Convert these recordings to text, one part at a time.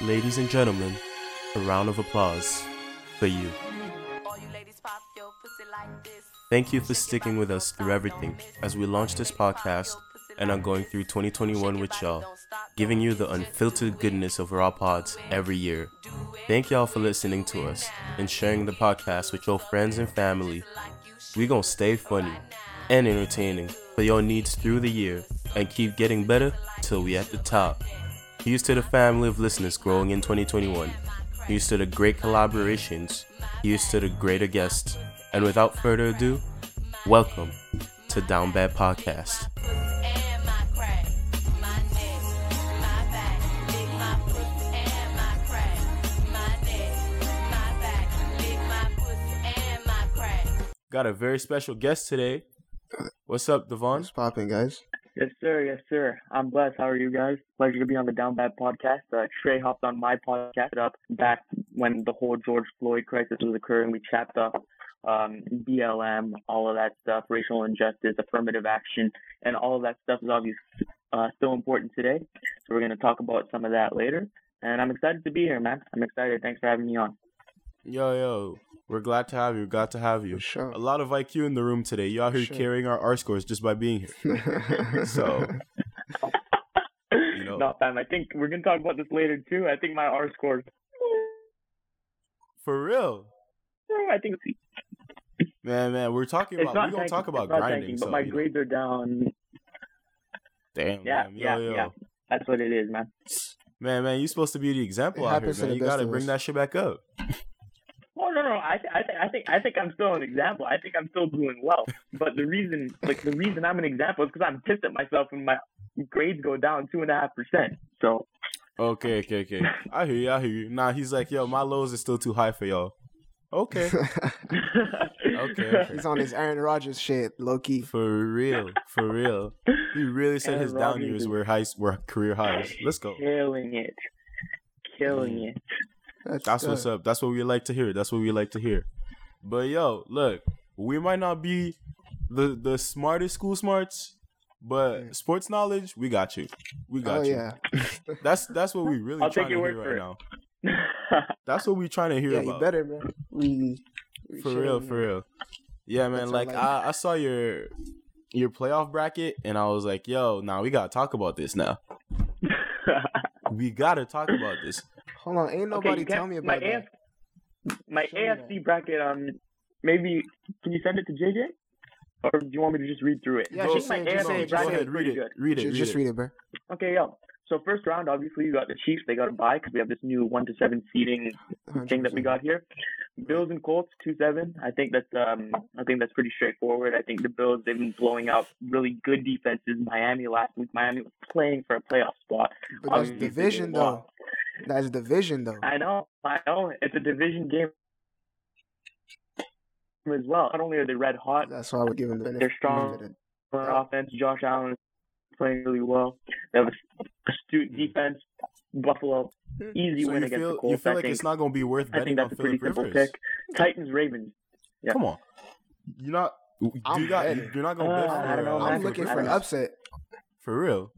Ladies and gentlemen, a round of applause for you. Thank you for sticking with us through everything as we launch this podcast and are going through 2021 with y'all, giving you the unfiltered goodness of raw pods every year. Thank y'all for listening to us and sharing the podcast with your friends and family. We gonna stay funny and entertaining for your needs through the year and keep getting better till we at the top. Here's to the family of listeners growing in 2021. Here's to the great collaborations. Here's to the greater guests. And without further ado, welcome to Down Bad Podcast. Got a very special guest today. What's up, Devon? What's popping, guys? Yes, sir. Yes, sir. I'm blessed. How are you guys? Pleasure to be on the Down Bad podcast. Uh, Trae hopped on my podcast up back when the whole George Floyd crisis was occurring. We chapped up um, BLM, all of that stuff, racial injustice, affirmative action, and all of that stuff is obviously uh, still important today. So we're going to talk about some of that later. And I'm excited to be here, man. I'm excited. Thanks for having me on. Yo, yo. We're glad to have you. Glad to have you. For sure. A lot of IQ in the room today. You out here Sure. carrying our R scores just by being here. So, you know, No, fam. I think we're going to talk about this later, too. I think my R scores, for real, I think man, man. We're talking about. We're gonna talk about it's grinding. tanking, so, but my you know. grades are down. Damn, Yeah, man. Yo, yeah, yo. yeah. That's what it is, man. Man, man, you're supposed to be the example It out here, man. You gotta bring us. that shit back up. No, no, I, th- I, th- I think, I think I'm still an example. I think I'm still doing well. But the reason, like, the reason I'm an example is because I'm pissed at myself when my grades go down two and a half percent. So, Okay, okay, okay. I hear you. I hear you. Nah, he's like, yo, my lows are still too high for y'all. Okay, okay. He's on his Aaron Rodgers shit, low key. for real, for real. He really said Aaron his down Rodgers years were high, were career highs. Let's go. killing it, killing Mm. it. That's, That's what's up. That's what we like to hear. That's what we like to hear. But yo, look, we might not be the the smartest school smarts, but sports knowledge, we got you. We got Oh you. yeah, That's that's what we really I'll trying take to your hear word right for it. now. That's what we trying to hear yeah. about. You better, man. We, we for real, man. for real. Yeah, man. That's Like I, I saw your your playoff bracket, and I was like, yo, now we gotta talk about this. Now we gotta talk about this. Hold on, ain't nobody you can't- tell me my about that. AF my Show me AFC bracket. Um, maybe can you send it to JJ, or do you want me to just read through it? Yeah, I just my say it, just AFC say it, go bracket ahead, read pretty it. good. Read it. Just, read just it. read it, bro. Okay, yo. So first round, obviously, you got the Chiefs. They got a bye because we have this new one to seven seeding thing that we got here. Bills and Colts two seven. I think that's um I think that's pretty straightforward. I think the Bills they've been blowing out really good defenses. Miami last week, Miami was playing for a playoff spot. But that's Obviously, division they lost. though. That's a division though. I know, I know. It's a division game as well. Not only are they red hot That's why we're giving the They're strong. on offense, Josh Allen is playing really well. They have a astute defense. Buffalo easy So win you against the Colts. you feel I like think it's not gonna be worth I betting think on that's a pretty Philip simple pick. Titans Ravens. Yeah. Come on, you're not. I'm you got? You're not gonna bet Uh, for. I don't know, uh, man. I'm looking for an upset. for real.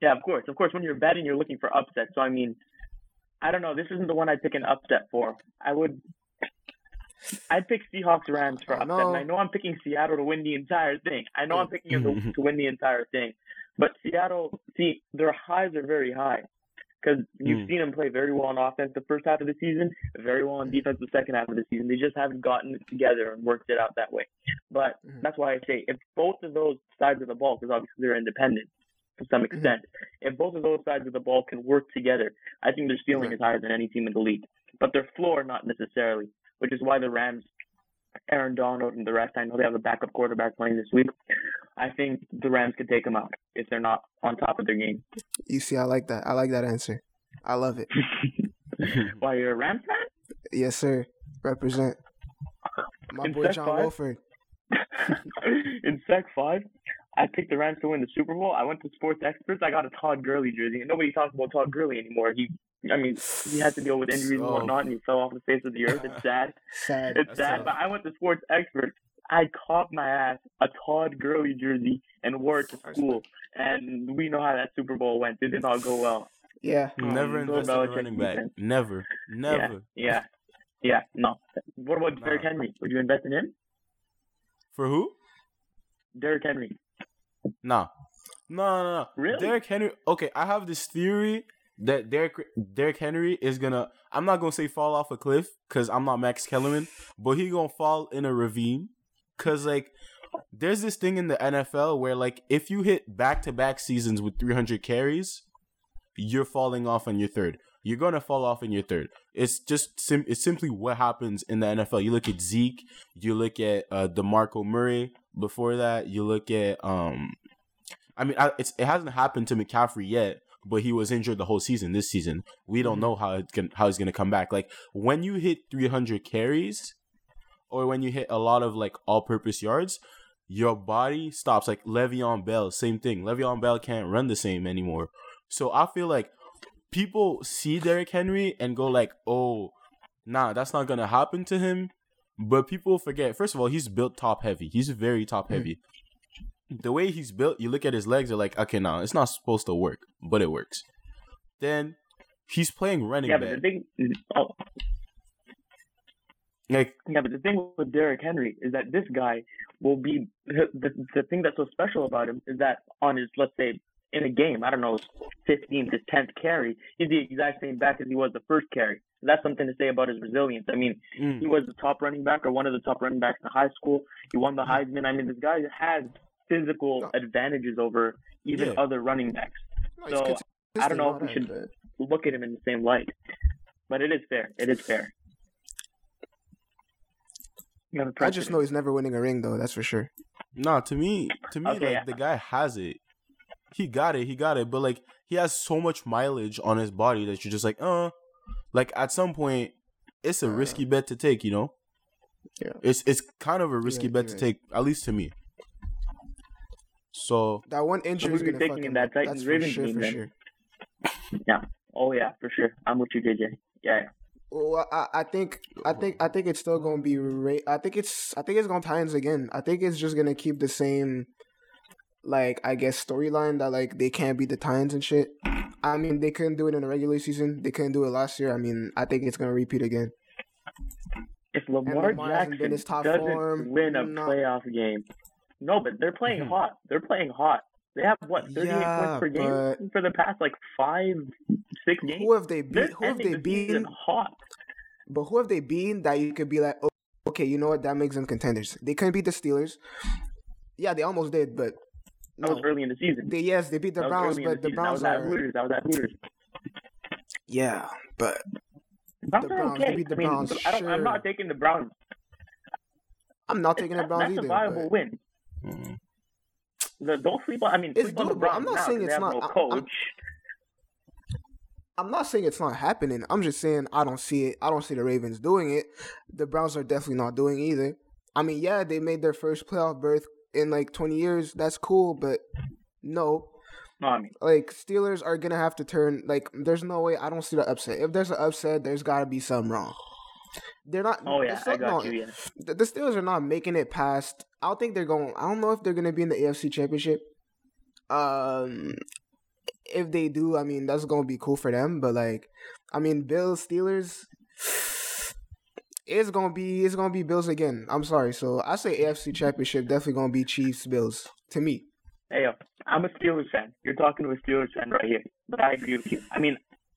Yeah, of course. Of course, when you're betting, you're looking for upset. So I mean, I don't know. This isn't the one I'd pick an upset for. I would. I'd pick Seahawks Rams for I upset, and I know I'm picking Seattle to win the entire thing. I know I'm picking them to, to win the entire thing, but Seattle, see, their highs are very high because you've Mm. seen them play very well on offense the first half of the season, very well on defense the second half of the season. They just haven't gotten it together and worked it out that way. But Mhm. that's why I say if both of those sides of the ball, because obviously they're independent to some mm-hmm. extent, if both of those sides of the ball can work together, I think their ceiling is higher than any team in the league. But their floor, not necessarily, which is why the Rams, Aaron Donald, and the rest, I know they have a backup quarterback playing this week. I think the Rams could take them out if they're not on top of their game. You see, I like that. I like that answer. I love it. Why you're a Rams fan? Yes, sir. Represent. My In boy John five? Wolford. in Sec 5, I picked the Rams to win the Super Bowl. I went to Sports Experts. I got a Todd Gurley jersey. And nobody talks about Todd Gurley anymore. He, I mean, he had to deal with injuries and whatnot, and he fell off the face of the earth. It's sad. Sad. It's That's sad. tough. But I went to Sports Experts. I caught my ass a Todd Gurley jersey and wore it to school. And we know how that Super Bowl went. It did not go well. Yeah. Never um, Bill invest in running back. defense. Never. Never. Yeah. Yeah. No. What about Nah. Derrick Henry? Would you invest in him? For who? Derrick Henry. Nah. No, no, no. Really? Derrick Henry. Okay, I have this theory that Derrick Derrick Henry is gonna. I'm not gonna say fall off a cliff because I'm not Max Kellerman, but he gonna fall in a ravine. Cause like, there's this thing in the NFL where like if you hit back to back seasons with 300 carries, you're falling off on your third. You're gonna fall off in your third. It's just sim- it's simply what happens in the NFL. You look at Zeke, you look at uh, Demarco Murray. Before that, you look at um, I mean, I, it's it hasn't happened to McCaffrey yet, but he was injured the whole season. This season, we don't know how it's gonna how he's gonna come back. Like when you hit 300 carries, or when you hit a lot of like all-purpose yards, your body stops. Like Le'Veon Bell, same thing. Le'Veon Bell can't run the same anymore. So I feel like people see Derrick Henry and go like, "Oh, nah, that's not gonna happen to him." But people forget. First of all, he's built top heavy. He's very top hmm. heavy. The way he's built, you look at his legs, you're like, okay, nah, it's not supposed to work, but it works. Then he's playing running Yeah, back. but the thing, oh, like, yeah, but the thing with Derrick Henry is that this guy will be the the thing that's so special about him is that on his let's say in a game, I don't know, 15th to 10th carry, he's the exact same back as he was the first carry. That's something to say about his resilience. I mean, mm, he was the top running back or one of the top running backs in high school. He won the Heisman. I mean, this guy has physical No. advantages over even Yeah. other running backs. No, So, I don't know if we should- that, Look at him in the same light. But it is fair. It is fair. You have a but I just know he's never winning a ring though. That's for sure. nah, to me, to me, Okay, like yeah. the guy has it. He got it. He got it. But like, he has so much mileage on his body that you're just like, uh, like at some point, it's a Uh, risky bet to take. You know. Yeah. It's it's kind of a risky right, bet you're to take, at least to me. So That one injury is who gonna taking in that up. Titans That's for Ravens sure. game For then? sure. Oh yeah, for sure. I'm with you, JJ. Yeah. yeah. Well, I, I think I think I think it's still gonna be. Ra- I think it's I think it's gonna Titans again. I think it's just gonna keep the same, like I guess storyline that like they can't beat the Titans and shit. I mean, they couldn't do it in the regular season. They couldn't do it last year. I mean, I think it's gonna repeat again. If Lamar Lamar Jackson his top doesn't form, win a no. playoff game, no, but they're playing hot. They're playing hot. They have what 38 Yeah, points per game for the past like five, six games. Who have they beat? Who have they the beaten? hot. But who have they beaten that you could be like, oh, okay, you know what? That makes them contenders. They couldn't beat the Steelers. Yeah, they almost did, but That was early in the season. They yes, they beat the That Browns, but the season. That Browns was at are Hooters. That was at Hooters. yeah, but Browns The Browns, they okay. beat the I mean, Browns, I don't, I'm not taking the Browns. I'm not taking the That- Browns That's either. a viable but- win. mm, The, don't sleep on. I mean, It's sleep on the doable. Browns I'm not now saying 'cause it's not- no I'm- I'm- coach. I'm not saying it's not happening. I'm just saying I don't see it. I don't see the Ravens doing it. The Browns are definitely not doing either. I mean, yeah, they made their first playoff berth in like 20 years. That's cool, but no. No, I mean, Like Steelers are gonna have to turn. Like, there's no way. I don't see the upset. If there's an upset, there's got to be something wrong. They're not. oh yeah, I got you. Yeah. The, the Steelers are not making it past. I don't think they're going. I don't know if they're gonna be in the AFC Championship. Um, if they do, I mean that's gonna be cool for them. But like, I mean, Bills Steelers. It's gonna be it's gonna be Bills again. I'm sorry. So I say AFC Championship definitely gonna be Chiefs Bills to me. Hey, yo, I'm a Steelers fan. You're talking to a Steelers fan right here. But I agree with you. I mean,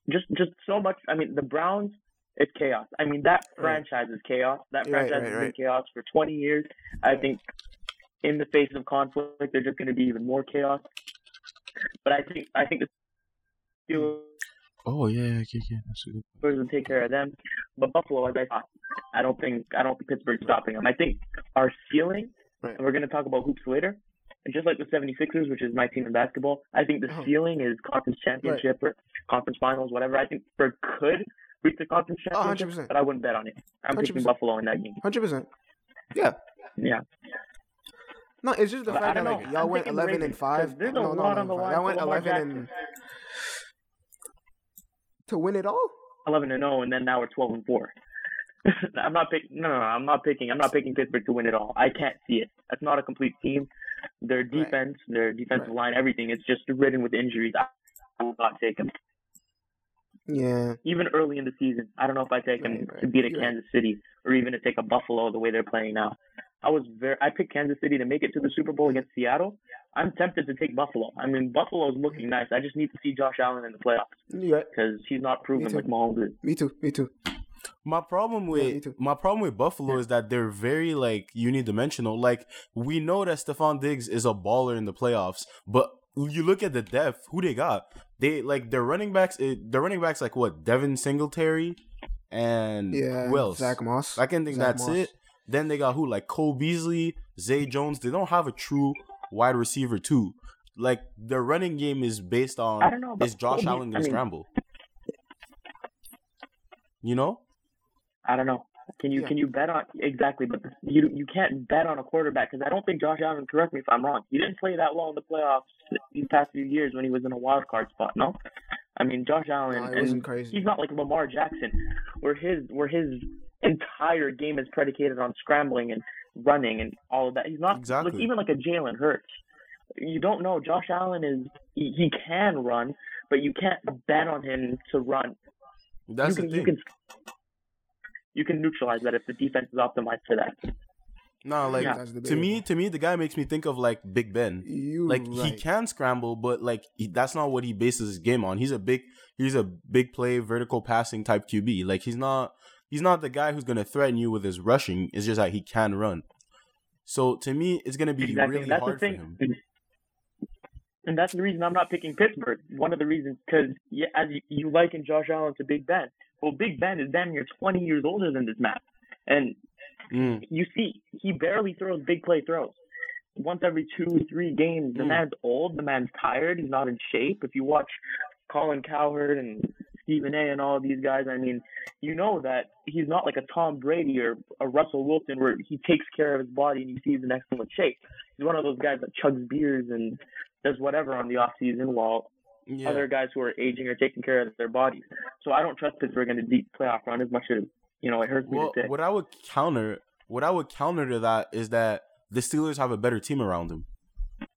just just so much. I mean, the Browns, it's chaos. I mean, that Right. franchise is chaos. That franchise right, has right. been chaos for 20 years. I think in the face of conflict, they're just going to be even more chaos. But I think I think the Steelers oh yeah, yeah, yeah, that's good. will take care of them. But Buffalo, as I thought, I don't think I don't think Pittsburgh's stopping them. I think our ceiling, Right. and we're going to talk about hoops later. And just like the 76ers, which is my team in basketball, I think the Uh-huh. ceiling is conference championship or conference finals, whatever. I think Pittsburgh could reach the conference Oh, championship, 100%. but I wouldn't bet on it. I'm picking 100%. Buffalo in that game. Hundred percent. Yeah. Yeah. No, it's just the But fact that like know. y'all I'm went taking eleven and five. there's no, no, lot no, on the no, line Y'all went eleven and to win it all. 11 and 0, and then now we're 12 and 4. I'm not picking. No, no, no, I'm not picking. I'm not picking Pittsburgh to win it all. I can't see it. That's not a complete team. Their defense, their defensive Right. line, everything. It's just ridden with injuries. I will not take them. Yeah. Even early in the season, I don't know if I take Right, right. to beat a right. Kansas City or even to take a Buffalo the way they're playing now. I was very. I picked Kansas City to make it to the Super Bowl against Seattle. I'm tempted to take Buffalo. I mean, Buffalo's looking nice. I just need to see Josh Allen in the playoffs You're because he's not proven like Mahomes is. Me too. Me too. My problem with too. my problem with Buffalo is that they're very like unidimensional. Like we know that Stefon Diggs is a baller in the playoffs, but you look at the depth, who they got? They like their running backs. eh, Their running backs like what? Devin Singletary and Yeah. who else? Zach Moss. I can think Zach that's Moss. it. Then they got who? Like Cole Beasley, Zay Jones. They don't have a true wide receiver too. Like their running game is based on I don't know, is Josh Allen I gonna mean- scramble? You know? I don't know. Can you Yeah. can you bet on exactly? But you you can't bet on a quarterback because I don't think Josh Allen. Correct me if I'm wrong. He didn't play that well in the playoffs these past few years when he was in a wild card spot. No, I mean Josh Allen. No, and crazy. He's not like Lamar Jackson, where his where his entire game is predicated on scrambling and running and all of that. He's not like Exactly. even like a Jalen Hurts. You don't know. Josh Allen is he, he can run, but you can't bet on him to run That's you can, the thing. You can, you can neutralize that if the defense is optimized for that. No, like Yeah. That's to me, to me, the guy makes me think of like Big Ben. You Like he can scramble, but like he, that's not what he bases his game on. He's a big, he's a big play, vertical passing type QB. Like he's not, he's not the guy who's gonna threaten you with his rushing. It's just that he can run. So to me, it's gonna be Exactly. really that's hard for him. And that's the reason I'm not picking Pittsburgh. One of the reasons, because yeah, as you, you liken Josh Allen to Big Ben. Well, Big Ben is damn near 20 years older than this man, and Mm. you see he barely throws big play throws. Once every two, three games, the Mm. man's old, the man's tired, he's not in shape. If you watch Colin Cowherd and Stephen A. and all of these guys, I mean, you know that he's not like a Tom Brady or a Russell Wilson where he takes care of his body and you see he's in excellent shape. He's one of those guys that chugs beers and does whatever on the off season while Yeah. other guys who are aging are taking care of their bodies. So I don't trust Pittsburgh in a deep playoff run as much as you know it hurts me Well, to say. what I would counter, what I would counter to that is that the Steelers have a better team around them.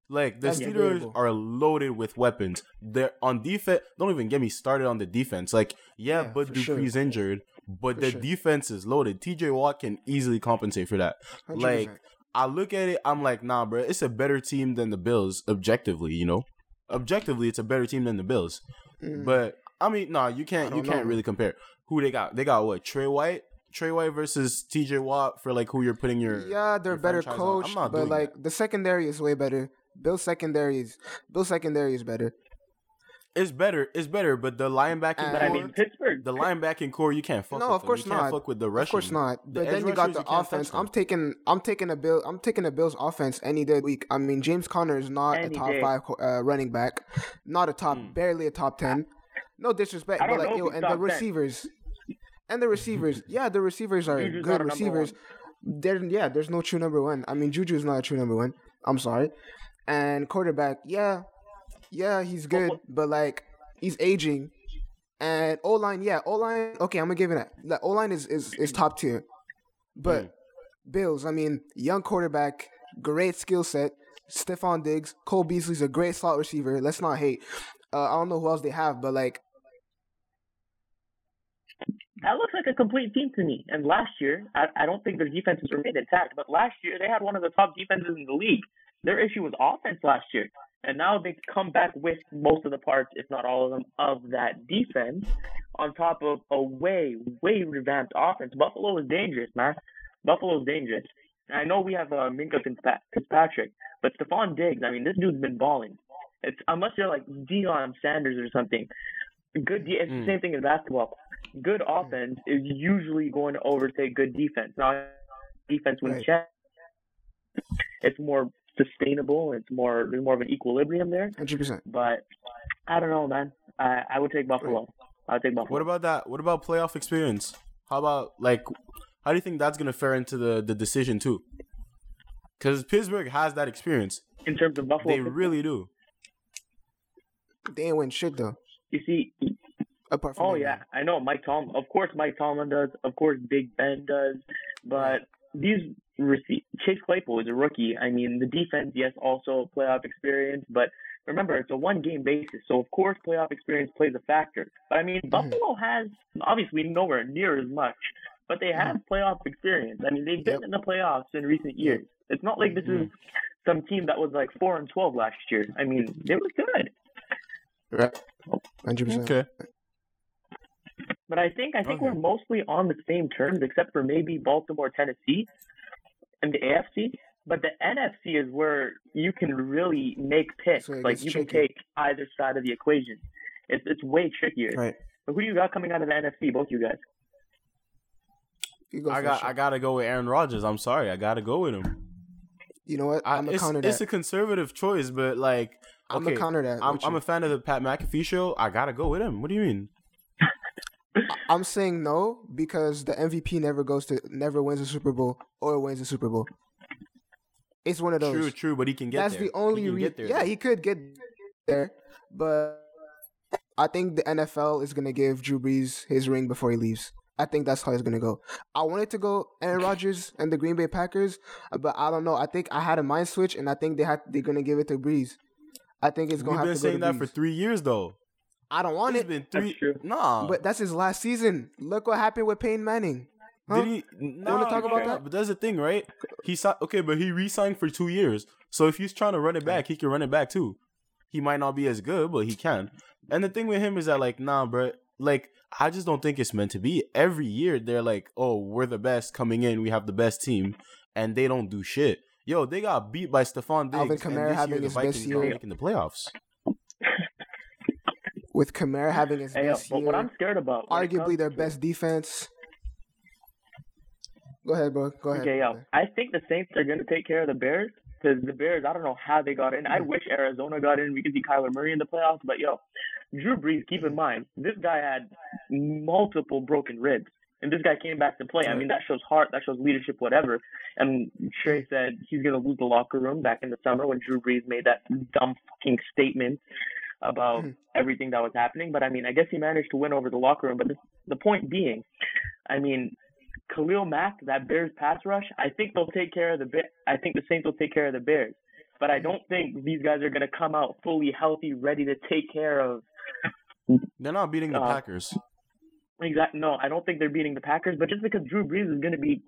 Like the That's Steelers debatable. are loaded with weapons. They're on defense. Don't even get me started on the defense. Like, yeah, Yeah, but for sure. Dupree's injured, but For the sure. defense is loaded. TJ Watt can easily compensate for that. 100%. Like, I look at it, I'm like, nah, bro, it's a better team than the Bills, objectively. You know, objectively, it's a better team than the Bills. Mm. But I mean, nah, you can't you can't really compare. Who they got? They got what? Trey White, Trey White versus T.J. Watt for like who you're putting your yeah, they're your better franchise on. I'm not but like that. the secondary is way better. Bill's secondary is Bill's secondary is better. It's better, it's better, but the linebacking but I mean Pittsburgh. the linebacking corps, you can't fuck. No, with of them. course you can't. Fuck with the rushing. Of course not. The But then you got the you offense. I'm taking I'm taking a bill I'm taking a Bills offense any day of the week. I mean James Conner is not Any a top day. five uh, running back, not a top, Hmm. barely a top ten. No disrespect, but like yo, and the top 10. receivers, and the receivers, yeah, the receivers are Juju's good not a number receivers. There, yeah, there's no true number one. I mean Juju is not a true number one. I'm sorry, and quarterback, yeah, yeah, he's good, but like he's aging. And O line, yeah, O line. Okay, I'm gonna give it that. Like, O line is, is is top tier, but Mm. Bills. I mean, young quarterback, great skill set. Stefon Diggs, Cole Beasley's a great slot receiver. Let's not hate. Uh, I don't know who else they have, but like, That looks like a complete team to me. And last year, I, I don't think their defenses remained intact, but last year they had one of the top defenses in the league. Their issue was offense last year. And now they come back with most of the parts, if not all of them, of that defense on top of a way, way revamped offense. Buffalo is dangerous, man. Buffalo is dangerous. And I know we have uh, Minkah Fitzpa- Fitzpatrick, but Stefon Diggs, I mean, this dude's been balling. It's unless you're like Deion Sanders or something. Good. De- it's Mm. the same thing in basketball. Good offense is usually going to overtake good defense. Now, defense when Right. it's more sustainable. It's more there's more of an equilibrium there. hundred percent. But I don't know, man. I I would take Buffalo. I would take Buffalo. What about that? What about playoff experience? How about like, how do you think that's gonna fare into the the decision too? Because Pittsburgh has that experience. in terms of Buffalo? They really do. They ain't win shit though. You see, Apart from Oh yeah, game. I know Mike Tomlin. Of course, Mike Tomlin does. Of course, Big Ben does. But these rece- Chase Claypool is a rookie. I mean, the defense, yes, also playoff experience, but remember it's a one game basis, so of course playoff experience plays a factor. But I mean, Mhm. Buffalo has obviously nowhere near as much, but they have playoff experience. I mean, they've been Yep. in the playoffs in recent years. It's not like this is some team that was like four and twelve last year. I mean, they were good. Right. Hundred percent. Okay. But I think I think Okay. we're mostly on the same terms, except for maybe Baltimore, Tennessee, and the AFC. But the NFC is where you can really make picks. So like you tricky. can take either side of the equation. It's it's way trickier. Right. But who do you got coming out of the NFC? Both you guys. You go I got Sean. I gotta go with Aaron Rodgers. I'm sorry, I gotta go with him. You know what? I, I'm gonna it's, counter it's that. a conservative choice, but like I'm okay, gonna counter that. I'm, I'm a fan of the Pat McAfee show. I gotta go with him. What do you mean? I'm saying no because the MVP never goes to never wins a Super Bowl or wins a Super Bowl. It's one of those. True, true, but he can get That's there. the only reason. Yeah, though. he could get there, but I think the NFL is gonna give Drew Brees his ring before he leaves. I think that's how it's gonna go. I wanted to go Aaron Rodgers and the Green Bay Packers, but I don't know. I think I had a mind switch, and I think they had they're gonna give it to Brees. I think it's gonna We've have been to go saying to that Brees. for three years though. I don't want It's it, been That's three. true. Nah, but that's his last season. Look what happened with Peyton Manning. Huh? Did he? Nah, wanna talk about that? But that's the thing, right? He signed. Okay, but he re-signed for two years. So if he's trying to run it back, he can run it back too. He might not be as good, but he can. And the thing with him is that, like, nah, bro. Like, I just don't think it's meant to be. Every year they're like, "Oh, we're the best coming in. We have the best team," and they don't do shit. Yo, they got beat by Stefon Diggs. Alvin and Kamara this having year the his best Vikings year. not making the playoffs. With Kamara having his Hey, yo, best but year, what I'm scared about, arguably their to- best defense. Go ahead, bro. Go ahead. Okay, yo. I think the Saints are gonna take care of the Bears because the Bears. I don't know how they got in. I wish Arizona got in. We could see Kyler Murray in the playoffs, but yo, Drew Brees. Keep in mind, this guy had multiple broken ribs, and this guy came back to play. I mean, that shows heart, that shows leadership, whatever. And Trae said he's gonna lose the locker room back in the summer when Drew Brees made that dumb fucking statement about Mhm. everything that was happening. But I mean, I guess he managed to win over the locker room. But the, the point being, I mean, Khalil Mack, that Bears pass rush, I think they'll take care of the Bears. I think the Saints will take care of the Bears. But I don't think these guys are going to come out fully healthy, ready to take care of. They're not beating the Uh, Packers. Exactly. No, I don't think they're beating the Packers. But just because Drew Brees is going to be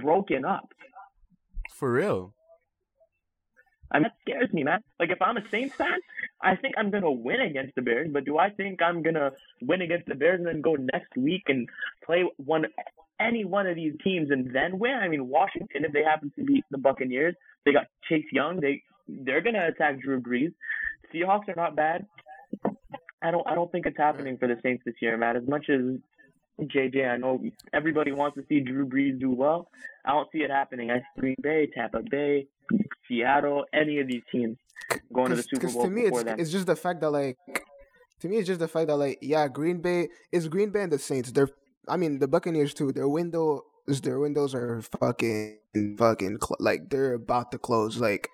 broken up, For real. I mean, that scares me, man. Like if I'm a Saints fan, I think I'm gonna win against the Bears. But do I think I'm gonna win against the Bears and then go next week and play one any one of these teams and then win? I mean, Washington, if they happen to beat the Buccaneers, they got Chase Young. They they're gonna attack Drew Brees. Seahawks are not bad. I don't I don't think it's happening for the Saints this year, man. As much as JJ, I know everybody wants to see Drew Brees do well. I don't see it happening. I see Green Bay, Tampa Bay, Seattle, any of these teams going to the Super Bowl to me, before it's, them. it's just the fact that like, to me, it's just the fact that like, yeah, Green Bay is Green Bay and the Saints. They're, I mean, the Buccaneers too. Their window is their windows are fucking fucking cl- like they're about to close. Like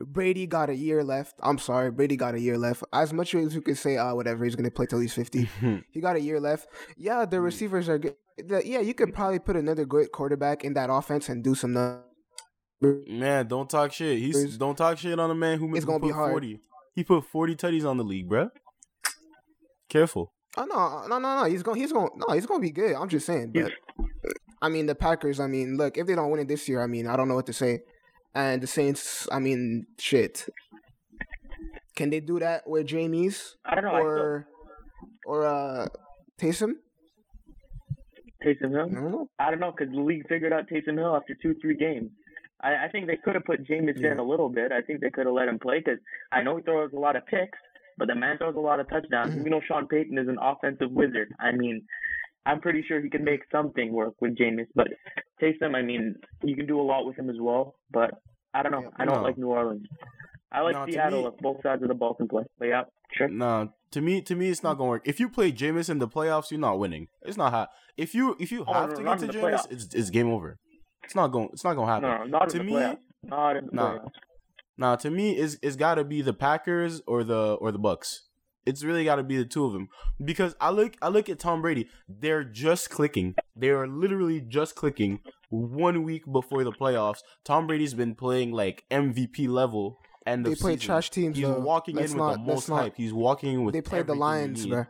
Brady got a year left. I'm sorry, Brady got a year left. As much as you could say, ah, whatever, he's gonna play till he's fifty. he got a year left. Yeah, the receivers are good. The- Yeah, you could probably put another great quarterback in that offense and do some. Nu- Man, don't talk shit. He's There's- don't talk shit on a man who, It's who gonna be put hard. forty. He put forty tutties on the league, bruh. Careful. Oh no, no, no, no. He's going. He's going. No, he's going to be good. I'm just saying. But I mean, the Packers. I mean, look, if they don't win it this year, I mean, I don't know what to say. And the Saints. I mean, shit. Can they do that with Jameis I don't know. I still, or or uh Taysom? Taysom Hill. I don't know. I don't know because the league figured out Taysom Hill after two, three games. I, I think they could have put Jameis Yeah. in a little bit. I think they could have let him play because I know he throws a lot of picks, but the man throws a lot of touchdowns. Mhm. We know Sean Payton is an offensive wizard. I mean, I'm pretty sure he can make something work with Jameis, but Taysom, I mean, you can do a lot with him as well. But I don't know. Yeah. I don't No. like New Orleans. I like No, Seattle me- if both sides of the ball can play. But yeah, sure. Nah, to me, to me, it's not gonna work. If you play Jameis in the playoffs, you're not winning. It's not ha- If you if you Oh, have no, to get to Jameis, it's it's game over. It's not going. It's not gonna happen. No, no, not To in the me- playoffs. Not in the Nah. playoffs. Nah, to me, it's it's got to be the Packers or the or the Bucks. It's really got to be the two of them because I look I look at Tom Brady. They're just clicking. They are literally just clicking. One week before the playoffs, Tom Brady's been playing like MVP level And they of played season. trash teams. He's though. walking Let's in with not, the let's most not- hype. He's walking in with. They played the Lions, need. bro.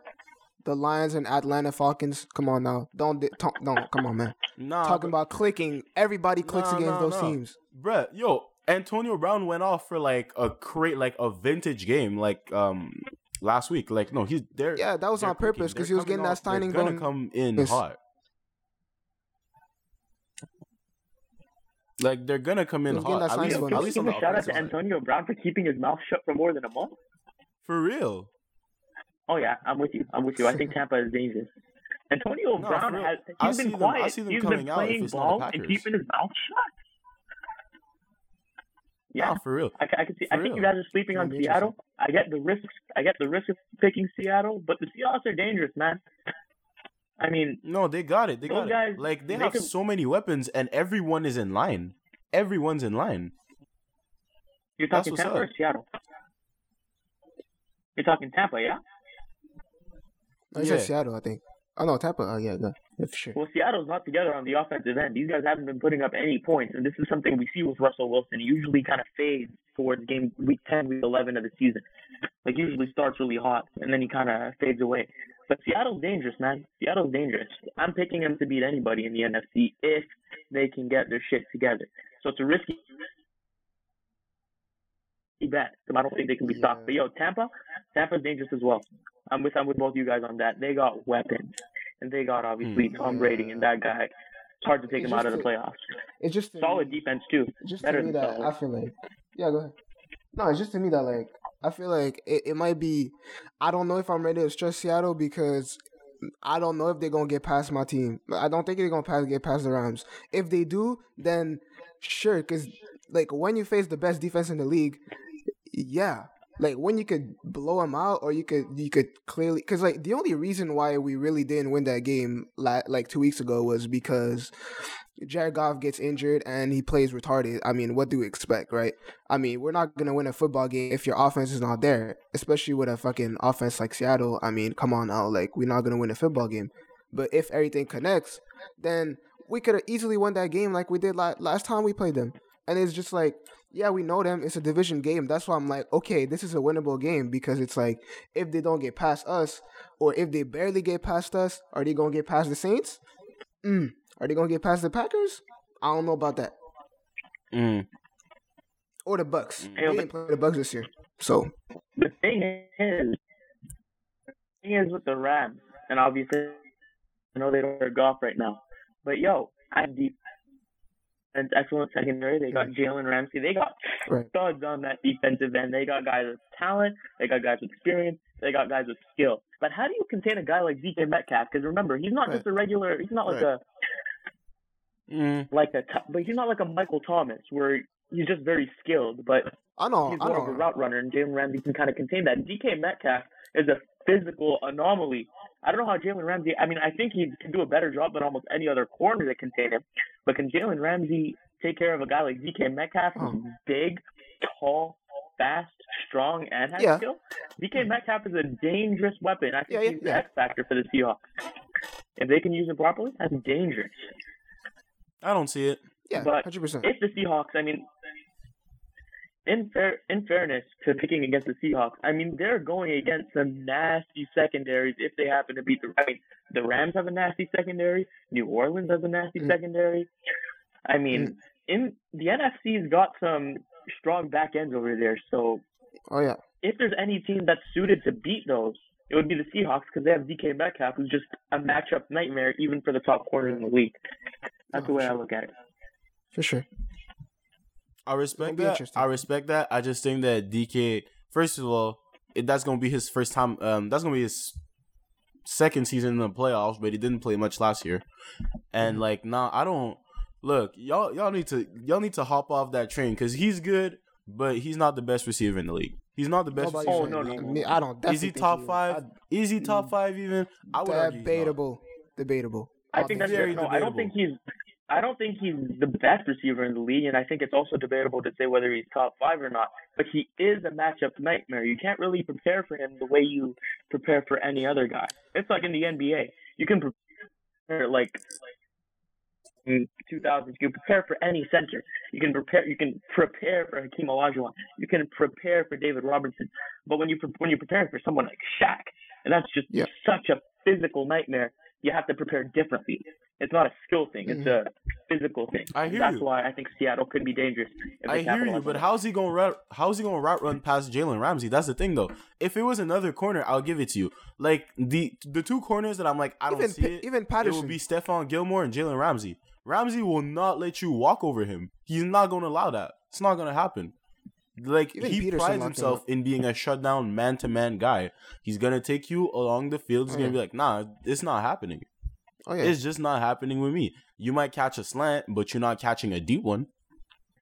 The Lions and Atlanta Falcons. Come on now, don't di- talk, don't come on, man. Nah, Talking but- about clicking, everybody clicks Nah, against nah, those nah. teams. bruh, yo, Antonio Brown went off for like a crate, like a vintage game, like um last week. Like no, he's there. Yeah, that was on purpose because he was getting that signing They're gonna done. come in Yes. hot. Like they're gonna come in He was getting hot. At least, at least give on a the shout out to. Antonio Brown for keeping his mouth shut for more than a month? For real. Oh yeah, I'm with you. I'm with you. I think Tampa is dangerous. Antonio No, Brown real. has I he's see been them- I quiet. see them He's coming been playing the ball and keeping his mouth shut. Yeah, Nah, for real. I, I can see. I For think you guys are sleeping on Seattle. I get the risks. I get the risk of picking Seattle, but the Seahawks are dangerous, man. I mean, No, they got it. They got guys, it. Like they they have could- so many weapons, and everyone is in line. Everyone's in line. you're talking Tampa or. Seattle? You're talking Tampa, yeah. I said Yeah. Seattle, I think. Oh no, Tampa. Oh yeah, yeah, yeah for sure. Well, Seattle's not together on the offensive end. These guys haven't been putting up any points, and this is something we see with Russell Wilson. He usually kind of fades towards game week 10, week 11 of the season. Like, usually starts really hot, and then he kind of fades away. But Seattle's dangerous, man. Seattle's dangerous. I'm picking them to beat anybody in the NFC if they can get their shit together. So it's a risky bet. I don't think they can be stopped. Yeah. But yo, Tampa, Tampa's dangerous as well. I'm with I'm with both you guys on that. They got weapons, and they got obviously Hmm. Tom Brady and that guy. It's hard to take It's him out of the playoffs. It's just Solid me, defense too. just better to me than that solid. I feel like. Yeah, go ahead. No, it's just to me that like I feel like it, it might be. I don't know if I'm ready to stress Seattle because I don't know if they're gonna get past my team. I don't think they're gonna pass get past the Rams. If they do, then sure, because like when you face the best defense in the league, yeah. Like when you could blow them out, or you could you could clearly because like the only reason why we really didn't win that game like like two weeks ago was because Jared Goff gets injured and he plays retarded. I mean, what do we expect, right? I mean, we're not gonna win a football game if your offense is not there, especially with a fucking offense like Seattle. I mean, come on now, like we're not gonna win a football game. But if everything connects, then we could have easily won that game like we did la- last time we played them. And it's just like, yeah, we know them. It's a division game. That's why I'm like, okay, this is a winnable game because it's like, if they don't get past us, or if they barely get past us, are they gonna get past the Saints? Mm. Are they gonna get past the Packers? I don't know about that. Mm. Or the Bucks. Hey, They but- didn't play the Bucks this year, so The thing is, the thing is with the Rams, and obviously, I know they don't have Goff right now, but yo, I'm deep. And excellent secondary. They got Jalen Ramsey. They got Right. studs on that defensive end. They got guys with talent. They got guys with experience. They got guys with skill. But how do you contain a guy like DK Metcalf? Because remember, he's not Right. just a regular. He's not like Right. a Mm. like a. but he's not like a Michael Thomas where he's just very skilled. But I know, he's I more of a route runner, and Jalen Ramsey can kind of contain that. DK Metcalf is a physical anomaly. I don't know how Jalen Ramsey. I mean, I think he can do a better job than almost any other corner that can contain him. But can Jalen Ramsey take care of a guy like DK Metcalf, who's Oh. big, tall, fast, strong, and has Yeah. skill? DK Metcalf is a dangerous weapon. I think Yeah, yeah, he's the yeah. X factor for the Seahawks. If they can use him properly, that's dangerous. I don't see it. Yeah, but hundred percent. if the Seahawks, I mean, in fair in fairness to picking against the Seahawks, I mean they're going against some nasty secondaries if they happen to beat the. I mean, the Rams have a nasty secondary. New Orleans has a nasty Mm. secondary. I mean, in the NFC's got some strong back ends over there. So Oh yeah, if there's any team that's suited to beat those, it would be the Seahawks because they have DK Metcalf, who's just a matchup nightmare even for the top corner in the league. That's No, the way for I look at it. for sure. I respect that. I respect that. I just think that DK, first of all, it, that's gonna be his first time. Um, that's gonna be his second season in the playoffs, but he didn't play much last year. And like, nah, I don't. Look, y'all, y'all need to, y'all need to hop off that train because he's good, but he's not the best receiver in the league. He's not the best. Nobody receiver Oh, in no, the no, league. no. I don't. Is he definitely think top is. five? I- Is he top five even? I would argue he's debatable. Debatable. I think that's very no. I don't think he's. I don't think he's the best receiver in the league, and I think it's also debatable to say whether he's top five or not. But he is a matchup nightmare. You can't really prepare for him the way you prepare for any other guy. It's like in the NBA. You can prepare like 2000s. You can prepare for any center. You can prepare. You can prepare for Hakeem Olajuwon. You can prepare for David Robinson. But when you when you're preparing for someone like Shaq, and that's just Yeah. such a physical nightmare, you have to prepare differently. It's not a skill thing. It's mm. a physical thing. I hear That's you. why I think Seattle could be dangerous. I hear you, but how's he gonna route, how's he gonna route run past Jalen Ramsey? That's the thing though. If it was another corner, I'll give it to you. Like the the two corners that I'm like I don't Even see it. even It Patterson. would be Stephon Gilmore and Jalen Ramsey. Ramsey will not let you walk over him. He's not gonna allow that. It's not gonna happen. Like Even he Peterson prides locked him himself in being a shutdown man to man guy. He's gonna take you along the field. He's Oh, gonna mm. be like, nah, it's not happening. Oh yeah, It's just not happening with me. You might catch a slant, but you're not catching a deep one.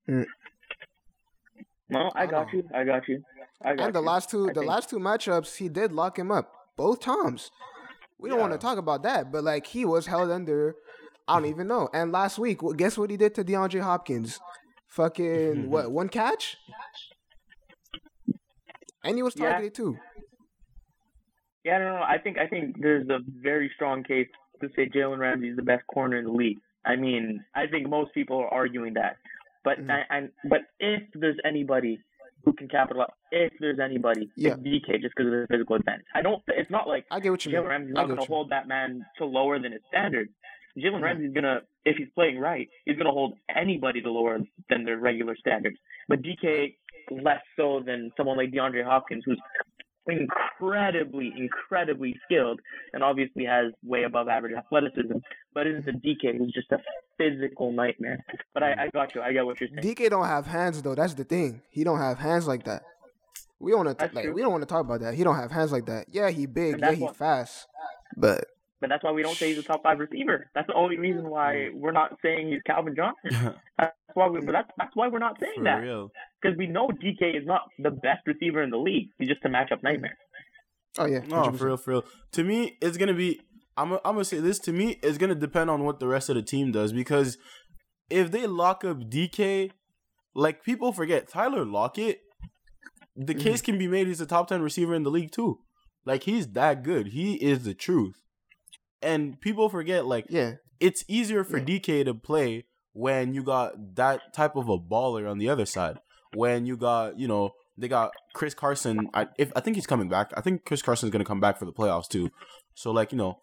Mm. No, I got you. I got you. I got and the you. last two I the think- last two matchups he did lock him up both times. We don't want to talk about that, but like he was held under. I don't even know. And last week, guess what he did to DeAndre Hopkins? Fucking what? One catch, and he was Yeah. targeted too. Yeah, no, no. I think I think there's a very strong case to say Jalen Ramsey is the best corner in the league. I mean, I think most people are arguing that. But Mhm. I, I, but if there's anybody who can capitalize, if there's anybody, Yeah. it's DK just because of the physical advantage. I don't. It's not like I get what you mean. Jalen Ramsey's not going to you mean. hold that man to lower than his standards. Jalen Mhm. Ramsey's going to, if he's playing right, he's going to hold anybody to lower than their regular standards. But DK less so than someone like DeAndre Hopkins, who's incredibly, incredibly skilled and obviously has way above average athleticism, but isn't a DK who's just a physical nightmare. But I, I got you. I get what you're saying. DK don't have hands though. That's the thing. He don't have hands like that. We don't want to That's like. true. We don't want to talk about that. He don't have hands like that. Yeah, he big. Yeah, he what- fast. But But that's why we don't say he's a top five receiver. That's the only reason why we're not saying he's Calvin Johnson. That's why we. That's, that's why we're not saying For that. real. Because we know DK is not the best receiver in the league. He's just a matchup nightmare. oh yeah, No, 100%. for real, for real. To me, it's gonna be. I'm. I'm gonna say this. To me, it's gonna depend on what the rest of the team does because if they lock up DK, like people forget Tyler Lockett, the Mm-hmm. case can be made he's a top ten receiver in the league too. Like he's that good. He is the truth. And people forget like Yeah, it's easier for Yeah. DK to play when you got that type of a baller on the other side. When you got, you know, they got Chris Carson. I if I think he's coming back. I think Chris Carson's gonna come back for the playoffs too. So like, you know,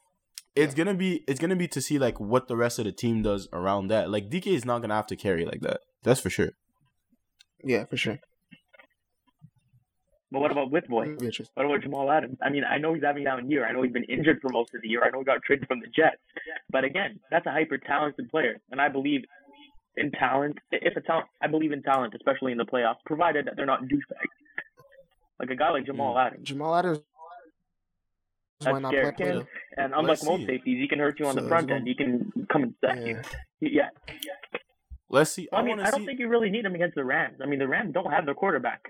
it's gonna be it's gonna be to see like what the rest of the team does around that. Like DK is not gonna have to carry like that. That's for sure. yeah, for sure. But what about with boy? Mm. What about Jamal Adams? I mean, I know he's having a down year. I know he's been injured for most of the year. I know he got traded from the Jets. But again, that's a hyper talented player, and I believe in talent. If a talent, I believe in talent, especially in the playoffs, provided that they're not douchebags. Like a guy like Jamal Mm. Adams. Jamal Adams That's might not play. scary. play though. And unlike most safeties, he can hurt you on So the front gonna- end. He can come and sack you. Yeah. Yeah. Let's see. I I, mean, want I don't see. think you really need him against the Rams. I mean, the Rams don't have their quarterback.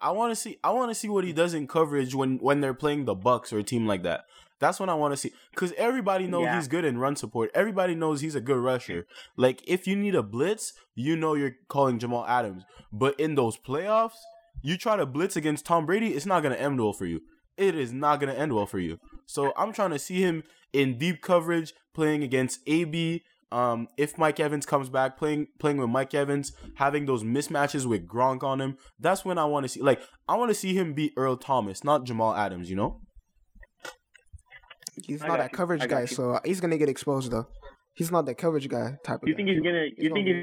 I want to see. I want to see what he does in coverage when when they're playing the Bucks or a team like that. That's when I want to see because everybody knows Yeah. he's good in run support. Everybody knows he's a good rusher. Like if you need a blitz, you know you're calling Jamal Adams. But in those playoffs, you try to blitz against Tom Brady, it's not gonna end well for you. It is not gonna end well for you. So I'm trying to see him in deep coverage playing against AB. Um, if Mike Evans comes back, playing playing with Mike Evans, having those mismatches with Gronk on him, that's when I want to see. Like I want to see him beat Earl Thomas, not Jamal Adams. You know? He's I not got that you. coverage guy, you. so he's gonna get exposed though. He's not that coverage guy type of You guy. think he's gonna? You think he's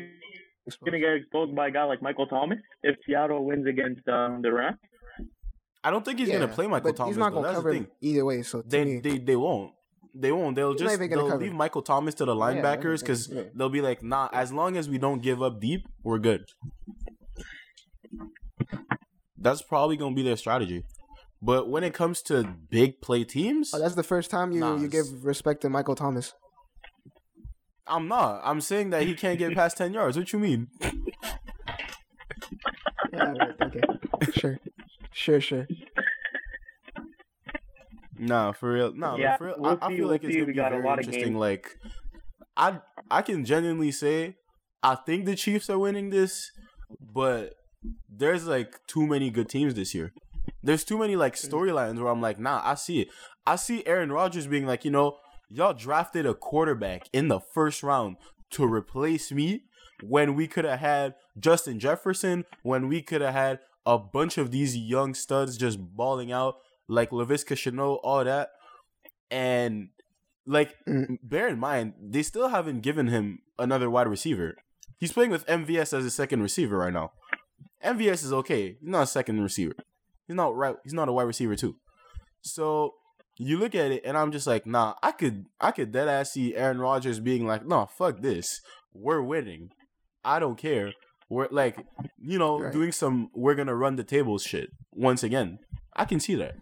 exposed. gonna get exposed by a guy like Michael Thomas if Seattle wins against um, the Rams? I don't think he's Yeah, gonna play Michael but Thomas. He's not gonna That's cover the him thing. either way. So They, me, they they won't. They won't. They'll just they'll cover. leave Michael Thomas to the Yeah, linebackers yeah, because yeah. they'll be like, nah. As long as we don't give up deep, we're good. That's probably gonna be their strategy. But when it comes to big play teams, oh, that's the first time you Nah, you give respect to Michael Thomas. I'm not. I'm saying that he can't get past ten yards. What you mean? Yeah, right, okay, sure, sure, sure. Nah, for real. Nah, Yeah, for real. we'll I, I feel we'll like it's gonna be got a very lot interesting. games. Like, I I can genuinely say I think the Chiefs are winning this, but there's like too many good teams this year. There's too many like storylines where I'm like, nah, I see it. I see Aaron Rodgers being like, you know, y'all drafted a quarterback in the first round to replace me when we could have had Justin Jefferson, when we could have had a bunch of these young studs just balling out like Laviska Shenault, all that. And like Mm. bear in mind, they still haven't given him another wide receiver. He's playing with MVS as a second receiver right now. MVS is okay. He's not a second receiver. He's not right. He's not a wide receiver too. So you look at it, and I'm just like, nah. I could, I could dead ass see Aaron Rodgers being like, no, fuck this. We're winning. I don't care. We're like, you know, Right. doing some we're gonna run the tables shit once again. I can see that.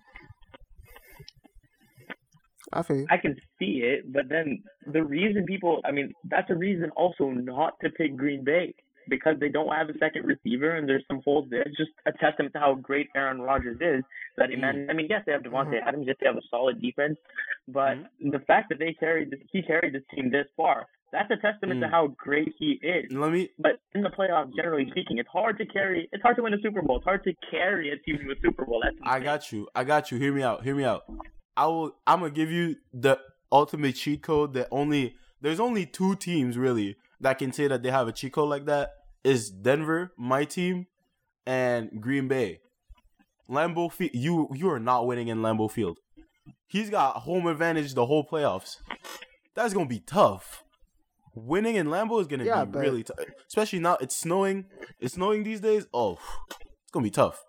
I feel you. I can see it, but then the reason people, I mean, that's a reason also not to pick Green Bay because they don't have a second receiver and there's some holes there. It's just a testament to how great Aaron Rodgers is. That he man, mm. I mean, yes, they have Davante mm-hmm. Adams, yes, they have a solid defense, but mm-hmm. the fact that they carried, this, he carried this team this far, that's a testament to Mm. how great he is. Let me But in the playoffs, generally speaking, it's hard to carry. It's hard to win a Super Bowl. It's hard to carry a team to a Super Bowl. That's I got you. I got you. Hear me out. Hear me out. I will. I'm gonna give you the ultimate cheat code that only there's only two teams really that can say that they have a cheat code like that. Is Denver, my team, and Green Bay. Lambeau Field. You you are not winning in Lambeau Field. He's got home advantage the whole playoffs. That's gonna be tough. Winning in Lambeau is gonna Yeah, be but- really tough, especially now. It's snowing. It's snowing these days. Oh, it's gonna be tough.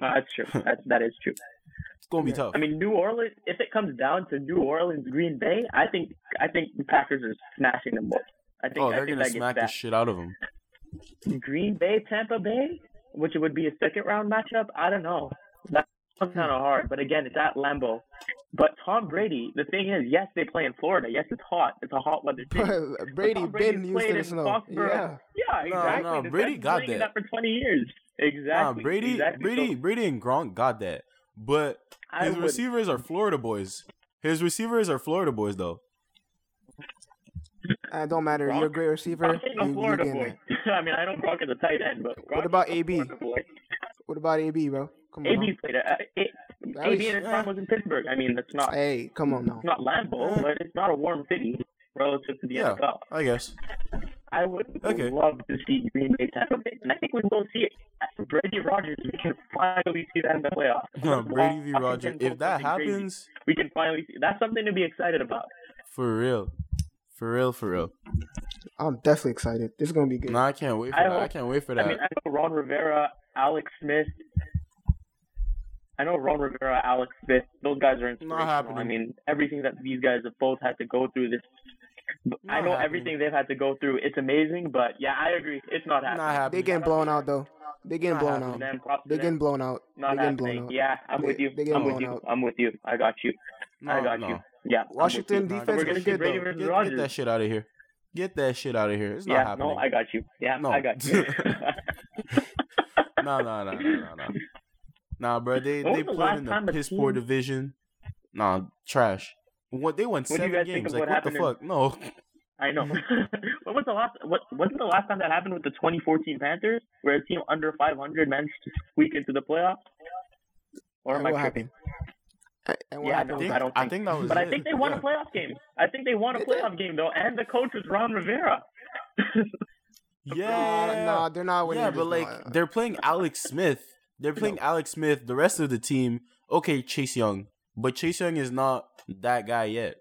No, that's true. That's, that is true. It's gonna be Yeah. tough. I mean, New Orleans. If it comes down to New Orleans, Green Bay, I think I think the Packers are smashing them both. I think Oh, they're gonna smack the shit out of him. that. Green Bay, Tampa Bay, which would be a second round matchup. I don't know. That's hmm. kind of hard, but again, it's at Lambeau. But Tom Brady, the thing is, yes, they play in Florida. Yes, it's hot. It's a hot weather. But Brady been used to the in snow. Foxborough. Yeah. Yeah, exactly. no, The Brady got in that. for twenty years. Exactly. Nah, Brady, exactly. Brady, So Brady, and Gronk got that, but his receivers are Florida boys. His receivers are Florida boys, though. Uh, it don't matter. You're a great receiver. Gronk ain't You, you Florida getting boy. I mean, I don't Gronk is the tight end, but Gronk about is AB? What about AB, bro? Come on. AB played it. Uh, it At AB least- in his prime was in Pittsburgh. I mean, that's not Hey, come on now. it's not Lambeau, but it's not a warm city relative to the Yeah. NFL. I guess. I would Okay. love to see Green Bay Tampa Bay, and I think we will see it. Brady Rodgers, we can finally see that in the playoffs. No, Brady v. Washington Roger. pulled If that something crazy. happens, we can finally see. That's something to be excited about. for real, for real, for real. I'm definitely excited. This is gonna be good. No, I can't wait for I that. I can't wait for that. I mean, I know Ron Rivera, Alex Smith. I know Ron Rivera, Alex Smith. Those guys are inspirational. Not happening. I mean, everything that these guys have both had to go through. This, I know happening. everything they've had to go through. It's amazing, but yeah, I agree. It's not happening. Not happening. They getting blown out though. They getting Not blown out. Then props to They them. getting blown out. Not They getting happening. blown out. Yeah, I'm They- with you. I'm with you. out. I'm with you. I got you. I got no. you. Yeah. Washington you. Defense we're was gonna good though. Get, get that shit out of here. Get that shit out of here. It's not yeah, happening. no, I got you. Yeah, No. I got you. No, no, no, no, no, no. Nah, bro, they When they was the played in the piss poor team- division. Nah, trash. What they won What do you seven guys games. Like what what the happened fuck? No. I know. when was the last? What wasn't the last time that happened with the 2014 Panthers, where a team under 500 managed to squeak into the playoffs? Or am And I what tripping? happened? And what Yeah, happened no, with think- I don't I think. think that was But I think they won Yeah. a playoff game. I think they won a playoff game though, and the coach was Ron Rivera. Yeah. Nah, they're not winning. Yeah, but like now. they're playing Alex Smith. They're playing Alex Smith. The rest of the team, okay, Chase Young, but Chase Young is not that guy yet.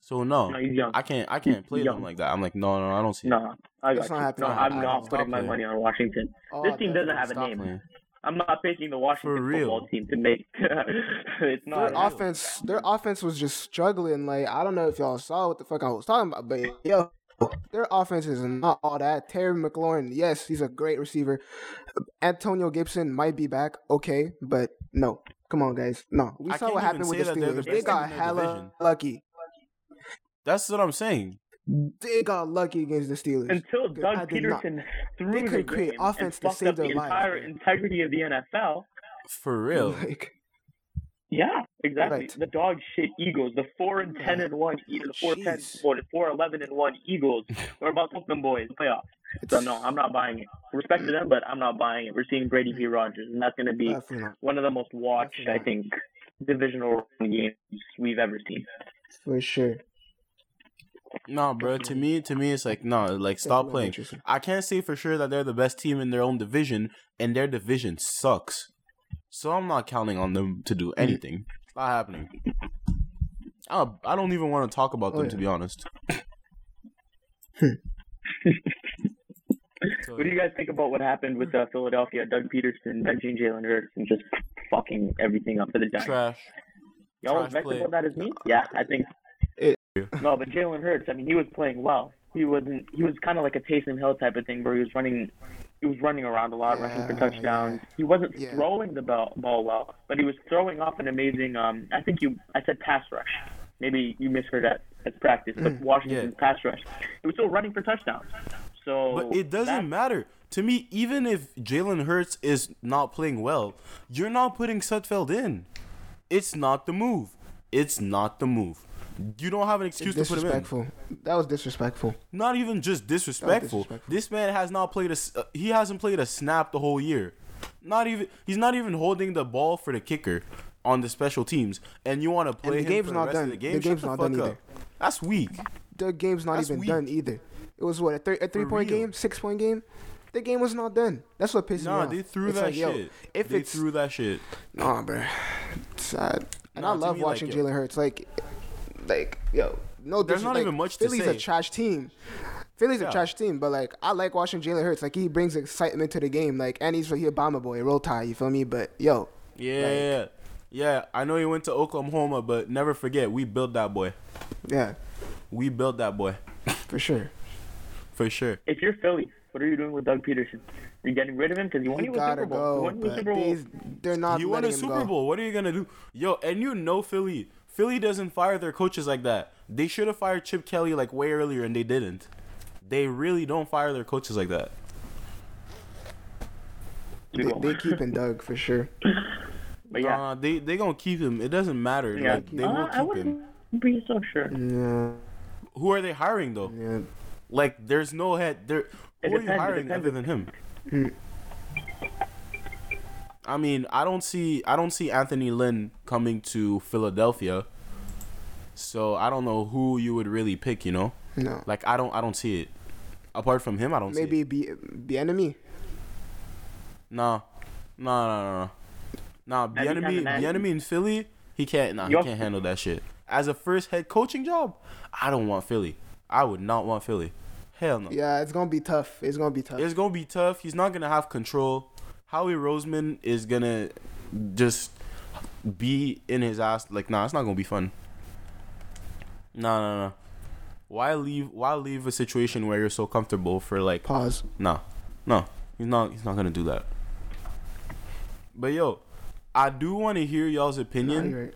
So no, no, he's young. I can't. I can't play young. them like that. I'm like, no, no, I don't see. it. No, I got That's not you. happening. No, I'm not stop putting my money on Washington. Oh, this team doesn't have a name. playing. I'm not picking the Washington football team to make. it's Their not. offense, their offense was just struggling. Like I don't know if y'all saw what the fuck I was talking about, but yo, their offense is not all that. Terry McLaurin, yes, he's a great receiver. Antonio Gibson might be back, okay, but no, come on, guys, no. We I saw can't what even happened with say the that they're the Steelers. They best got team in hella division. lucky. That's what I'm saying. They got lucky against the Steelers. Until Doug did not- Pederson threw They the couldn't create game offense and to save up the their entire integrity of the NFL. For real. Like, Yeah, exactly. Right. The dog shit Eagles, the four and ten and one, E- the four ten, Jeez. or the four eleven and one Eagles. We're about to them boys playoffs. So it's no, I'm not buying it. Respect to them, but I'm not buying it. We're seeing Brady v. Rodgers, and that's going to be definitely one of the most watched, I think, divisional games we've ever seen. For sure. No, bro. To me, to me, it's like no, like stop Definitely playing. I can't say for sure that they're the best team in their own division, and their division sucks. So I'm not counting on them to do anything. It's not happening. I I don't even want to talk about Oh, them yeah. to be honest. What do you guys think about what happened with uh, Philadelphia? Doug Pederson benching Jalen Hurts and just fucking everything up for the Giants. Trash. Y'all trash as vexed play. about that as me? Yeah, I think. No, but Jalen Hurts. I mean, he was playing well. He wasn't. He was kind of like a Taysom Hill type of thing, where he was running. He was running around a lot, rushing for Yeah, touchdowns. He wasn't Yeah. throwing the ball, ball well, but he was throwing off an amazing. Um, I think you. I said pass rush. Maybe you misheard that as practice, but Mm. Washington's pass rush. He was still running for touchdowns. So But it doesn't that- matter. To me, even if Jalen Hurts is not playing well, you're not putting Sudfeld in. It's not the move. It's not the move. You don't have an excuse to put him in. Disrespectful. That was disrespectful. Not even just disrespectful. disrespectful. This man has not played a. Uh, he hasn't played a snap the whole year. Not even. He's not even holding the ball for the kicker on the special teams, and you want to play the game's not the done. the game. The game's not done up. either. That's weak. The game's not That's even weak. done either. It was what a, thir- a three point game, six point game. The game was not done. That's what pisses me Nah, off. they threw It's that like, yo, shit. if they it's threw that shit. nah, bro, it's sad. And Nah, I love me, like, watching Jalen Hurts. Like, like yo, no, There's not like, even much to Philly's say. a trash team. Philly's Yeah. a trash team, but like I like watching Jalen Hurts. Like he brings excitement to the game. Like and he's he a bomber boy, roll tide. You feel me? But yo, Yeah, Like- yeah, yeah. Yeah, I know he went to Oklahoma, but never forget, we built that boy. yeah, We built that boy. for sure. For sure. If you're Philly, what are you doing with Doug Pederson? You're getting rid of him because you won He you a gotta Super Bowl. You go. won you a But Super Bowl. these, they're not you want a Super go. Bowl. What are you gonna do? Yo, and you know Philly. Philly doesn't fire their coaches like that. They should have fired Chip Kelly like way earlier, and they didn't. They really don't fire their coaches like that. They, they keeping Doug for sure. But yeah, Nah, they they gonna keep him. It doesn't matter. yeah. Like, they Uh, will keep him. wouldn't be so sure. Yeah, Who are they hiring though? yeah. Like, there's no head. There. It Who are you hiring other than him? I mean, I don't see. I don't see Anthony Lynn coming to Philadelphia. So I don't know who you would really pick. You know, No, like I don't. I don't see it. Apart from him, I don't see maybe be the enemy. Nah, nah, nah, nah, nah. Nah, Bieniemy, the enemy in Philly, he can't. Nah, he can't handle that shit. As a first head coaching job, I don't want Philly. I would not want Philly. Hell no. Yeah, it's gonna be tough. It's gonna be tough. It's gonna be tough. He's not gonna have control. Howie Roseman is gonna just be in his ass. Like, nah, it's not gonna be fun. Nah, nah, nah. Why leave? Why leave a situation where you're so comfortable for like Pause. no, no, he's not. He's not gonna do that. But yo, I do want to hear y'all's opinion you're right.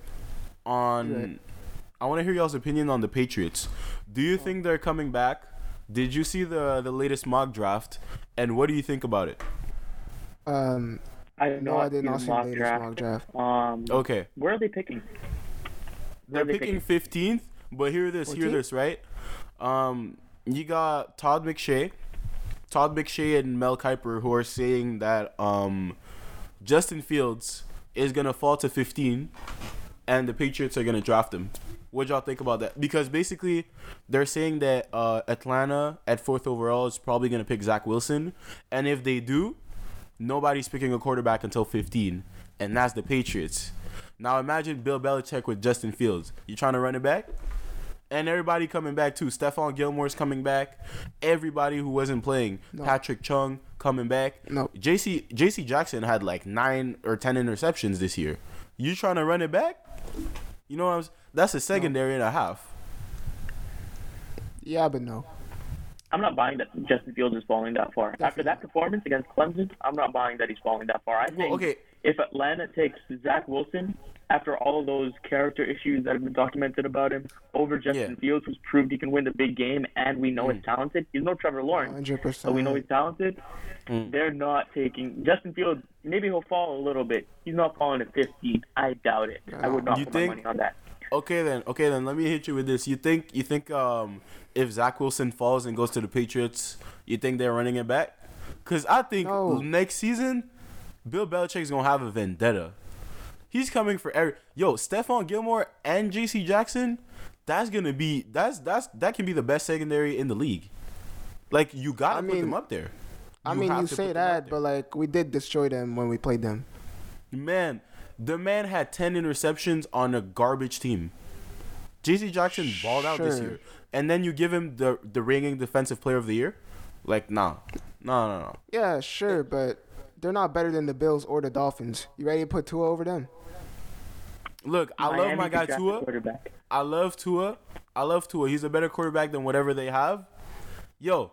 on. Right. I want to hear y'all's opinion on the Patriots. Do you think they're coming back? Did you see the the latest mock draft? And what do you think about it? Um, I did no, not I did not the see the mock latest draft. mock draft. Um, Okay, where are they picking? they're they picking fifteenth. But hear this, hear this, right? Um, you got Todd McShay, Todd McShay and Mel Kiper who are saying that um, Justin Fields is gonna fall to fifteen, and the Patriots are gonna draft him. What y'all think about that? Because basically, they're saying that uh, Atlanta at fourth overall is probably gonna pick Zach Wilson, and if they do, nobody's picking a quarterback until 15, and that's the Patriots. Now imagine Bill Belichick with Justin Fields. You trying to run it back? And everybody coming back too. Stephon Gilmore's coming back. Everybody who wasn't playing. No. Patrick Chung coming back. No. JC JC Jackson had like nine or ten interceptions this year. You trying to run it back? You know what I'm That's a secondary and a half. Yeah, but no. I'm not buying that Justin Fields is falling that far. After that performance against Clemson, I'm not buying that he's falling that far. I think Well, okay. if Atlanta takes Zach Wilson after all of those character issues that have been documented about him over Justin Yeah. Mm. Fields, who's proved he can win the big game, and we know he's talented. He's no Trevor Lawrence, Hundred but we know he's talented. Mm. They're not taking Justin Fields. Maybe he'll fall a little bit. He's not falling to 15. I doubt it. I would not You put think- my money on that. Okay then, okay then. Let me hit you with this. You think you think um if Zach Wilson falls and goes to the Patriots, you think they're running it back? Cause I think No. next season, Bill Belichick's gonna have a vendetta. He's coming for every yo Stephon Gilmore and J.C. Jackson. that's gonna be that's that's that can be the best secondary in the league. Like you gotta I put them mean- up there. I mean, you say put them up that, but like we did destroy them when we played them. Man, the man had 10 interceptions on a garbage team. JC Jackson balled out this Sure. year. And then you give him the the reigning defensive player of the year? Like, nah. No, no, no. Yeah, sure, but they're not better than the Bills or the Dolphins. You ready to put Tua over them? Look, I love Miami my could guy draft a Tua. Quarterback. I love Tua. I love Tua. He's a better quarterback than whatever they have. Yo,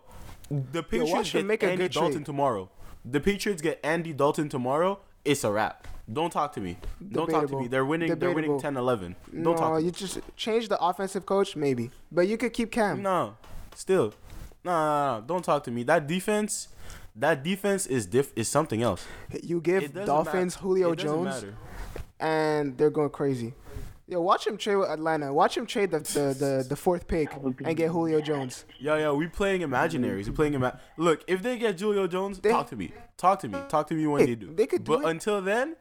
the Patriots watch him get make a Andy good Dalton trade. tomorrow. The Patriots get Andy Dalton tomorrow. It's a wrap. Don't talk to me. Don't talk to me. They're winning. They're winning Debatable. 10-11. Don't no, talk to me. you just change the offensive coach, maybe, but you could keep Cam. No, still, no, no, no, don't talk to me. That defense, that defense is diff is something else. You give Dolphins matter. Julio It Jones, matter. and they're going crazy. Yo, watch him trade with Atlanta. Watch him trade the the, the, the fourth pick and get Julio Jones. Yo, yo, we playing imaginaries. We playing ima- Look, if they get Julio Jones, They- talk to me. Talk to me. Talk to me when Hey, they do. they could do but it. until then,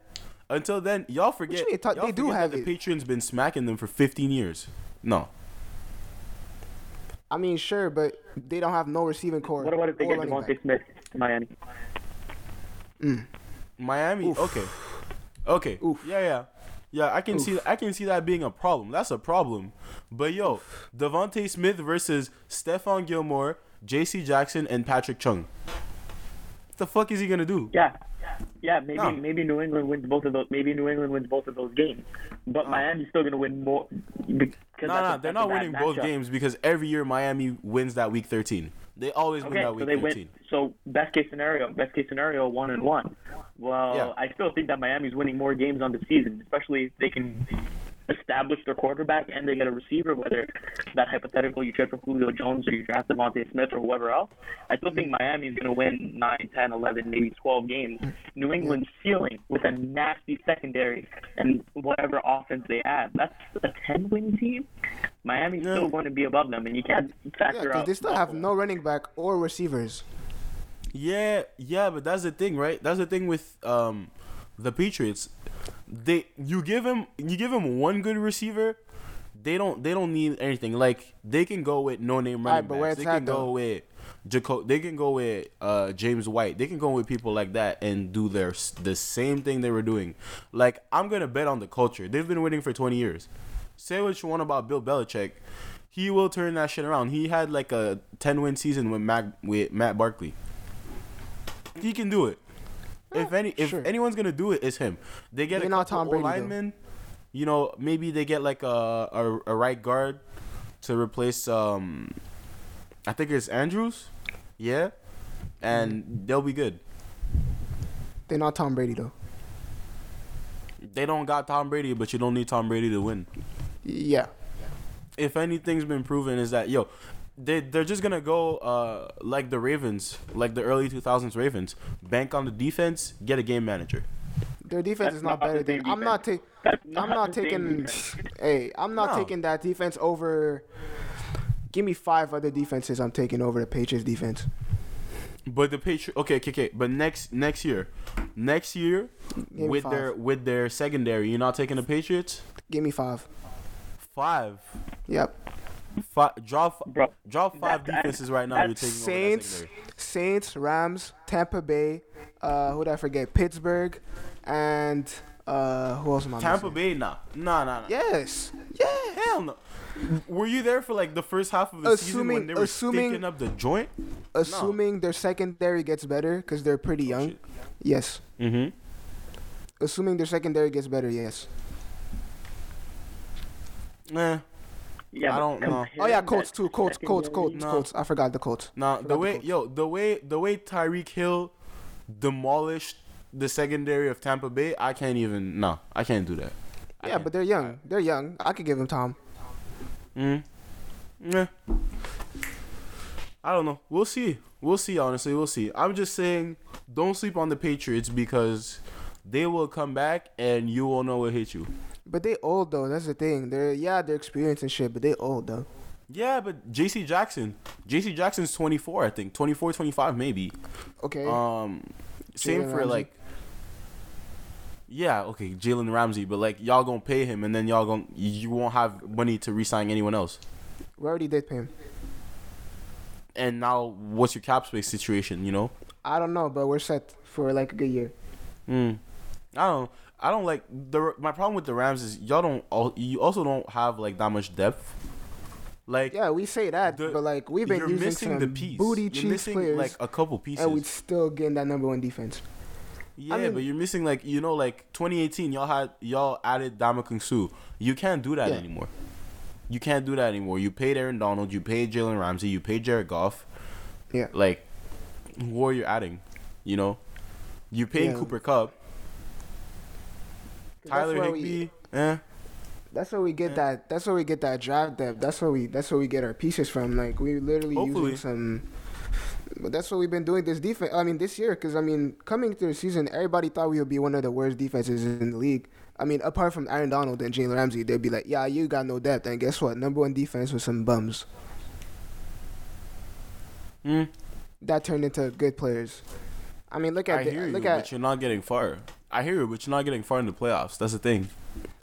until then, y'all forget. mean, y'all they do have that it. the Patriots been smacking them for 15 years. No, I mean, sure, but they don't have no receiving corps. What about if they or get running back. DeVonta Smith to Miami? Mm. Miami. Okay, okay. Oof. Yeah, yeah, yeah. I can see. I can see that being a problem. That's a problem. But yo, DeVonta Smith versus Stephon Gilmore, J.C. Jackson, and Patrick Chung. What the fuck is he gonna do? Yeah, yeah. Maybe No. maybe New England wins both of those. Maybe New England wins both of those games, but Miami's still gonna win more. Because No, that's no, a- they're not a bad winning both matchup. games because every year Miami wins that week 13. They always win Okay, that so week they 13. win. So best case scenario, best case scenario, one and one. Well, Yeah. I still think that Miami's winning more games on the season, especially if they can establish their quarterback and they get a receiver. Whether that hypothetical you trade for Julio Jones or you draft DeVonta Smith or whoever else, I still think Miami's going to win 9, 10, 11, maybe 12 games. New England's ceiling with a nasty secondary and whatever offense they add, that's a 10 win team. Miami's Yeah. still going to be above them, and you can't factor because out they still have no running back or receivers. Yeah, yeah, but that's the thing, right? That's the thing with um the Patriots. They you give him you give him one good receiver, they don't they don't need anything. Like they can go with no name running where backs. They can go though? with Jaco- they can go with uh, James White. They can go with people like that and do their the same thing they were doing. Like I'm gonna bet on the culture. They've been winning for 20 years. Say what you want about Bill Belichick, he will turn that shit around. He had like a 10 win season with Mac with Matt Barkley. He can do it. If any if sure. anyone's gonna do it, it's him. They get You're a not Tom Brady, linemen. You know, maybe they get like a, a a right guard to replace um I think it's Andrews. Yeah. And they'll be good. They're not Tom Brady though. They don't got Tom Brady, but you don't need Tom Brady to win. Yeah. If anything's been proven is that yo, they they're just gonna go uh like the Ravens, like the early two thousands Ravens. Bank on the defense, get a game manager. Their defense That's is not not better than. I'm not taking. That's I'm not not the same taking. Hey, I'm not No. taking that defense over. Give me five other defenses. I'm taking over the Patriots defense. But the Patriot, okay, okay, okay. But next next year, next year me with their with their secondary, you're not taking the Patriots. Give me five. Five, Yep. Five draw f- Bro, draw five that- defenses right now. You're that's taking over that Saints. Saints, Rams, Tampa Bay. Uh, who did I forget? Pittsburgh, and uh, who else am I Tampa missing? Bay, nah, nah, nah, nah. Yes. Yeah. Hell no. Were you there for like the first half of the season when Assuming- they were assuming- stinking up the joint? Assuming their secondary gets better because they're pretty young. Oh, shit. Yes. Mm-hmm. Assuming their secondary gets better. Yes. Nah, yeah, I don't know. Oh yeah, that Colts too. Colts, Colts, secondary- Colts, No. Colts. I forgot the Colts. nah. Forgot The the way, Colts. yo, the way, the way Tyreek Hill demolished the secondary of Tampa Bay, I can't even. No, I can't do that. I Yeah, can't. but they're young. They're young. I could give them Tom. Mm. Yeah. I don't know. We'll see. We'll see. Honestly, we'll see. I'm just saying, don't sleep on the Patriots because they will come back and you will know what hit you. But they old though. That's the thing. They're yeah, they're experienced and shit, but they old though. Yeah, but J.C. Jackson, J.C. Jackson's 24, I think, 24, 25 maybe. Okay. Um, same Jalen for Ramsey. like. Yeah, okay, Jalen Ramsey, but like y'all gonna pay him, and then y'all gonna you won't have money to re-sign anyone else. We already did pay him. And now, what's your cap space situation? You know, I don't know, but we're set for like a good year. Hmm. I don't. I don't like the. My problem with the Rams is y'all don't. al- You also don't have like that much depth. Like Yeah, we say that, the- but like we've been you're using missing some the piece. booty missing players, like a couple pieces. and we still getting that number one defense. yeah, mean- but you're missing like you know like 2018. Y'all had y'all added Ndamukong Suh. You can't do that Yeah. anymore. You can't do that anymore. You paid Aaron Donald. You paid Jalen Ramsey. You paid Jared Goff. Yeah. Like, who are you adding? You know, you're paying Yeah. Cooper Kupp. Tyler that's where we, eh. that's where we get Yeah. that. That's where we get that draft depth. That's where we. That's where we get our pieces from. Like we literally Hopefully. using some. But that's what we've been doing this defense. I mean, this year, because I mean, coming through the season, everybody thought we would be one of the worst defenses in the league. I mean, apart from Aaron Donald and Jalen Ramsey, they'd be like, "Yeah, you got no depth." And guess what? Number one defense with some bums. Mm. That turned into good players. I mean, look at I the, hear you, look but at. you're not getting far. I hear you, but you're not getting far in the playoffs. That's the thing.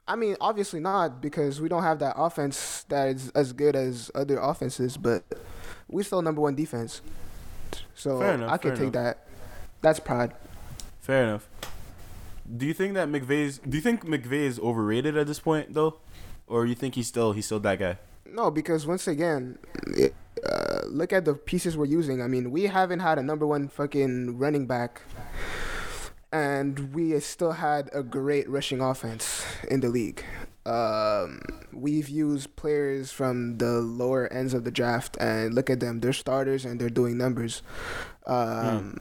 I mean, obviously not because we don't have that offense that is as good as other offenses, but we still number one defense. So enough, I can take that. That's pride. Fair enough. Do you think that McVay's? Do you think McVay is overrated at this point, though, or you think he's still he's still that guy? No, because once again, it, uh, look at the pieces we're using. I mean, we haven't had a number one fucking running back, and we still had a great rushing offense in the league. Um, we've used players from the lower ends of the draft, and look at them. They're starters and they're doing numbers. Um,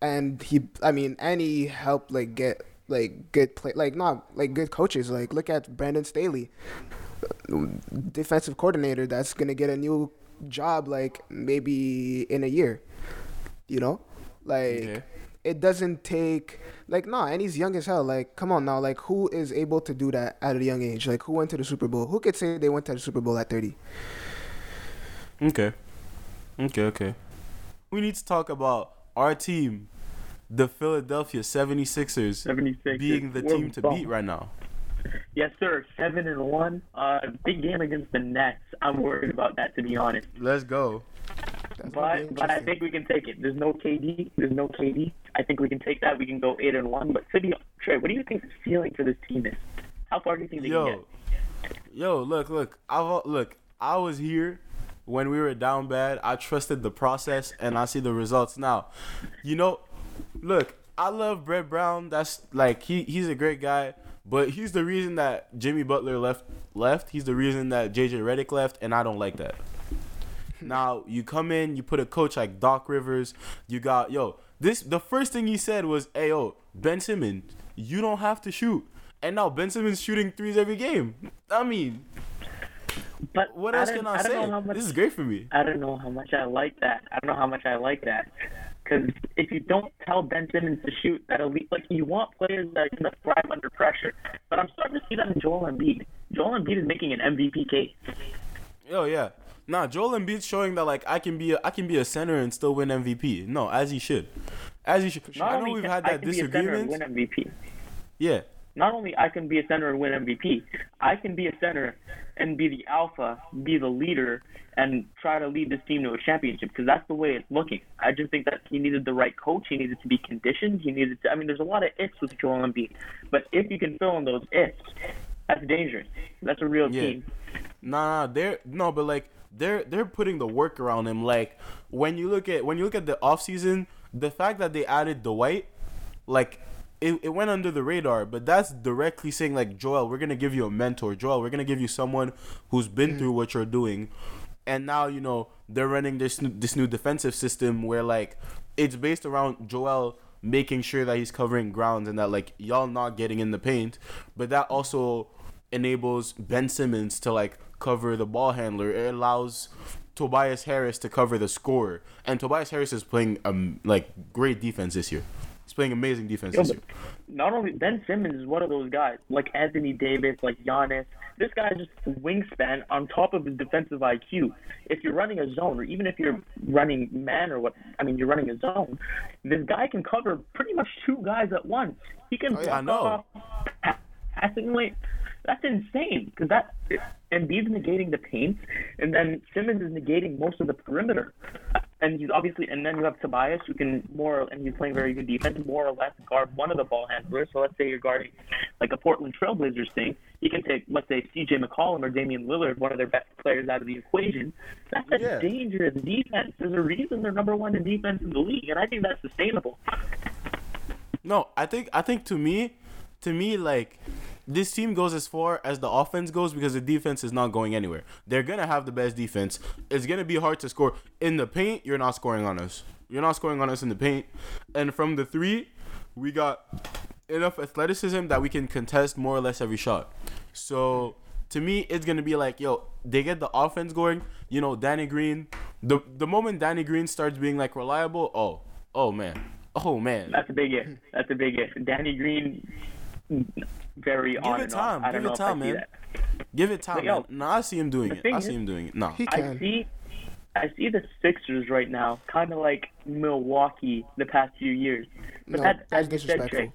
and he, I mean, and he helped like get like good play, like not like good coaches. Like look at Brandon Staley defensive coordinator that's gonna get a new job like maybe in a year. You know, like Okay. It doesn't take like no, and he's young as hell. Like come on now, like who is able to do that at a young age? Like who went to the Super Bowl? Who could say they went to the Super Bowl at thirty? Okay. Okay. Okay. We need to talk about our team, the Philadelphia 76ers, 76. being the We're team to bum- beat right now. Yes, sir. Seven and one. Uh, big game against the Nets. I'm worried about that, to be honest. Let's go. That's But but I think we can take it. There's no KD. There's no KD. I think we can take that. We can go eight and one. But to be Trae, what do you think the ceiling for this team is? How far do you think they can Yo, get? yo, look, look. I look. I was here when we were down bad. I trusted the process, and I see the results now. You know, look. I love Brett Brown. That's like he he's a great guy, but he's the reason that Jimmy Butler left left. He's the reason that JJ Redick left, and I don't like that. Now you come in, you put a coach like Doc Rivers. You got yo. This the first thing he said was, "Hey yo, Ben Simmons, you don't have to shoot." And now Ben Simmons shooting threes every game. I mean, But what else don't- can I, I say? much, this is great for me. I don't know how much I like that. I don't know how much I like that. Because if you don't tell Ben Simmons to shoot, that'll be like you want players that are going to thrive under pressure. But I'm starting to see that in Joel Embiid. Joel Embiid is making an MVP case. Oh yeah. Nah, Joel Embiid's showing that like I can be a, I can be a center and still win MVP. No, as he should, as he should. Not I know only we've had I that can be a center and disagreement. win MVP. Yeah, Not only I can be a center and win MVP, I can be a center and be the alpha, be the leader, and try to lead this team to a championship because that's the way it's looking. I just think that he needed the right coach. He needed to be conditioned. He needed to. I mean, there's a lot of ifs with Joel Embiid, but if you can fill in those ifs, that's dangerous. That's a real Yeah. team. Nah, they're no, but like they're they're putting the work around him. Like when you look at when you look at the offseason, the fact that they added Dwight, like it, it went under the radar, but that's directly saying like Joel, we're gonna give you a mentor. Joel, we're gonna give you someone who's been through what you're doing. And now, you know, they're running this this new defensive system where like it's based around Joel making sure that he's covering grounds and that like y'all not getting in the paint, but that also enables Ben Simmons to like cover the ball handler. It allows Tobias Harris to cover the scorer, and Tobias Harris is playing um like great defense this year. He's playing amazing defense Yo, this year. not only Ben Simmons is one of those guys, like Anthony Davis, like Giannis. This guy just wingspan on top of his defensive IQ. If you're running a zone, or even if you're running man, or what I mean, you're running a zone. This guy can cover pretty much two guys at once. He can Oh, yeah, block I know. off passing lane. That's insane because that Embiid's negating the paint, and then Simmons is negating most of the perimeter. And he's obviously, and then you have Tobias who can more, and he's playing very good defense, more or less guard one of the ball handlers. So let's say you're guarding like a Portland Trailblazers thing, you can take, let's say, C.J. McCollum or Damian Lillard, one of their best players out of the equation. That's a Yeah. dangerous defense. There's a reason they're number one in defense in the league, and I think that's sustainable. No, I think I think to me, to me like this team goes as far as the offense goes because the defense is not going anywhere. They're gonna have the best defense. It's gonna be hard to score in the paint. You're not scoring on us. You're not scoring on us in the paint. And from the three, we got enough athleticism that we can contest more or less every shot. So to me, it's gonna be like, yo, they get the offense going. You know, Danny Green. The the moment Danny Green starts being like reliable, oh, oh man, oh man. That's a big if. That's a big if. Danny Green, very Give on it and time. off. I don't Give know it if I time, see man. that. Give it time. But, yo, man. No, I see him doing the it. thing I see is- him doing it. No. He I can. see, I see the Sixers right now, kind of like Milwaukee the past few years. But No, that, that's as you said, disrespectful. Trae,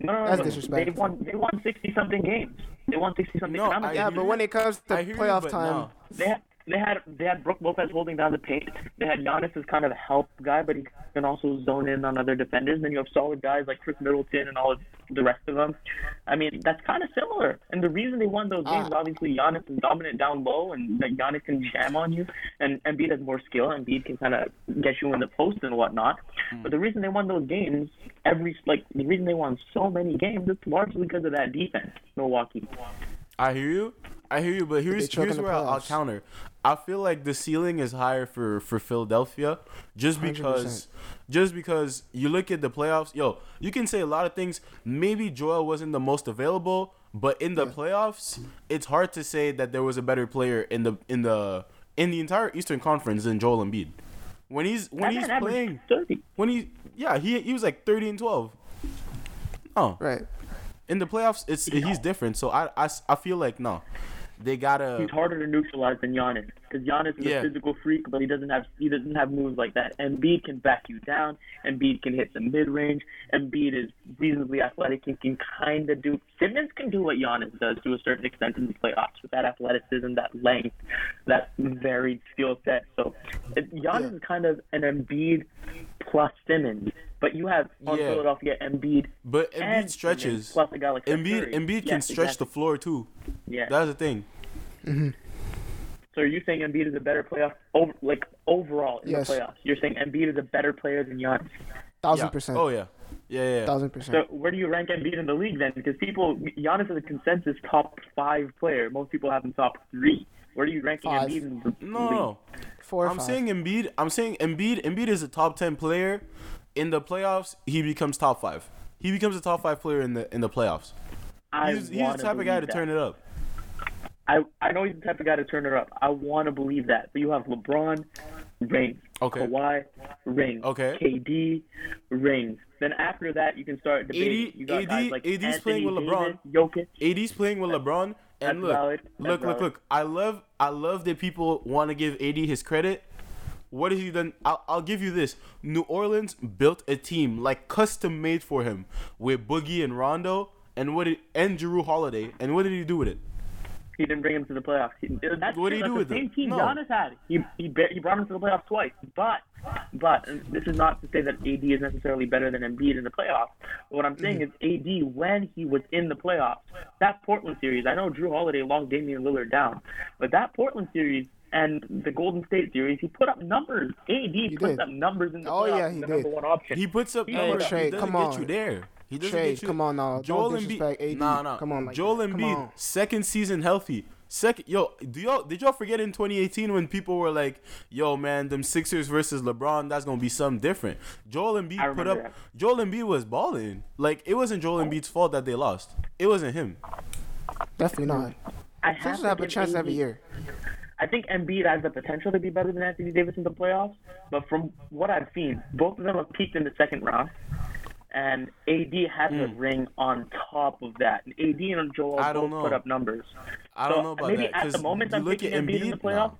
no, no, no, That's no. They disrespectful. won. They won sixty something games. They won sixty something. No, I'm Yeah, but when it comes to I hear you, playoff but time, no. They had they had they had Brook Lopez holding down the paint. They had Giannis as kind of a help guy, but he can also zone in on other defenders. And then you have solid guys like Khris Middleton and all of the rest of them. I mean, that's kind of similar. And the reason they won those games, Ah. obviously, Giannis is dominant down low, and like Giannis can jam on you, and Embiid has more skill. Embiid can kind of get you in the post and whatnot. Hmm. But the reason they won those games, every like the reason they won so many games, it's largely because of that defense, Milwaukee. I hear you. I hear you, but here's here's where I'll, I'll counter. I feel like the ceiling is higher for for Philadelphia just because 100%. just because you look at the playoffs. Yo, you can say a lot of things. Maybe Joel wasn't the most available, but in the playoffs, it's hard to say that there was a better player in the in the in the entire Eastern Conference than Joel Embiid. When he's when he's playing, thirty. when he yeah he he was like thirty and twelve. Oh, right? in the playoffs, it's he's different. So I, I, I feel like no, they gotta. He's harder to neutralize than Giannis because Giannis is Yeah. a physical freak, but he doesn't have he doesn't have moves like that. Embiid can back you down. Embiid can hit the mid range. Embiid is reasonably athletic and can kind of do. Simmons can do what Giannis does to a certain extent in the playoffs with that athleticism, that length, that varied skill set. So Giannis Yeah. is kind of an Embiid plus Simmons. But you have on Yeah. Philadelphia Embiid But Embiid stretches. plus a guy like Embiid Embiid can Yes, stretch exactly. the floor too. Yeah. That's the thing. Mm-hmm. So are you saying Embiid is a better playoff over like overall in Yes. the playoffs? You're saying Embiid is a better player than Giannis. Thousand Yeah. percent. Oh yeah. Yeah, yeah. yeah. Thousand So where do you rank Embiid in the league then? Because people Giannis is a consensus top five player. Most people have him top three. Where do you rank Embiid in the No, league? no. Four or I'm five. saying Embiid. I'm saying Embiid. Embiid is a top ten player. In the playoffs, he becomes top five. He becomes a top five player in the in the playoffs. I He's, he's the type of guy to believe turn it up. I I know he's the type of guy to turn it up. I want to believe that. But you have LeBron, rings. Okay. Kawhi, rings. Okay. KD, rings. Then after that, you can start debating. AD you got guys AD like AD's Anthony playing with LeBron. Davis, Jokic. AD's playing with LeBron, and look. That's look, look, valid. look. I love, I love that people want to give AD his credit. What has he done? I'll, I'll give you this. New Orleans built a team like custom made for him with Boogie and Rondo, and what did and Jrue Holiday, and what did he do with it? He didn't bring him to the playoffs. He, that's What did he That's do the same him? team No. Giannis had. He he, he brought him to the playoffs twice. But but this is not to say that AD is necessarily better than Embiid in the playoffs. But what I'm saying mm-hmm. is AD when he was in the playoffs, that Portland series. I know Jrue Holiday locked Damian Lillard down, but that Portland series. And the Golden State series, he put up numbers. AD puts did. up numbers in the Oh, playoffs. yeah, he the did. number one option. He puts up Hey, numbers. Trae, he doesn't come get on. you there. He doesn't Trae, get you. come on now. Joel Don't Embiid. disrespect AD. Nah, nah. Come on like Joel that. Come Embiid, on. second season healthy. Second, yo, do y'all did y'all forget in 2018 when people were like, "Yo, man, them Sixers versus LeBron, that's gonna be something different." Joel I Embiid put up. that. Joel Embiid was balling. Like it wasn't Joel Embiid's fault that they lost. It wasn't him. Definitely not. I have Sixers to have a give chance every year. I think Embiid has the potential to be better than Anthony Davis in the playoffs, but from what I've seen, both of them have peaked in the second round, and AD has a ring on top of that. And AD and Joel Hmm. I don't both know. put up numbers. I don't know about maybe that at the moment you I'm look picking at Embiid in the Embiid, playoffs.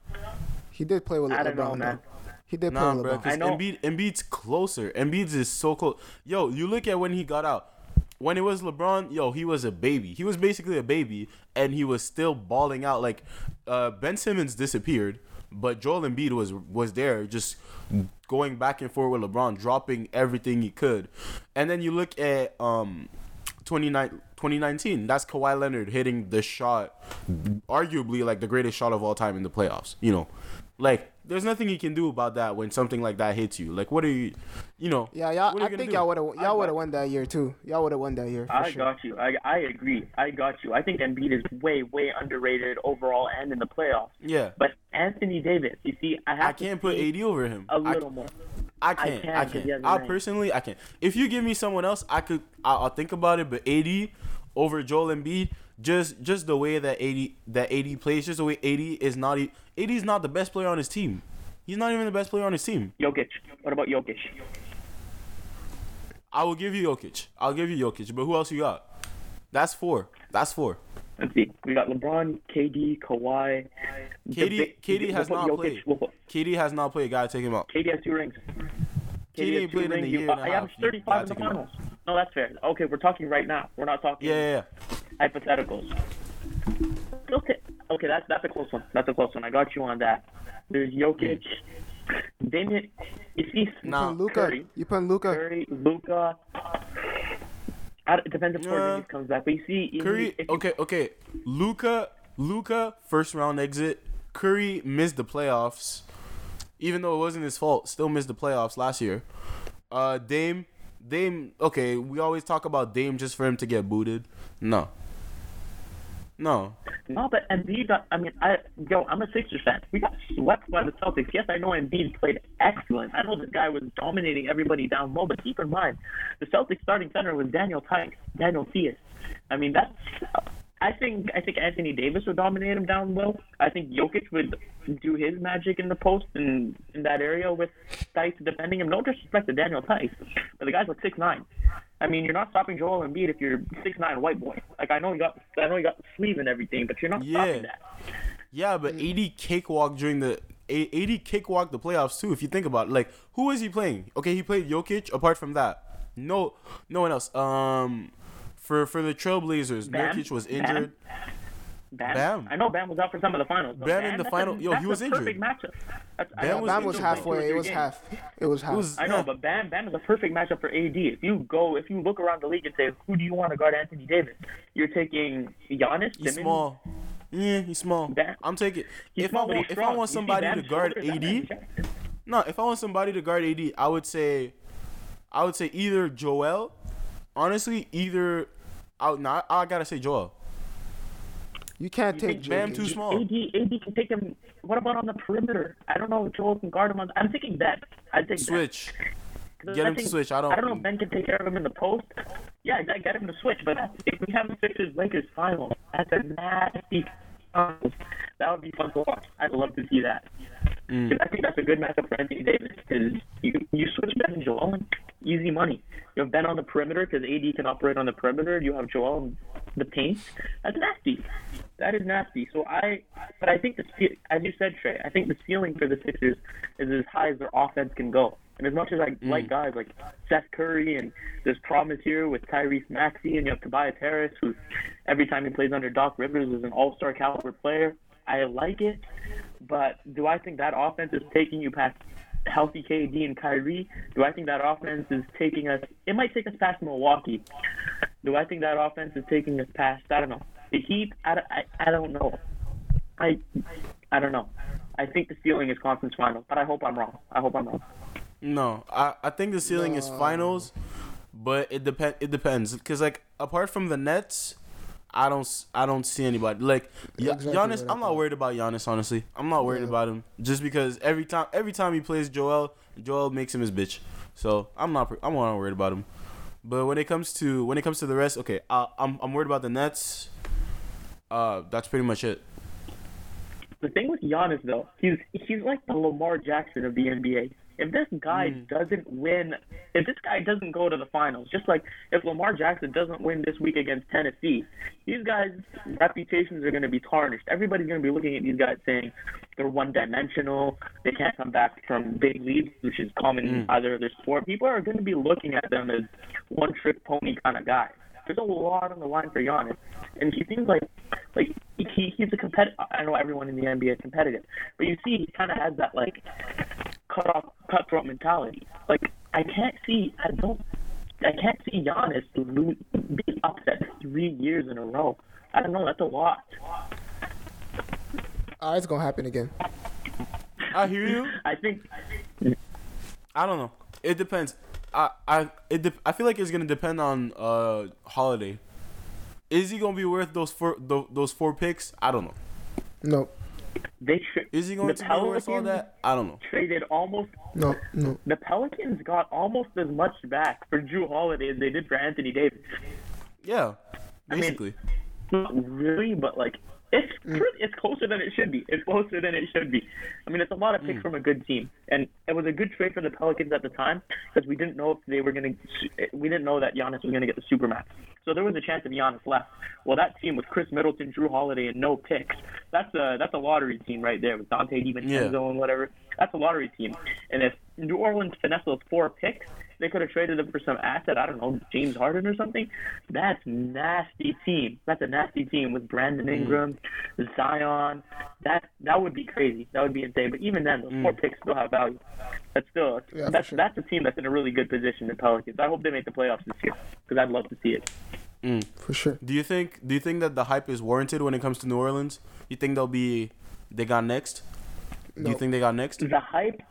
He did play with I LeBron. don't know, though. man. He did play Nah, with bro, LeBron. because I know. Embiid, Embiid's closer. Embiid's is so close. Yo, you look at when he got out. when it was LeBron, yo, he was a baby. He was basically a baby, and he was still balling out. Like uh, Ben Simmons disappeared, but Joel Embiid was was there, just going back and forth with LeBron, dropping everything he could. And then you look at um 2019, that's Kawhi Leonard hitting the shot, arguably like the greatest shot of all time in the playoffs. You know, like there's nothing you can do about that when something like that hits you. Like, what are you, you know? Yeah, y'all. you I think do? y'all would have y'all would have won that year too. Y'all would have won that year. For I sure. got you. I I agree. I got you. I think Embiid is way way underrated overall and in the playoffs. Yeah, But Anthony Davis, you see, I have I can't put see AD over him. a I- little more. I can't. I can't. I, has a I ring. personally, I can't. If you give me someone else, I could. I, I'll think about it. But AD over Joel Embiid, just just the way that AD that AD plays, just the way AD is not. AD is not the best player on his team. He's not even the best player on his team. Jokic. What about Jokic? I will give you Jokic. I'll give you Jokic. But who else you got? That's four. That's four. Let's see. We got LeBron, KD, Kawhi. KD big- KD we'll has not Jokic- played. we'll KD has not played. Gotta take him out. KD has two rings. KD has ain't two played in a year You- and a I half. averaged 35 in the take him finals. No, that's fair. Okay, we're talking right now. We're not talking Yeah, yeah, yeah. hypotheticals. Okay, okay, that's that's a close one. That's a close one. I got you on that. There's Jokic. Damian, you see, Nah. Luka, you put Luka. Curry, Luka. It depends if Yeah. Porzingis comes back, but you see, if Curry. you- if you- Okay, okay. Luka. Luka first round exit. Curry missed the playoffs, even though it wasn't his fault. Still missed the playoffs last year. Uh, Dame. Dame. Okay, we always talk about Dame just for him to get booted. No. No. No, but Embiid got. I mean, I yo, I'm a Sixers fan. We got swept by the Celtics. Yes, I know Embiid played excellent. I know this guy was dominating everybody down low. But keep in mind, the Celtics starting center was Daniel Theis, Daniel Theis. I mean, that's. I think I think Anthony Davis would dominate him down low. I think Jokic would do his magic in the post and in that area with Theis defending him. No disrespect to Daniel Theis, but the guy's like six nine. I mean, you're not stopping Joel Embiid if you're six nine white boy. Like I know you got, I know you got the sleeve and everything, but you're not Yeah. stopping that. Yeah, but AD cakewalk during the A- AD cakewalk the playoffs too. If you think about it. like who was he playing? Okay, he played Jokic. Apart from that, no, no one else. Um, for for the Trailblazers, Bam? Nurkic was injured. Bam. Bam. I know Bam was out for some of the finals. but Bam in the final- A, yo, he was a injured. Perfect matchup. That's, Bam know was Bam was halfway. It was games. half. It was half. was- I know, but Bam Bam is a perfect matchup for AD. If you go, if you look around the league and say, who do you want to guard Anthony Davis? You're taking Giannis. He's Simmons, small. Yeah, he's small. Bam. I'm taking. He's if small, I but want, he's if I strong. want You see somebody to guard shoulders, that man's AD, jacked. no, if I want somebody to guard AD, I would say, I would say either Joel. Honestly, either. I not. I gotta say Joel. You can't You take think Bam too small. AD, AD can take him. What about on the perimeter? I don't know if Joel can guard him on. I'm thinking that. I think Switch. That. Get I him to switch. I don't- I don't know if Ben can take care of him in the post. Yeah, I Get him to switch. But if we have the Sixers Lakers final, that's a nasty. finals. That would be fun to watch. I'd love to see that. Mm. 'Cause I think that's a good matchup for Anthony Davis because you you switch Ben and Joel, and easy money. You have Ben on the perimeter because AD can operate on the perimeter. You have Joel in the paint. That's nasty. That is nasty. So I, but I think the as you said, Trae, I think the ceiling for the Sixers is as high as their offense can go. And as much as I mm. like guys like Seth Curry and there's promise here with Tyrese Maxey and you have Tobias Harris, who every time he plays under Doc Rivers is an all-star caliber player. I like it, but do I think that offense is taking you past healthy KD and Kyrie? Do I think that offense is taking us? It might take us past Milwaukee. Do I think that offense is taking us past? I don't know. The Heat. I, don't- I, I don't know. I I don't know. I think the ceiling is conference finals, but I hope I'm wrong. I hope I'm wrong. No, I, I think the ceiling is finals, but it depend it depends because like apart from the Nets, I don't s- I don't see anybody like y- Exactly Giannis. I I'm not worried about Giannis honestly. I'm not worried Yeah. about him just because every time every time he plays Joel, Joel makes him his bitch. So I'm not I'm not worried about him. But when it comes to when it comes to the rest, okay, I, I'm I'm worried about the Nets. Uh, that's pretty much it. The thing with Giannis though, he's he's like the Lamar Jackson of the NBA. If this guy hmm. doesn't win, if this guy doesn't go to the finals, just like if Lamar Jackson doesn't win this week against Tennessee, these guys' reputations are going to be tarnished. Everybody's going to be looking at these guys saying they're one-dimensional. They can't come back from big leads, which is common in hmm. either of their sport. People are going to be looking at them as one-trick pony kind of guys. There's a lot on the line for Giannis, and he seems like like he he's a competitive. I know everyone in the NBA is competitive, but you see he kind of has that like cut off cutthroat mentality. Like I can't see. I don't. I can't see Giannis being upset three years in a row. I don't know. That's a lot. Uh, it's gonna happen again. I hear you. I think. I don't know. It depends. I I it de- I feel like it's gonna depend on uh Holiday. Is he gonna be worth those four those, those four picks? I don't know. No, They should. Is he going the to be worth all that? I don't know. Traded almost. no, no. The Pelicans got almost as much back for Jrue Holiday as they did for Anthony Davis. Yeah, mean- basically. Not really, but like it's Mm. pretty, it's closer than it should be. It's closer than it should be. I mean, it's a lot of picks Mm. from a good team, and it was a good trade for the Pelicans at the time because we didn't know if they were gonna. We didn't know that Giannis was gonna get the supermax, so there was a chance of Giannis left. Well, that team with Khris Middleton, Jrue Holiday, and no picks. That's a that's a lottery team right there with Donte DiVincenzo Yeah. and whatever. That's a lottery team, and if New Orleans finesse those four picks. They could have traded them for some asset. I don't know, James Harden or something. That's nasty team. That's a nasty team with Brandon Mm. Ingram, Zion. That that would be crazy. That would be insane. But even then, those four picks still have value. That's still Yeah, that's sure. that's a team that's in a really good position. The Pelicans. I hope they make the playoffs this year because I'd love to see it. For sure. Do you think Do you think that the hype is warranted when it comes to New Orleans? You think they'll be they got next? Do you think they got next? The hype,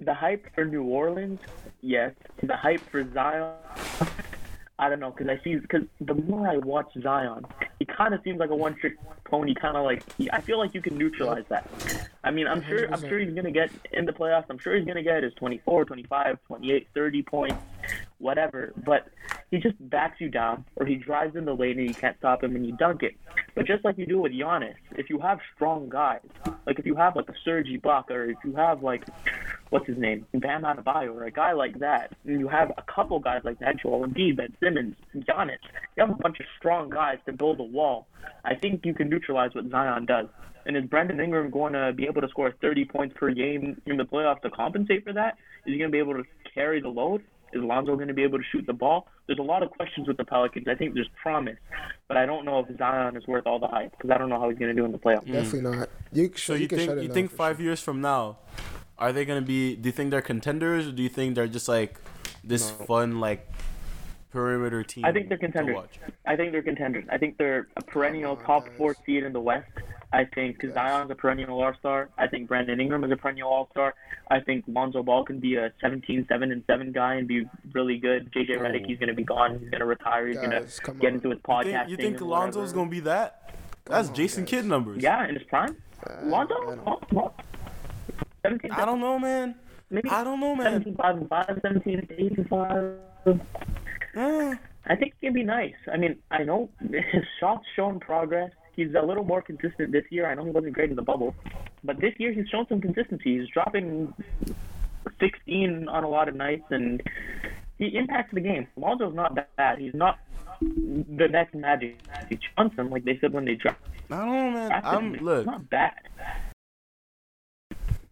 the hype for New Orleans, yes. The hype for Zion, I don't know, because I see, because the more I watch Zion, he kind of seems like a one-trick pony. Kind of like he, I feel like you can neutralize that. I mean, I'm sure, I'm sure he's gonna get in the playoffs. I'm sure he's gonna get his 24, 25, 28, 30 points, whatever. But he just backs you down, or he drives in the lane and you can't stop him and you dunk it. But just like you do with Giannis, if you have strong guys, like if you have like a Serge Ibaka, or if you have like what's his name, Bam Adebayo, or a guy like that, and you have a couple guys like that, Joel Embiid, Ben Simmons, Giannis, you have a bunch of strong guys to build a wall. I think you can neutralize what Zion does. And is Brandon Ingram going to be able to score 30 points per game in the playoffs to compensate for that? Is he going to be able to carry the load? Is Lonzo going to be able to shoot the ball? There's a lot of questions with the Pelicans. I think there's promise, but I don't know if Zion is worth all the hype because I don't know how he's going to do in the playoffs. Mm. Definitely not. You, So you, you think you think for five years from now, are they gonna be? Do you think they're contenders, or do you think they're just like this fun like perimeter team? I think they're to contenders. watch? I think they're contenders. I think they're a perennial oh, top four seed in the West. I think Zion's a perennial All Star. I think Brandon Ingram is a perennial All Star. I think Lonzo Ball can be a 17, 7 and 7 guy and be really good. JJ oh. Redick, he's going to be gone. He's going to retire. He's going to get on. into his You think, you think Lonzo's gonna be that? That's on, Jason guys. Kidd numbers. Yeah, in his prime. Eh, Lonzo? I don't- Oh, 17, I don't know, man. maybe I don't know, man. 17, 5 and 5, 17, 8 and 5. I think it's gonna be nice. I mean, I know his shots shown progress. He's a little more consistent this year. I know he wasn't great in the bubble, but this year he's shown some consistency. He's dropping 16 on a lot of nights, and he impacts the game. Lonzo's not that bad. He's not the next Magic Johnson, like they said when they dropped. I don't know, man. I'm He's look. not bad.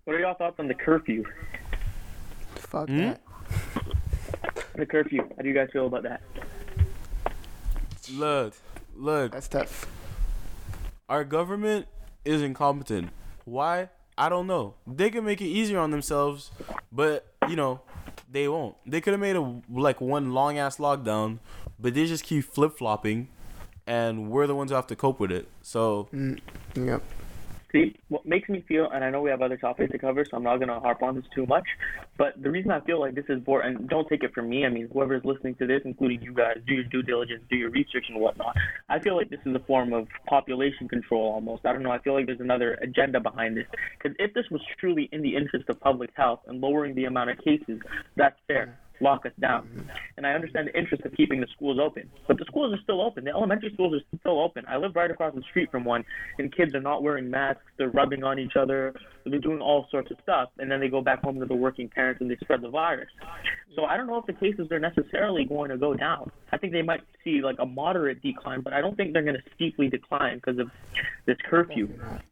What are y'all thoughts on the curfew? Fuck Hmm? that. The curfew. How do you guys feel about that? Look, look, That's tough. our government is incompetent. Why? I don't know. They can make it easier on themselves, but you know, they won't. They could have made a like one long ass lockdown, but they just keep flip flopping, and we're the ones who have to cope with it. So mm, Yep. See, what makes me feel, and I know we have other topics to cover, so I'm not going to harp on this too much, but the reason I feel like this is boring, and don't take it from me, I mean, whoever's listening to this, including you guys, do your due diligence, do your research and whatnot. I feel like this is a form of population control almost. I don't know, I feel like there's another agenda behind this. Because if this was truly in the interest of public health and lowering the amount of cases, that's fair. Lock us down. Mm-hmm. And I understand the interest of keeping the schools open. But the schools are still open. The elementary schools are still open. I live right across the street from one, and kids are not wearing masks. They're rubbing on each other. They're doing all sorts of stuff. And then they go back home to the working parents and they spread the virus. So I don't know if the cases are necessarily going to go down. I think they might see like a moderate decline, but I don't think they're going to steeply decline because of this curfew.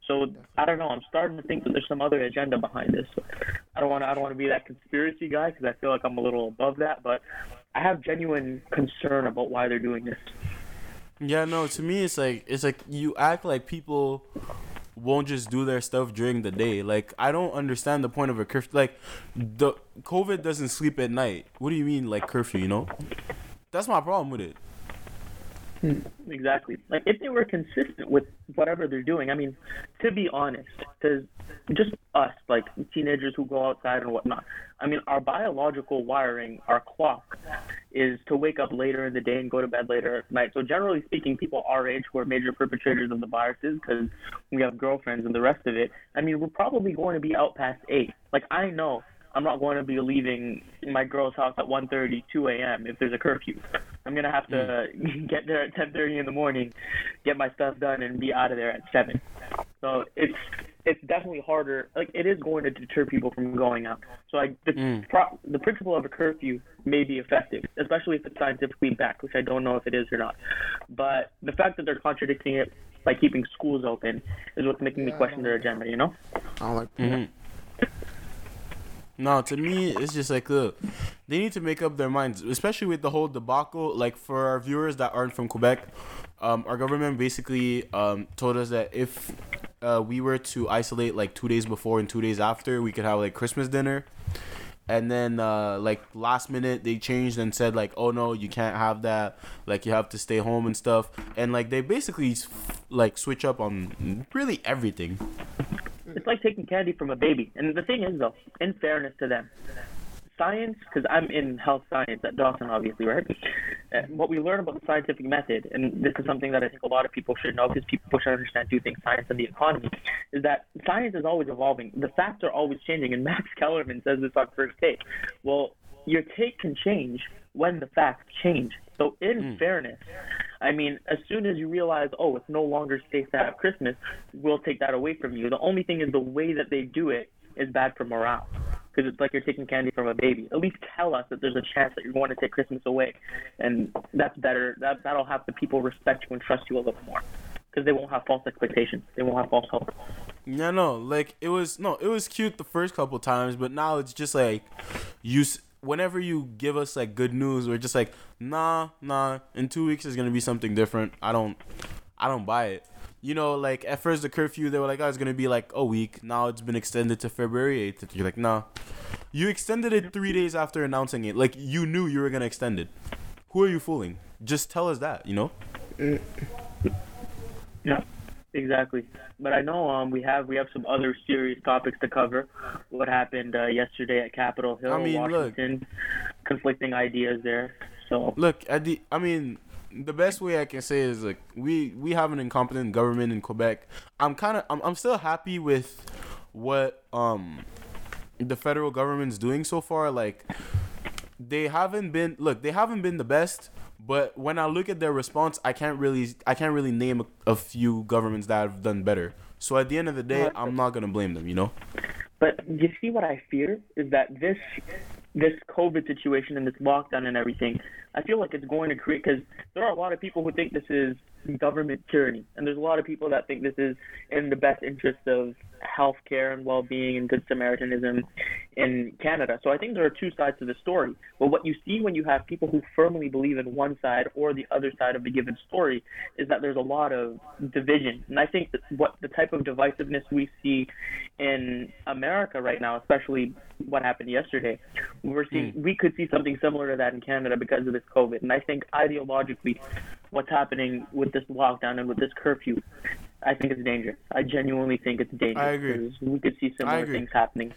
So I don't know. I'm starting to think that there's some other agenda behind this. I don't want to. I don't want to be that conspiracy guy because I feel like I'm a little above that. But I have genuine concern about why they're doing this. Yeah, no. To me, it's like it's like you act like people won't just do their stuff during the day. Like I don't understand the point of a curfew. Like the COVID doesn't sleep at night. What do you mean like curfew? You know, that's my problem with it. Mm. Exactly. Like if they were consistent with whatever they're doing. I mean, to be honest, because just us, like teenagers who go outside and whatnot. I mean, our biological wiring, our clock, is to wake up later in the day and go to bed later at night. So generally speaking, people our age who are major perpetrators of the viruses, because we have girlfriends and the rest of it. I mean, we're probably going to be out past eight. Like I know I'm not going to be leaving my girl's house at 1:30, 2 a.m. if there's a curfew. I'm gonna have to mm. get there at 10:30 in the morning, get my stuff done, and be out of there at seven. So it's it's definitely harder. Like it is going to deter people from going out. So like the mm. pro- the principle of a curfew may be effective, especially if it's scientifically backed, which I don't know if it is or not. But the fact that they're contradicting it by keeping schools open is what's making me question their agenda. You know. I don't like. Mm-hmm. No, to me, it's just like, look, they need to make up their minds, especially with the whole debacle. Like for our viewers that aren't from Quebec, um, our government basically um, told us that if uh, we were to isolate like two days before and two days after, we could have like Christmas dinner. And then uh, like last minute they changed and said like, oh no, you can't have that. Like you have to stay home and stuff. And like they basically like switch up on really everything. It's like taking candy from a baby. And the thing is, though, in fairness to them, science, because I'm in health science at Dawson, obviously, right? What we learn about the scientific method, and this is something that I think a lot of people should know because people should understand two things, science and the economy, is that science is always evolving. The facts are always changing, and Max Kellerman says this on First Take. Well, your take can change when the facts change. So, in mm. fairness, I mean, as soon as you realize, oh, it's no longer safe to have Christmas, we'll take that away from you. The only thing is the way that they do it is bad for morale. Because it's like you're taking candy from a baby. At least tell us that there's a chance that you're going to take Christmas away, and that's better. That that'll have the people respect you and trust you a little more, because they won't have false expectations. They won't have false hope. Yeah, no, like it was no, it was cute the first couple times, but now it's just like you whenever you give us like good news, we're just like, nah, nah. In two weeks, it's gonna be something different. I don't, I don't buy it. You know, like at first the curfew, they were like, oh, it's gonna be like a week. Now it's been extended to February eighth. You're like, nah. You extended it three days after announcing it. Like you knew you were gonna extend it. Who are you fooling? Just tell us that. You know. Yeah. Exactly, but I know um we have we have some other serious topics to cover. What happened uh, yesterday at Capitol Hill, I mean, Washington, look, conflicting ideas there. So look at the. I mean, the best way I can say is like we we have an incompetent government in Quebec. I'm kind of I'm I'm still happy with what um the federal government's doing so far. Like they haven't been look they haven't been the best but when I look at their response, I can't really I can't really name a, a few governments that have done better. So at the end of the day, I'm not gonna blame them. You know. But you see, what I fear is that this this COVID situation and this lockdown and everything, I feel like it's going to create because there are a lot of people who think this is government tyranny, and there's a lot of people that think this is in the best interest of healthcare and well-being and good Samaritanism in Canada. So I think there are two sides to the story. But what you see when you have people who firmly believe in one side or the other side of the given story is that there's a lot of division. And I think that what the type of divisiveness we see in America right now, especially what happened yesterday, we're seeing mm. we could see something similar to that in Canada because of this COVID. And I think ideologically, what's happening with this lockdown and with this curfew, I think it's dangerous. I genuinely think it's dangerous. I agree. We could see similar things happening.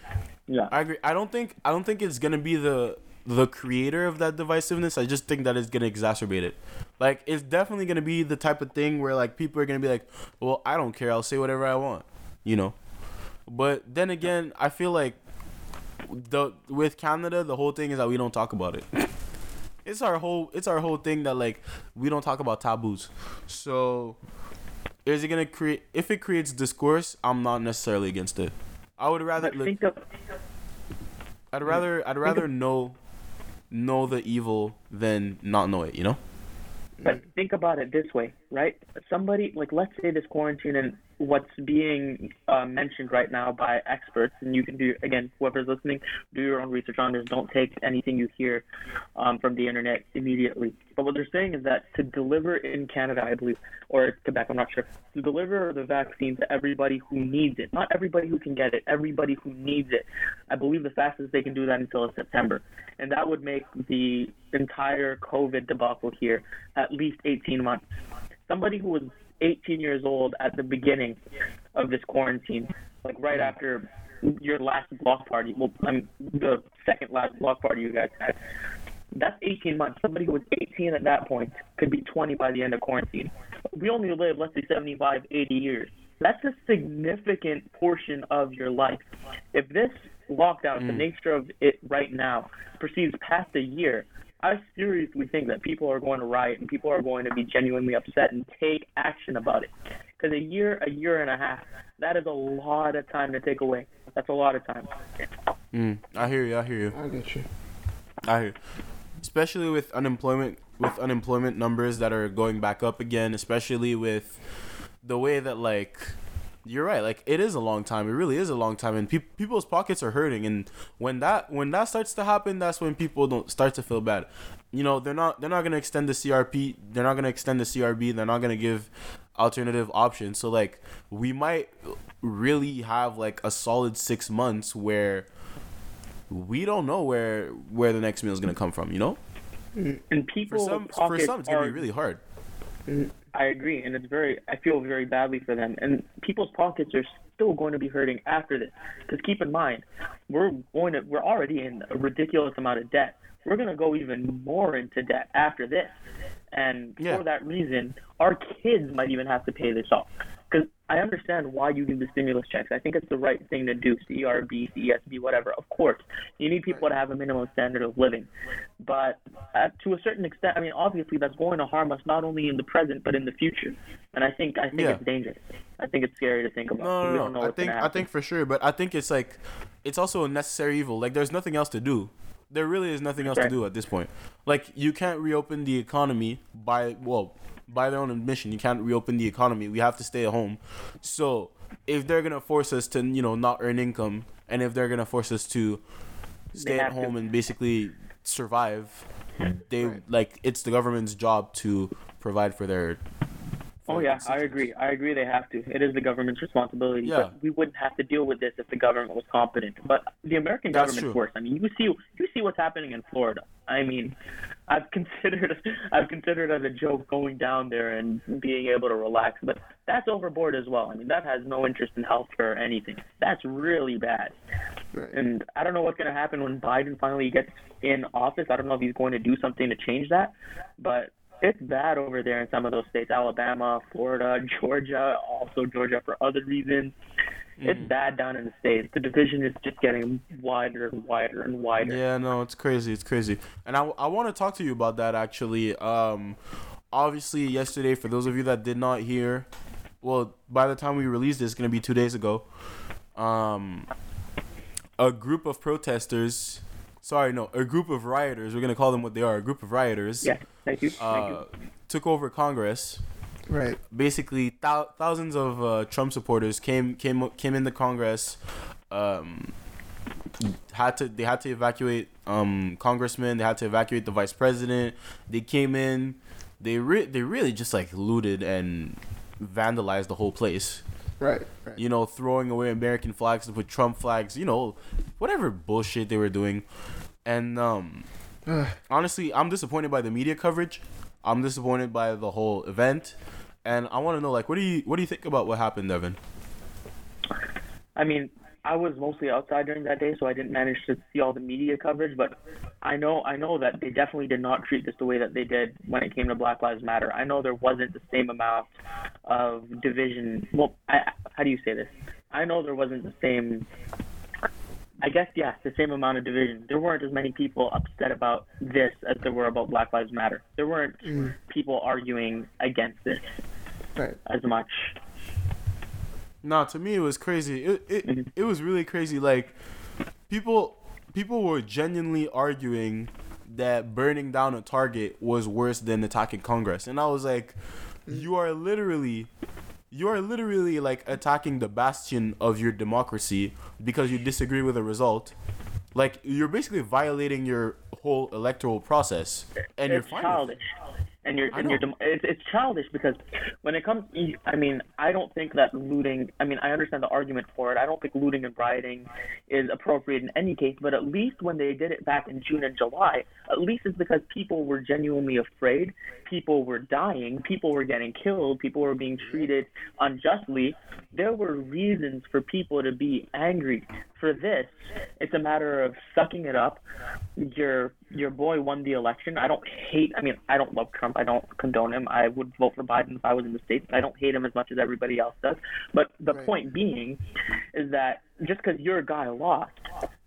Yeah. I agree. I don't think I don't think it's gonna be the the creator of that divisiveness. I just think that it's gonna exacerbate it. Like it's definitely gonna be the type of thing where like people are gonna be like, Well, I don't care, I'll say whatever I want. You know? But then again, I feel like the with Canada, the whole thing is that we don't talk about it. it's our whole it's our whole thing that like we don't talk about taboos. So is it gonna create if it creates discourse, I'm not necessarily against it. I would rather look, of, I'd rather I'd rather know know the evil than not know it, you know? But think about it this way, right? Somebody like let's say this quarantine and what's being uh, mentioned right now by experts, and you can do again, whoever's listening, do your own research on this. Don't take anything you hear um, from the internet immediately. But what they're saying is that to deliver in Canada, I believe, or Quebec, I'm not sure, to deliver the vaccine to everybody who needs it, not everybody who can get it, everybody who needs it. I believe the fastest they can do that until September, and that would make the entire COVID debacle here at least 18 months. Somebody who was 18 years old at the beginning of this quarantine, like right after your last block party, well, I mean, the second last block party you guys had. That's 18 months. Somebody who was 18 at that point could be 20 by the end of quarantine. We only live, let's say, 75, 80 years. That's a significant portion of your life. If this lockdown, mm. the nature of it right now, proceeds past a year, I seriously think that people are going to riot and people are going to be genuinely upset and take action about it. Because a year, a year and a half, that is a lot of time to take away. That's a lot of time. Mm, I hear you. I hear you. I get you. I hear. Especially with unemployment, with unemployment numbers that are going back up again. Especially with the way that like you're right. Like it is a long time. It really is a long time, and pe- people's pockets are hurting. And when that when that starts to happen, that's when people don't start to feel bad. You know, they're not they're not gonna extend the CRP. They're not gonna extend the CRB. They're not gonna give alternative options. So like we might really have like a solid six months where we don't know where where the next meal is gonna come from. You know. Mm, and people for some for some it's gonna are, be really hard. Mm, I agree, and it's very. I feel very badly for them, and people's pockets are still going to be hurting after this. Because keep in mind, we're going to. We're already in a ridiculous amount of debt. We're going to go even more into debt after this, and yeah. for that reason, our kids might even have to pay this off. I understand why you do the stimulus checks. I think it's the right thing to do. CRB, CSB, whatever. Of course, you need people to have a minimum standard of living, but to a certain extent, I mean, obviously, that's going to harm us not only in the present but in the future. And I think I think yeah. it's dangerous. I think it's scary to think about. No, no, no. I think I think for sure, but I think it's like it's also a necessary evil. Like there's nothing else to do there really is nothing else to do at this point. Like you can't reopen the economy by well by their own admission, you can't reopen the economy. We have to stay at home. So if they're gonna force us to, you know, not earn income, and if they're gonna force us to stay at home to. and basically survive, they right. like it's the government's job to provide for their Oh yeah, I agree. I agree. They have to. It is the government's responsibility. Yeah. But we wouldn't have to deal with this if the government was competent. But the American That's government's true. worse. I mean, you see, you see what's happening in Florida. I mean, I've considered, I've considered as a joke going down there and being able to relax, but that's overboard as well. I mean, that has no interest in healthcare or anything. That's really bad. Right. And I don't know what's going to happen when Biden finally gets in office. I don't know if he's going to do something to change that, but it's bad over there in some of those states alabama florida georgia also georgia for other reasons mm. it's bad down in the states the division is just getting wider and wider and wider yeah no it's crazy it's crazy and i, I want to talk to you about that actually um obviously yesterday for those of you that did not hear well by the time we released this it's going to be two days ago um a group of protesters sorry, no, a group of rioters. We're gonna call them what they are. A group of rioters. Yeah, thank you. Uh, thank you. Took over Congress. Right. Basically, th- thousands of uh, Trump supporters came came came into Congress. Um, had to they had to evacuate um, congressmen. They had to evacuate the vice president. They came in. They re- they really just like looted and vandalized the whole place. Right, right. You know, throwing away American flags to put Trump flags. You know, whatever bullshit they were doing. And um, honestly, I'm disappointed by the media coverage. I'm disappointed by the whole event. And I want to know, like, what do you what do you think about what happened, Devon? I mean, I was mostly outside during that day, so I didn't manage to see all the media coverage. But I know I know that they definitely did not treat this the way that they did when it came to Black Lives Matter. I know there wasn't the same amount of division. Well, I, how do you say this? I know there wasn't the same. I guess yes, the same amount of division. There weren't as many people upset about this as there were about Black Lives Matter. There weren't mm. people arguing against this right. as much. No, to me it was crazy. It it, mm-hmm. it was really crazy. Like people people were genuinely arguing that burning down a target was worse than attacking Congress. And I was like, you are literally you are literally like attacking the bastion of your democracy because you disagree with a result. Like you're basically violating your whole electoral process, and it's you're childish. And you're and you're dem- it's it's childish because when it comes I mean I don't think that looting I mean I understand the argument for it. I don't think looting and rioting is appropriate in any case but at least when they did it back in June and July at least it's because people were genuinely afraid. People were dying. People were getting killed. People were being treated unjustly. There were reasons for people to be angry for this it's a matter of sucking it up your your boy won the election. I don't hate. I mean, I don't love Trump. I don't condone him. I would vote for Biden if I was in the states. I don't hate him as much as everybody else does. But the Right. point being is that just because your guy lost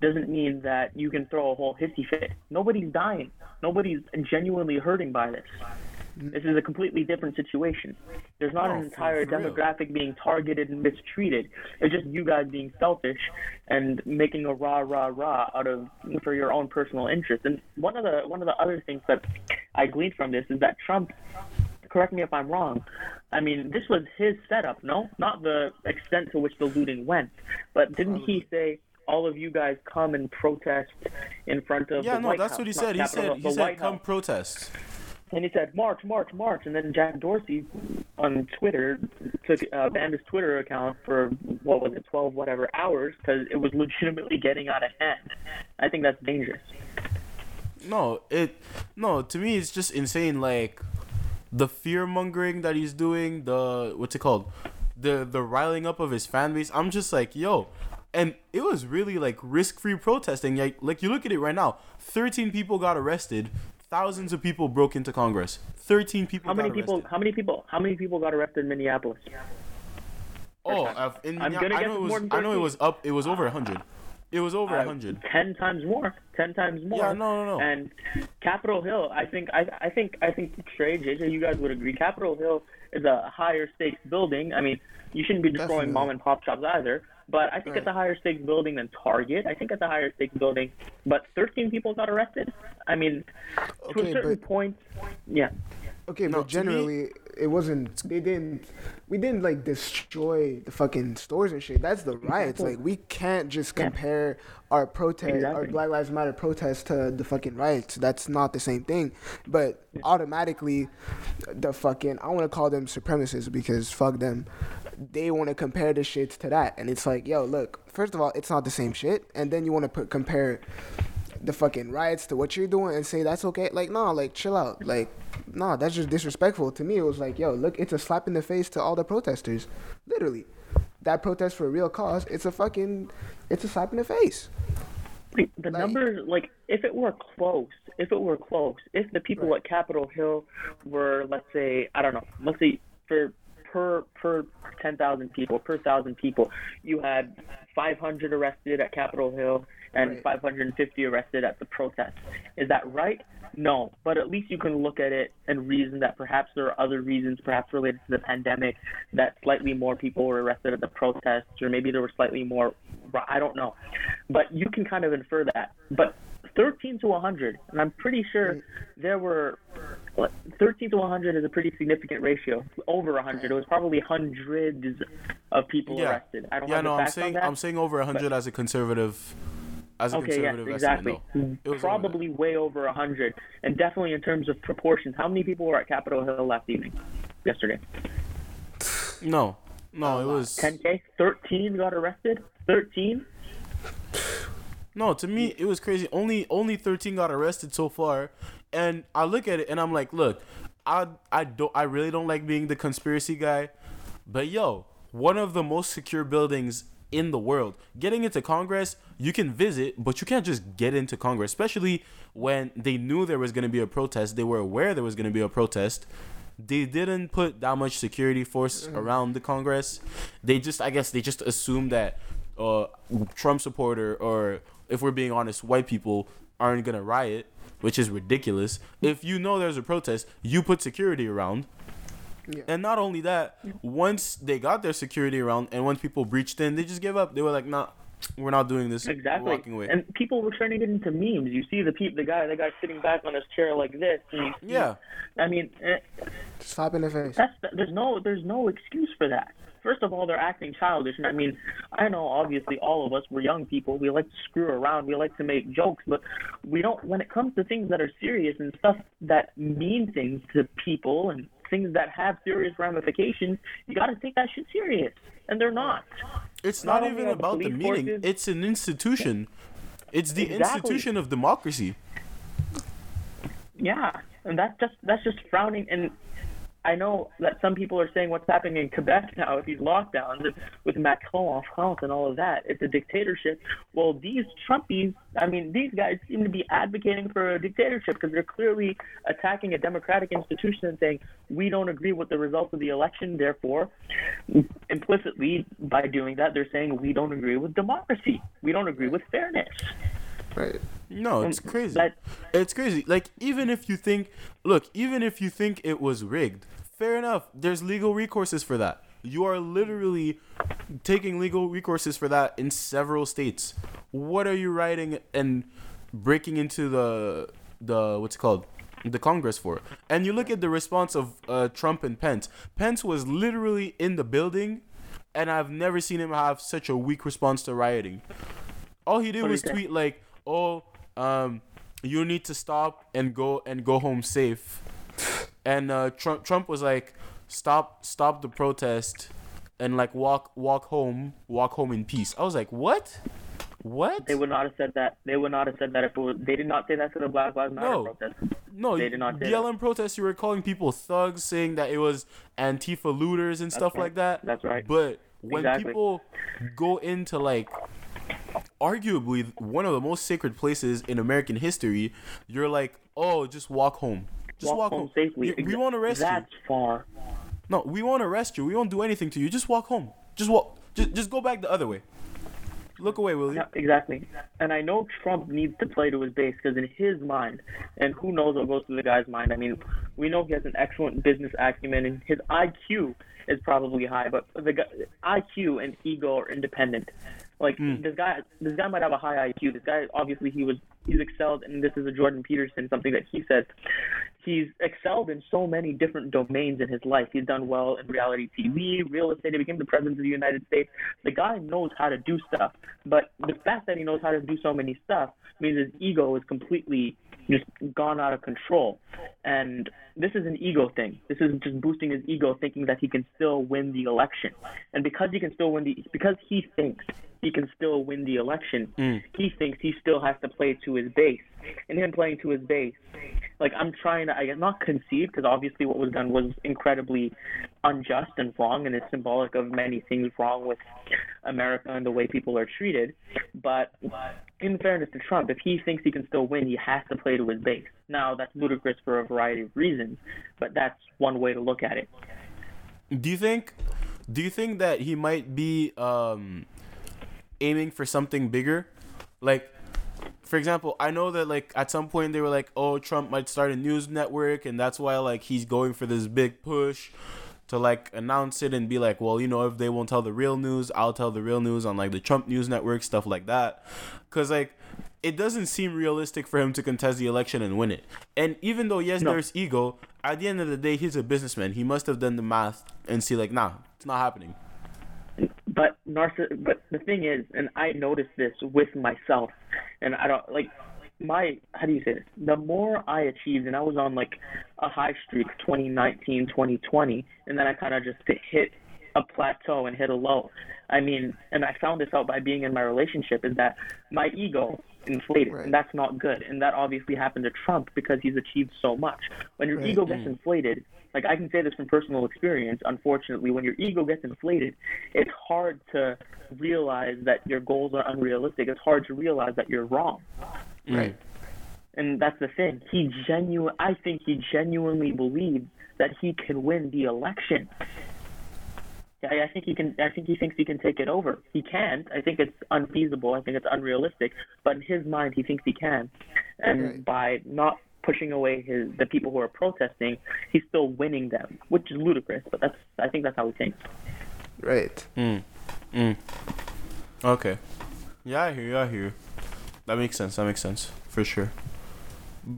doesn't mean that you can throw a whole hissy fit. Nobody's dying. Nobody's genuinely hurting by this. This is a completely different situation. There's not No, an entire for real. demographic being targeted and mistreated. It's just you guys being selfish and making a rah rah rah out of for your own personal interest. And one of the one of the other things that I gleaned from this is that Trump correct me if I'm wrong. I mean, this was his setup, no? Not the extent to which the looting went. But didn't he say all of you guys come and protest in front of Yeah, no, White that's House, what he said. He said he said White come House. protest. And he said March, March, March, and then Jack Dorsey on Twitter took uh, banned his Twitter account for what was it, twelve whatever hours because it was legitimately getting out of hand. I think that's dangerous. No, it no, to me it's just insane like the fear mongering that he's doing, the what's it called? The the riling up of his fan base. I'm just like, yo. And it was really like risk free protesting. Like like you look at it right now. Thirteen people got arrested. Thousands of people broke into Congress. Thirteen people How many people? arrested. How many people? How many people got arrested in Minneapolis? Oh, I've, in, I'm gonna I know it was I know it was up it was over a hundred. It was over a Uh, hundred. Ten times more. Ten times more. Yeah, no, no, no. And Capitol Hill, I think, I, I think, I think Trae, JJ, you guys would agree. Capitol Hill is a higher stakes building. I mean, you shouldn't be destroying Definitely. mom and pop shops either. But I think it's a higher stakes building than Target. I think it's a higher stakes building. But 13 people got arrested. I mean, to a certain but- point, yeah. Okay, No, but to me- generally, it wasn't. They didn't. We didn't like destroy the fucking stores and shit. That's the riots. Like we can't just Yeah. compare our protest, our Black Lives Matter protest to the fucking riots. That's not the same thing. But automatically, the fucking I want to call them supremacists because fuck them. They want to compare the shit to that, and it's like, yo, look. First of all, it's not the same shit, and then you want to put compare the fucking riots to what you're doing and say that's okay. Like, no, like chill out. Like, no, that's just disrespectful. To me, it was like, yo, look, it's a slap in the face to all the protesters. Literally. That protest for a real cause, it's a fucking it's a slap in the face. Like, the Like- numbers, like, if it were close, if it were close, if the people Right. at Capitol Hill were, let's say, I don't know, let's say for per per ten thousand people, per thousand people, you had 500 arrested at Capitol Hill and Right. 550 arrested at the protest. Is that right? No, but at least you can look at it and reason that perhaps there are other reasons, perhaps related to the pandemic, that slightly more people were arrested at the protests, or maybe there were slightly more. I don't know, but you can kind of infer that. But 13 to 100, and I'm pretty sure there were 13 to 100 is a pretty significant ratio. Over 100, it was probably hundreds of people Yeah. arrested. I don't Yeah, have no, the I'm saying. I'm saying over hundred as a conservative as a Okay, yes, exactly. estimate. No. It was over. Probably way over a hundred, and definitely in terms of proportions. How many people were at Capitol Hill last evening, yesterday? No. No, it was 10k, 13 got arrested. 13. No, to me it was crazy. Only only 13 got arrested so far. And I look at it and I'm like, look, I I don't I really don't like being the conspiracy guy, but yo, one of the most secure buildings in the world. Getting into Congress, you can visit, but you can't just get into Congress, especially when they knew there was going to be a protest. They were aware there was going to be a protest. They didn't put that much security force around the Congress. They just, I guess, they just assumed that uh, Trump supporter or, if we're being honest, white people aren't gonna riot, which is ridiculous. If you know there's a protest, you put security around. Yeah. And not only that, once they got their security around and once people breached in, they just gave up. They were like, nah, we're not doing this. Exactly. Walking away. And people were turning it into memes. You see the peop, the guy, the guy sitting back on his chair like this. And you see, yeah. I mean, eh, Slap in the face. that's there's no there's no excuse for that. First of all, they're acting childish, and I mean, I know obviously all of us we're young people. We like to screw around. We like to make jokes, but we don't. When it comes to things that are serious and stuff that mean things to people and things that have serious ramifications, you got to take that shit serious, and they're not. It's Not not, even the about the police meaning. forces- It's an institution. It's the Exactly. institution of democracy. Yeah, and that's just that's just frowning. And I know that some people are saying what's happening in Quebec now with these lockdowns with Macron France and all of that. It's a dictatorship. Well, these Trumpies, I mean, these guys seem to be advocating for a dictatorship because they're clearly attacking a democratic institution and saying we don't agree with the results of the election. Therefore, implicitly by doing that, they're saying we don't agree with democracy. We don't agree with fairness. Right. No, it's crazy. It's crazy. Like even if you think, look, even if you think it was rigged, fair enough. There's legal recourses for that. You are literally taking legal recourses for that in several states. What are you writing and breaking into the the what's it called? The Congress for? And you look at the response of uh, Trump and Pence. Pence was literally in the building, and I've never seen him have such a weak response to rioting all he did was tweet like, "Oh, um, you need to stop and go and go home safe." And uh, Trump Trump was like, "Stop, stop the protest, and like walk walk home, walk home in peace." I was like, "What? What? They would not have said that. They would not have said that if it was, they did not say that to the Black Lives Matter No. protest. no, they did not say BLM protests. You were calling people thugs, saying that it was Antifa looters and stuff right. like that. That's right. But when Exactly. people go into like arguably one of the most sacred places in American history, you're like, oh, just walk home. Just walk, home safely. We, we won't arrest That's you. That's far. No, we won't arrest you. We won't do anything to you. Just walk home. Just walk. Just, just go back the other way. Look away, will you? Yeah, exactly. And I know Trump needs to play to his base because in his mind, and who knows what goes through the guy's mind. I mean, we know he has an excellent business acumen, and his IQ is probably high, but the guy, IQ and ego are independent. Like hmm. this guy, this guy might have a high IQ. This guy, obviously, he was he's excelled, and this is a Jordan Peterson something that he said. He's excelled in so many different domains in his life. He's done well in reality TV, real estate. He became the president of the United States. The guy knows how to do stuff, but the fact that he knows how to do so many stuff means his ego is completely just gone out of control. And this is an ego thing. This is just boosting his ego, thinking that he can still win the election. And because he can still win the, because he thinks he can still win the election, he thinks he still has to play to his base. And him playing to his base, like I'm trying to, I guess not concede, because obviously what was done was incredibly unjust and wrong, and it's symbolic of many things wrong with America and the way people are treated. But in fairness to Trump, if he thinks he can still win, he has to play to his base. Now that's ludicrous for a variety of reasons, but that's one way to look at it. Do you think? Do you think that he might be um, aiming for something bigger? Like, for example, I know that like at some point they were like, "Oh, Trump might start a news network," and that's why like he's going for this big push to like announce it and be like, "Well, you know, if they won't tell the real news, I'll tell the real news on like the Trump news network, stuff like that." Cuz like it doesn't seem realistic for him to contest the election and win it. And even though yes, No. there's ego, at the end of the day, he's a businessman. He must have done the math and see like, "Nah, it's not happening." But narciss but the thing is and i noticed this with myself and i don't like my how do you say this the more i achieved and i was on like a high streak 2019 2020 and then i kind of just hit a plateau and hit a low i mean and i found this out by being in my relationship is that my ego inflated Right. and that's not good and that obviously happened to trump because he's achieved so much when your Right. ego gets mm. inflated like I can say this from personal experience. Unfortunately, when your ego gets inflated, it's hard to realize that your goals are unrealistic. It's hard to realize that you're wrong. Right. And that's the thing. He genuine. I think he genuinely believes that he can win the election. Yeah, I think he can. I think he thinks he can take it over. He can't. I think it's unfeasible. I think it's unrealistic. But in his mind, he thinks he can. And Right. by not pushing away his the people who are protesting, he's still winning them, which is ludicrous. But that's. I think that's how he thinks. Right. Okay. Yeah, I hear you. I hear you. That makes sense. That makes sense for sure.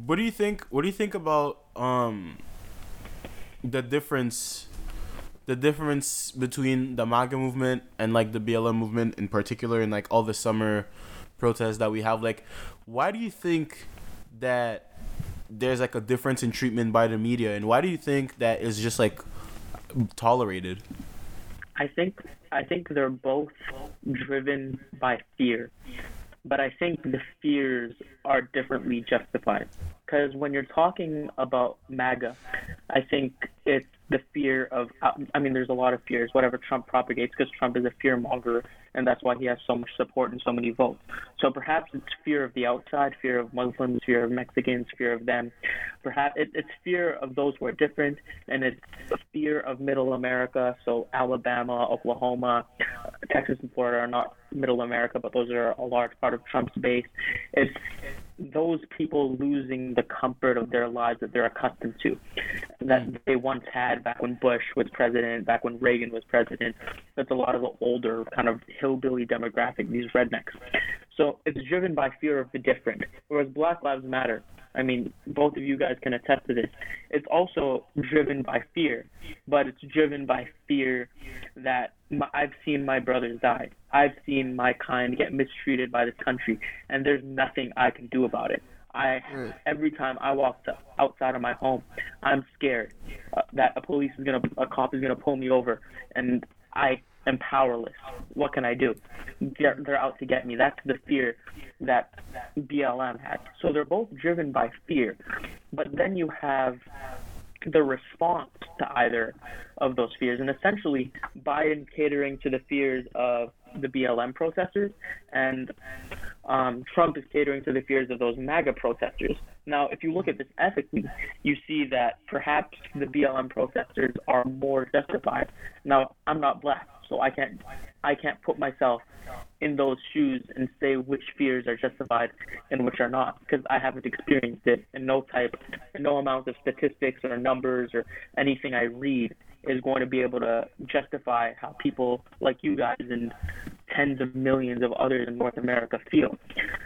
What do you think? What do you think about um the difference? The difference between the MAGA movement and like the BLM movement in particular, and like all the summer protests that we have. Like, why do you think that there's like a difference in treatment by the media, and why do you think that is just like tolerated? I think I think they're both driven by fear, but I think the fears are differently justified. Because when you're talking about MAGA, I think it's the fear of. I mean, there's a lot of fears. Whatever Trump propagates, because Trump is a fear monger, and that's why he has so much support and so many votes. So perhaps it's fear of the outside, fear of Muslims, fear of Mexicans, fear of them. Perhaps it, it's fear of those who are different, and it's fear of Middle America. So Alabama, Oklahoma, Texas, and Florida are not Middle America, but those are a large part of Trump's base. It's those people losing the comfort of their lives that they're accustomed to, that mm. they once had back when Bush was president, back when Reagan was president. That's a lot of the older kind of hillbilly demographic, these rednecks. So it's driven by fear of the different. Whereas Black Lives Matter, I mean, both of you guys can attest to this. It's also driven by fear, but it's driven by fear that my, I've seen my brothers die. I've seen my kind get mistreated by this country, and there's nothing I can do about it. I every time I walk to, outside of my home, I'm scared uh, that a police is gonna, a cop is gonna pull me over, and I am powerless. What can I do? They're, they're out to get me. That's the fear that BLM had. So they're both driven by fear. But then you have the response to either of those fears. And essentially, Biden catering to the fears of the BLM protesters, and um, Trump is catering to the fears of those MAGA protesters. Now, if you look at this ethically, you see that perhaps the BLM protesters are more justified. Now, I'm not black, so I can't I can't put myself in those shoes and say which fears are justified and which are not because I haven't experienced it and no type no amount of statistics or numbers or anything I read is going to be able to justify how people like you guys and tens of millions of others in North America feel.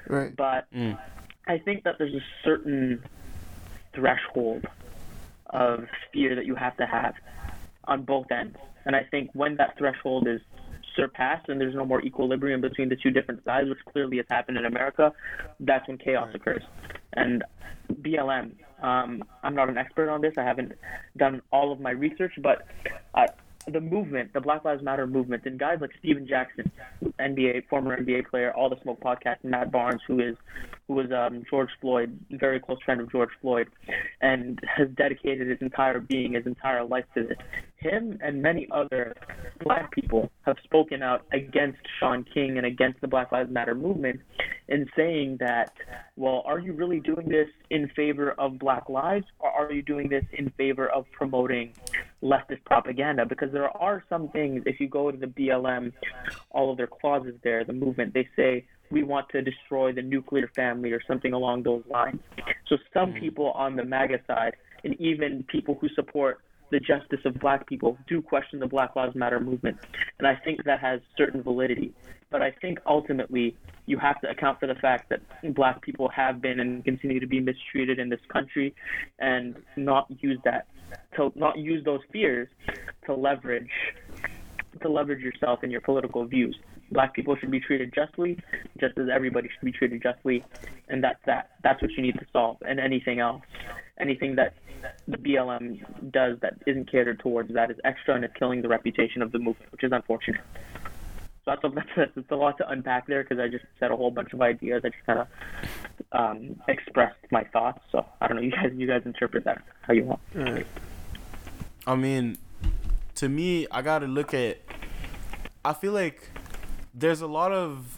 Right. But Mm. I think that there's a certain threshold of fear that you have to have on both ends. And I think when that threshold is surpassed and there's no more equilibrium between the two different sides, which clearly has happened in America, that's when chaos occurs. And BLM, um, I'm not an expert on this. I haven't done all of my research, but uh, the movement, the Black Lives Matter movement, and guys like Stephen Jackson, NBA former NBA player, All the Smoke podcast, Matt Barnes, who is who was um, George Floyd, very close friend of George Floyd, and has dedicated his entire being, his entire life to this. Him and many other black people have spoken out against Shaun King and against the Black Lives Matter movement in saying that, well, are you really doing this in favor of black lives or are you doing this in favor of promoting leftist propaganda? Because there are some things, if you go to the BLM, all of their clauses there, the movement, they say, we want to destroy the nuclear family or something along those lines. So some hmm. people on the MAGA side, and even people who support the justice of black people, do question the Black Lives Matter movement. And I think that has certain validity. But I think ultimately you have to account for the fact that black people have been and continue to be mistreated in this country and not use that to not use those fears to leverage to leverage yourself and your political views. Black people should be treated justly, just as everybody should be treated justly, and that's that. That's what you need to solve. And anything else, anything that the BLM does that isn't catered towards that is extra and it's killing the reputation of the movement, which is unfortunate. So that's a, that's, that's a lot to unpack there because I just said a whole bunch of ideas. I just kind of um, expressed my thoughts. So I don't know. You guys, you guys interpret that how you want. Right. I mean, to me, I gotta look at. I feel like there's a lot of.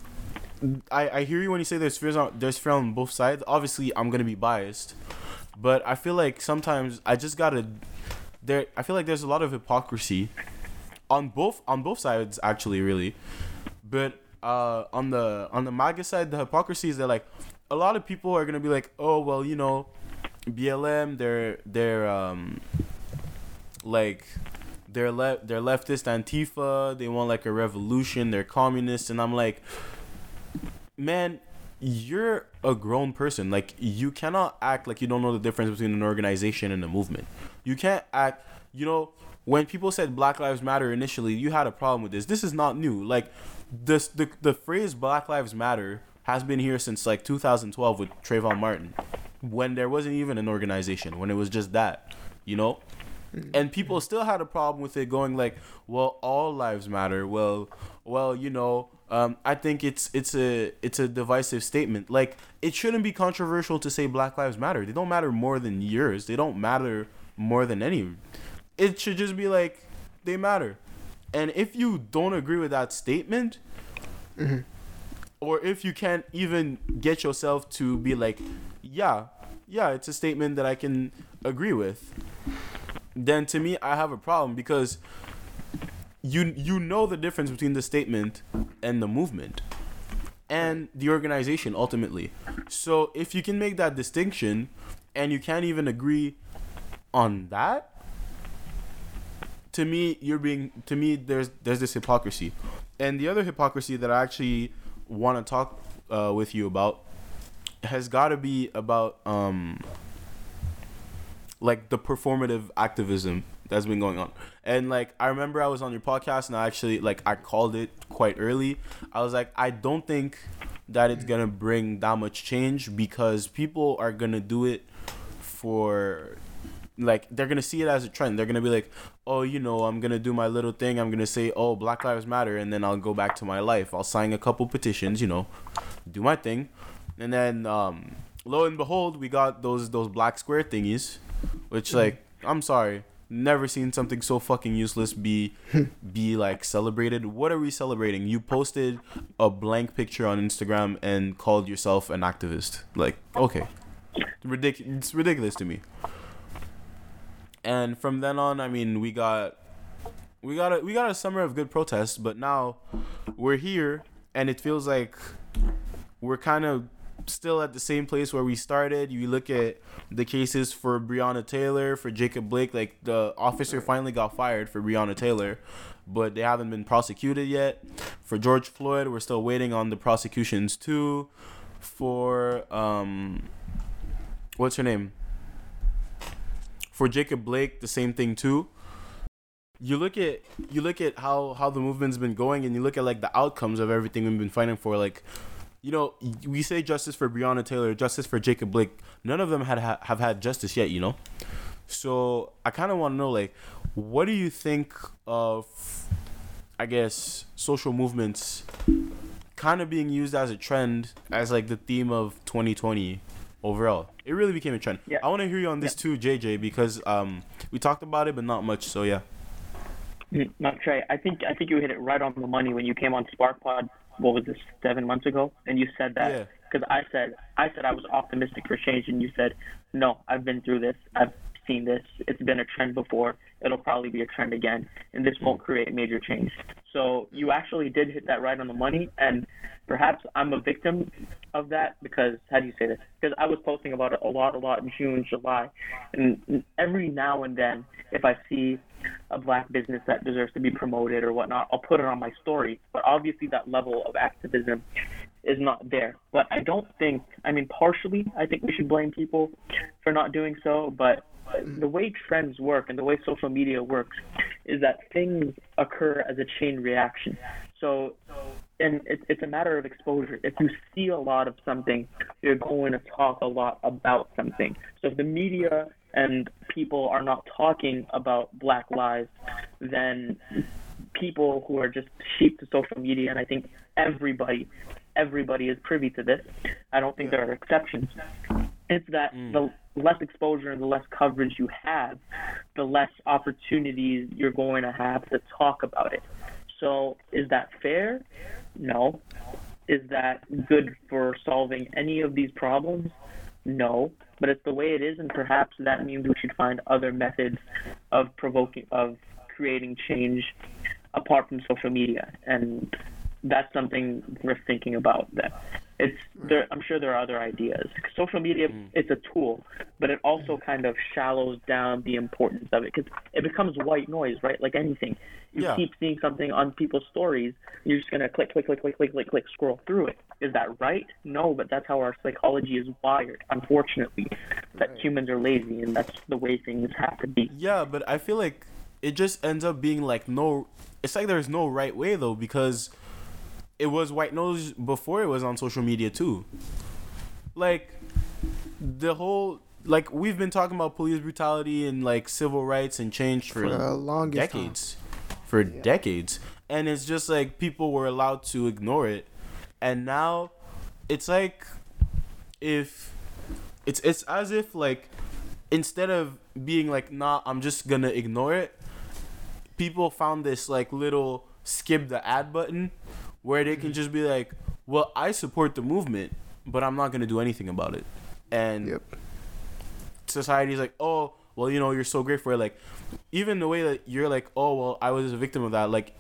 I, I hear you when you say there's fears on there's fear on both sides. Obviously, I'm gonna be biased, but I feel like sometimes I just gotta. There, I feel like there's a lot of hypocrisy, on both on both sides actually, really, but uh, on the on the MAGA side, the hypocrisy is that like a lot of people are gonna be like, oh well, you know, BLM, they're they're um like they're left they're leftist Antifa. They want like a revolution. They're communists, and I'm like, man, you're a grown person. Like you cannot act like you don't know the difference between an organization and a movement. You can't act. You know, when people said Black Lives Matter initially, you had a problem with this. This is not new. Like this, the the phrase Black Lives Matter has been here since like 2012 with Trayvon Martin, when there wasn't even an organization, when it was just that, you know. Mm-hmm. And people still had a problem with it going like, well, all lives matter. Well, well, you know, um, I think it's it's a it's a divisive statement. Like it shouldn't be controversial to say Black Lives Matter. They don't matter more than yours. They don't matter more than any. It should just be like they matter. And if you don't agree with that statement, or if you can't even get yourself to be like, yeah, yeah, it's a statement that I can agree with, then to me I have a problem because you you know the difference between the statement and the movement and the organization ultimately. So if you can make that distinction and you can't even agree on that, to me you're being to me there's there's this hypocrisy. And the other hypocrisy that I actually want to talk uh, with you about has got to be about um like the performative activism that's been going on. And like I remember I was on your podcast and I actually like I called it quite early. I was like I don't think that it's going to bring that much change because people are going to do it for like they're to see it as a trend. They're to be like, "Oh, you know, I'm to do my little thing. I'm to say, "Oh, Black Lives Matter," and then I'll go back to my life. I'll sign a couple petitions, you know, do my thing. And then um lo and behold, we got those those black square thingies which like I'm sorry, never seen something so fucking useless be be like celebrated. What are we celebrating? You posted a blank picture on Instagram and called yourself an activist. Like, okay. Ridiculous it's ridiculous to me. And from then on, I mean, we got we got a we got a summer of good protests, but now we're here and it feels like we're kind of still at the same place where we started. You look at the cases for Breonna Taylor, for Jacob Blake, like the officer finally got fired for Breonna Taylor, but they haven't been prosecuted yet. For George Floyd, we're still waiting on the prosecutions too. For um what's her name? For Jacob Blake, the same thing too you look at you look at how how the movement's been going and you look at like the outcomes of everything we've been fighting for like you know we say justice for Breonna Taylor justice for Jacob Blake none of them had ha- have had justice yet you know so I kind of want to know like what do you think of I guess social movements kind of being used as a trend as like the theme of 2020 overall it really became a trend Yeah. I want to hear you on this too JJ because um we talked about it but not much so yeah Mm, Not Trae. I think I think you hit it right on the money when you came on SparkPod. What was this seven months ago? And you said that because I said I said I was optimistic for change, and you said no. I've been through this. I've seen this. It's been a trend before. It'll probably be a trend again, and this won't create major change. So you actually did hit that right on the money, and perhaps I'm a victim of that because how do you say this? Because I was posting about it a lot, a lot in June, July, and every now and then, if I see a black business that deserves to be promoted or whatnot, I'll put it on my story. But obviously, that level of activism is not there. But I don't think, I mean, partially, I think we should blame people for not doing so. But the way trends work and the way social media works is that things occur as a chain reaction. So, and it's it's a matter of exposure. If you see a lot of something, you're going to talk a lot about something. So if the media and people are not talking about Black lives, then people who are just sheep to social media, and I think everybody, everybody is privy to this. I don't think there are exceptions. It's that mm. the less exposure and the less coverage you have, the less opportunities you're going to have to talk about it. So, is that fair? No. Is that good for solving any of these problems? No. But it's the way it is, and perhaps that means we should find other methods of provoking, of creating change apart from social media. And that's something we're thinking about. That it's there. I'm sure there are other ideas. Social media, hmm. it's a tool, but it also hmm. kind of shallows down the importance of it because it becomes white noise, right? Like anything, you Yeah. keep seeing something on people's stories, you're just gonna click, click, click, click, click, click, click, scroll through it. Is that right? No, but that's how our psychology is wired. Unfortunately, that Right. humans are lazy, and that's the way things have to be. Yeah, but I feel like it just ends up being like no. It's like there's no right way though because it was white nose before it was on social media too. Like the whole like we've been talking about police brutality and like civil rights and change for, For the longest time. decades, for decades, and it's just like people were allowed to ignore it, and now it's like if it's it's as if like instead of being like nah i'm just gonna ignore it people found this like little skip the ad button where they can mm-hmm. just be like well i support the movement but i'm not gonna do anything about it. And Yep. society's like oh well you know you're so great for it. Like even the way that you're like oh well i was a victim of that like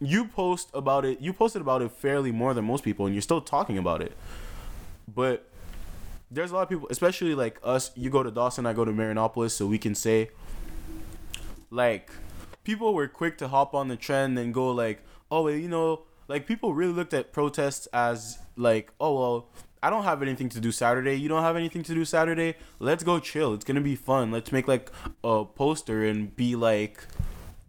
you post about it you posted about it fairly more than most people and you're still talking about it but there's a lot of people, especially like us. You go to Dawson, I go to Marianopolis, so we can say, like, people were quick to hop on the trend and go like, oh, well, you know, like people really looked at protests as like, oh well, I don't have anything to do Saturday. You don't have anything to do Saturday. Let's go chill. It's gonna be fun. Let's make like a poster and be like,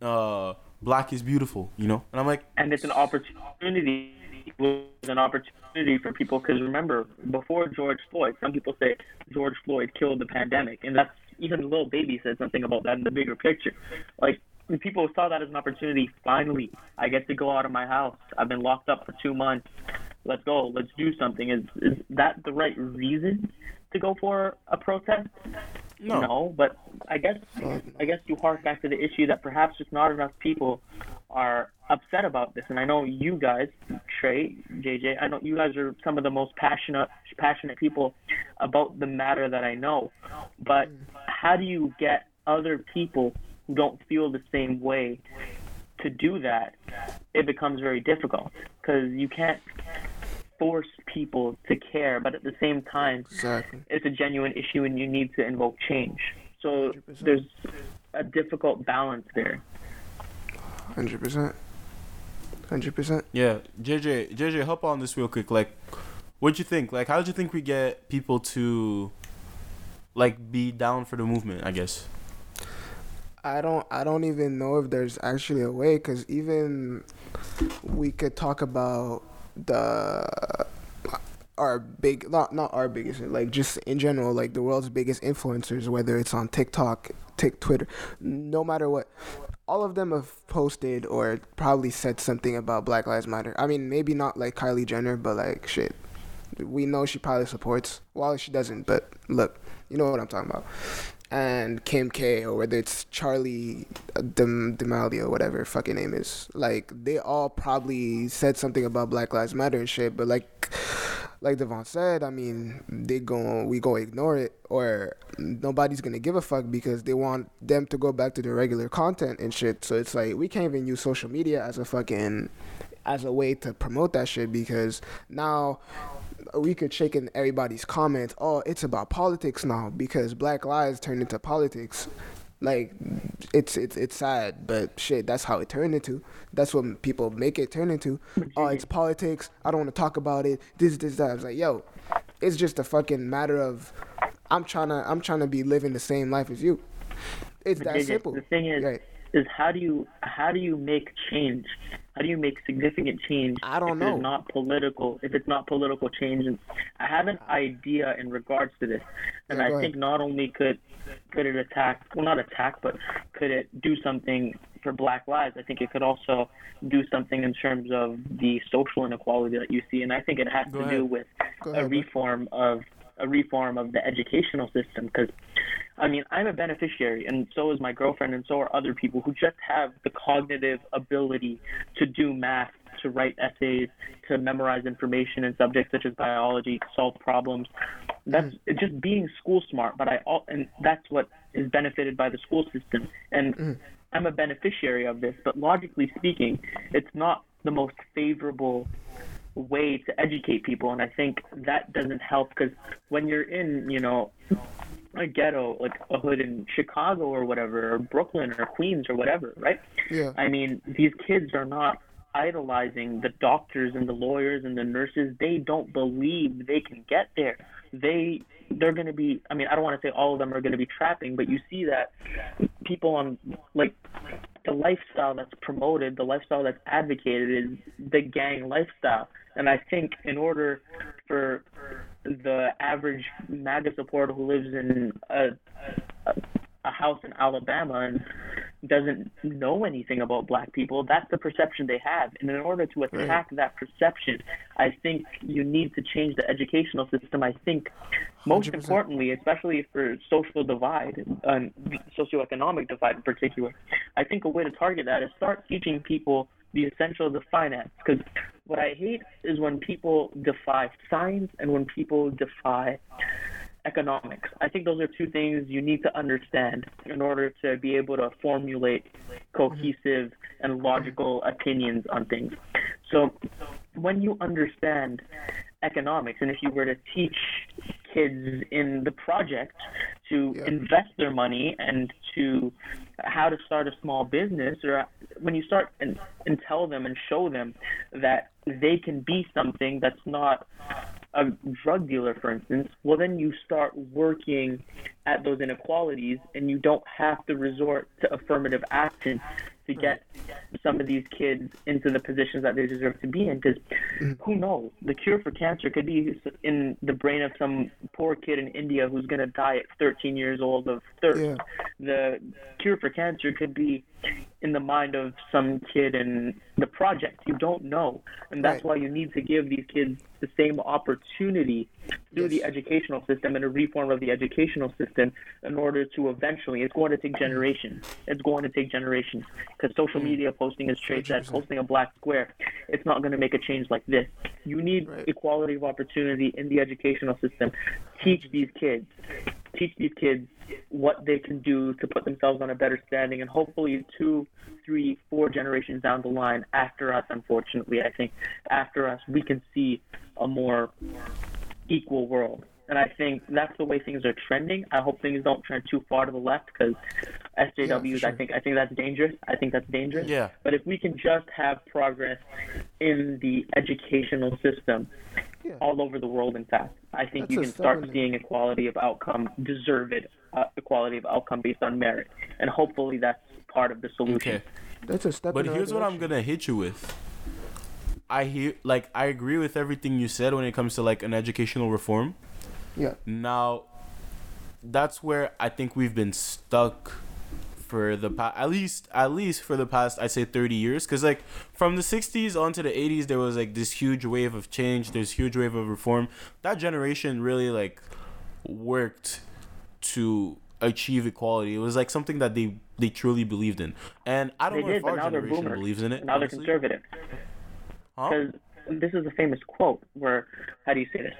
uh, black is beautiful, you know. And I'm like, and it's an opportunity it was an opportunity for people because remember before George Floyd, some people say George Floyd killed the pandemic, and that's even Lil Baby said something about that in the bigger picture. Like people saw that as an opportunity. Finally, I get to go out of my house. I've been locked up for two months. Let's go. Let's do something. Is is that the right reason to go for a protest? No, but I guess I guess you hark back to the issue that perhaps just not enough people are upset about this. And I know you guys, Trae, JJ, I know you guys are some of the most passionate passionate people about the matter that I know. But how do you get other people who don't feel the same way to do that? It becomes very difficult because you can't force people to care, but at the same time, Exactly. it's a genuine issue and you need to invoke change. So there's a difficult balance there. Hundred percent. Hundred percent. Yeah, JJ, JJ, hop on this real quick. Like, what'd you think? Like, how did you think we get people to, like, be down for the movement? I guess. I don't. I don't even know if there's actually a way, because even we could talk about the our big not not our biggest like just in general like the world's biggest influencers whether it's on TikTok, Tik Twitter, no matter what all of them have posted or probably said something about Black Lives Matter. I mean, maybe not like Kylie Jenner, but like shit. We know she probably supports. Well, she doesn't, but look, you know what I'm talking about. And Kim K, or whether it's Charlie uh, Dem- D'Amelio, whatever fucking name is, like they all probably said something about Black Lives Matter and shit. But like, like Devon said, I mean, they go we go ignore it, or nobody's gonna give a fuck because they want them to go back to their regular content and shit. So it's like we can't even use social media as a fucking as a way to promote that shit because now we could check in everybody's comments. Oh, it's about politics now because Black Lives turned into politics. Like, it's it's it's sad, but shit, that's how it turned into. That's what people make it turn into. Oh, it's politics. I don't want to talk about it. This this that. I was like, yo, it's just a fucking matter of I'm trying to I'm trying to be living the same life as you. It's that simple. The thing is, Right. Is how do you how do you make change? How do you make significant change? I don't if know. It's not political. If it's not political change, and I have an idea in regards to this, and Yeah, I think not only could could it attack, well, not attack, but could it do something for Black lives? I think it could also do something in terms of the social inequality that you see, and I think it has Go to ahead. do with Go a ahead, reform of a reform of the educational system because I mean, I'm a beneficiary, and so is my girlfriend, and so are other people who just have the cognitive ability to do math, to write essays, to memorize information in subjects such as biology, to solve problems. That's it's just being school smart, but I all and that's what is benefited by the school system. And mm. I'm a beneficiary of this, but logically speaking, it's not the most favorable way to educate people and i think that doesn't help because when you're in you know a ghetto like a hood in chicago or whatever or brooklyn or queens or whatever right Yeah. i mean these kids are not idolizing the doctors and the lawyers and the nurses. They don't believe they can get there. They they're going to be I mean, I don't want to say all of them are going to be trapping, but you see that people on like the lifestyle that's promoted, the lifestyle that's advocated is the gang lifestyle. And I think in order for the average MAGA supporter who lives in a, a, a house in Alabama and doesn't know anything about black people, that's the perception they have. And in order to attack right. that perception, I think you need to change the educational system. I think most 100%. importantly, especially for social divide and socioeconomic divide in particular, I think a way to target that is start teaching people the essentials of finance. Because what I hate is when people defy science and when people defy economics. I think those are two things you need to understand in order to be able to formulate cohesive and logical opinions on things. So when you understand economics and if you were to teach kids in the project to yeah. invest their money and to how to start a small business or when you start and, and tell them and show them that they can be something that's not a drug dealer, for instance, well, then you start working at those inequalities and you don't have to resort to affirmative action to get some of these kids into the positions that they deserve to be in. Because mm-hmm. who knows? The cure for cancer could be in the brain of some poor kid in India who's going to die at 13 years old of thirst. Yeah. The cure for cancer could be in the mind of some kid in the project. You don't know. And that's right. why you need to give these kids the same opportunity through yes. the educational system and a reform of the educational system in order to eventually, it's going to take generations. It's going to take generations because social mm. media posting, is Trae said, posting a black square, it's not going to make a change like this. You need right. equality of opportunity in the educational system. Teach these kids. Teach these kids what they can do to put themselves on a better standing, and hopefully two, three, four generations down the line after us, unfortunately, I think after us, we can see a more equal world. And I think that's the way things are trending. I hope things don't trend too far to the left because SJWs, yeah, sure. I think, I think that's dangerous. I think that's dangerous. Yeah. But if we can just have progress in the educational system, yeah. all over the world. In fact, I think that's you can start seeing equality of outcome, deserved uh, equality of outcome based on merit, and hopefully that's part of the solution. Okay. That's a step. But here's what I'm gonna hit you with. I hear like I agree with everything you said when it comes to like an educational reform. Yeah. Now, that's where I think we've been stuck for the past at least at least for the past I'd say 30 years. Cuz like from the 60s onto the 80s there was like this huge wave of change there's huge wave of reform. That generation really like worked to achieve equality. It was like something that they they truly believed in. And I don't they know did, if our generation believes in it now they're conservative. Because huh? this is a famous quote where how do you say this?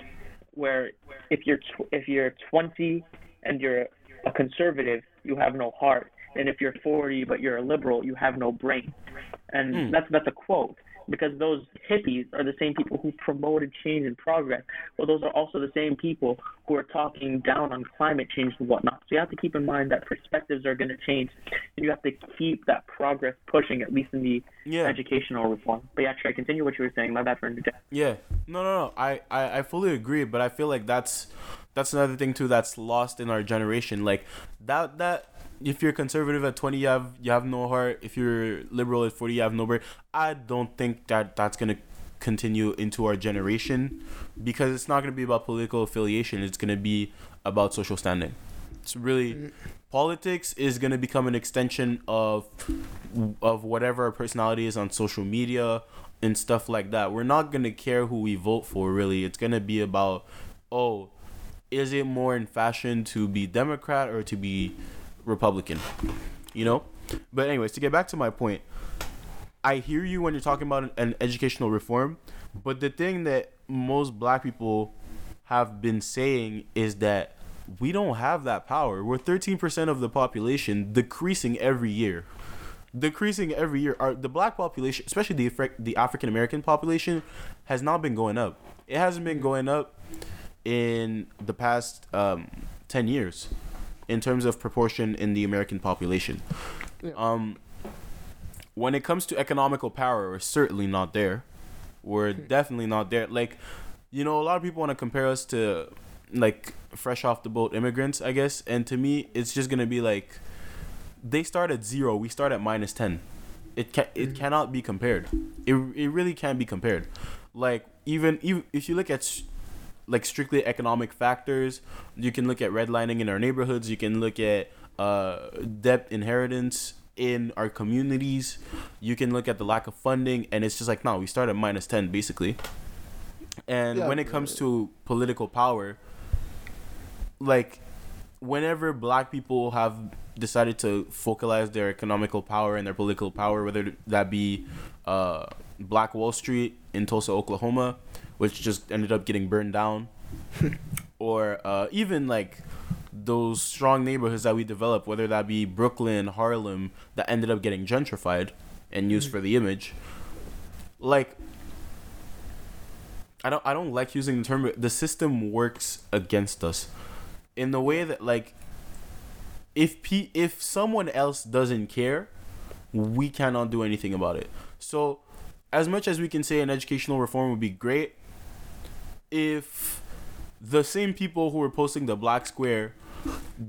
Where if you're tw- if you're 20 and you're a conservative, you have no heart, and if you're 40 but you're a liberal, you have no brain. And mm. that's that's a quote because those hippies are the same people who promoted change and progress. Well, those are also the same people who are talking down on climate change and whatnot. So you have to keep in mind that perspectives are going to change, and you have to keep that progress pushing, at least in the yeah. educational reform. But yeah, Trae, continue what you were saying. My bad for interjecting. Yeah, no, no, no. I, I, I fully agree, but I feel like that's that's another thing too that's lost in our generation. Like that that if you're conservative at 20 you have you have no heart. If you're liberal at 40 you have no brain i don't think that that's going to continue into our generation because it's not going to be about political affiliation. It's going to be about social standing. It's really mm. politics is going to become an extension of of whatever our personality is on social media and stuff like that. We're not going to care who we vote for really. It's going to be about oh is it more in fashion to be democrat or to be Republican, you know. But anyways, to get back to my point, I hear you when you're talking about an educational reform, but the thing that most black people have been saying is that we don't have that power. We're 13% of the population, decreasing every year. Decreasing every year. Our the black population, especially the the African American population, has not been going up. It hasn't been going up in the past um, 10 years in terms of proportion in the American population. Yeah. Um, when it comes to economical power, we're certainly not there. We're definitely not there. Like, you know, a lot of people want to compare us to like fresh off the boat immigrants, I guess. And to me, it's just gonna be like they start at zero. We start at minus ten. It can it cannot be compared. It it really can't be compared. Like even even if you look at like strictly economic factors, you can look at redlining in our neighborhoods. You can look at uh, debt inheritance in our communities. You can look at the lack of funding, and it's just like no, we start at minus ten basically. And Yeah, when it comes to political power, like whenever black people have decided to focalize their economical power and their political power, whether that be uh, Black Wall Street in Tulsa, Oklahoma, which just ended up getting burned down, or uh, even like those strong neighborhoods that we developed, whether that be Brooklyn, Harlem, that ended up getting gentrified and used for the image. Like, I don't, I don't like using the term. But the system works against us, in the way that like, if p if someone else doesn't care, we cannot do anything about it. So, as much as we can say an educational reform would be great, if the same people who are posting the black square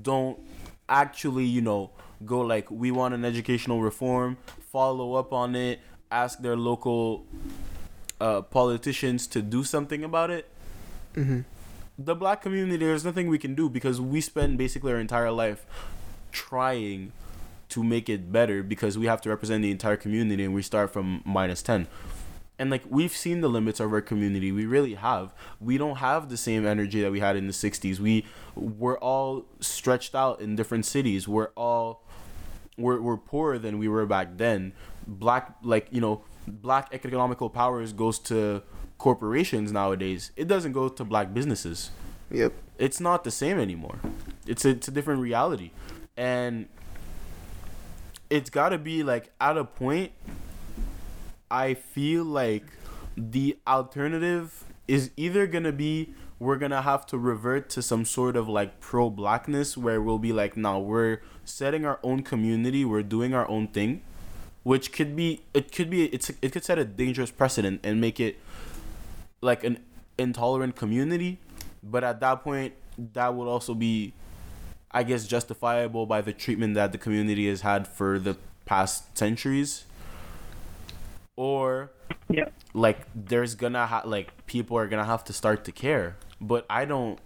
don't actually, you know, go like, we want an educational reform, follow up on it, ask their local uh, politicians to do something about it. The black community, there's nothing we can do because we spend basically our entire life trying to make it better because we have to represent the entire community and we start from minus 10 and like we've seen the limits of our community. We really have. We don't have the same energy that we had in the 60s we we're all stretched out in different cities. We're all we're, we're poorer than we were back then. Black like you know black economical powers goes to corporations nowadays. It doesn't go to black businesses. Yep. it's not the same anymore. It's a, it's a different reality, and it's got to be like at a point. I feel like the alternative is either gonna be we're gonna have to revert to some sort of like pro blackness where we'll be like, now we're setting our own community, we're doing our own thing, which could be it could be it's it could set a dangerous precedent and make it like an intolerant community but at that point that would also be i guess justifiable by the treatment that the community has had for the past centuries or Yeah. like there's gonna ha- like people are gonna have to start to care but i don't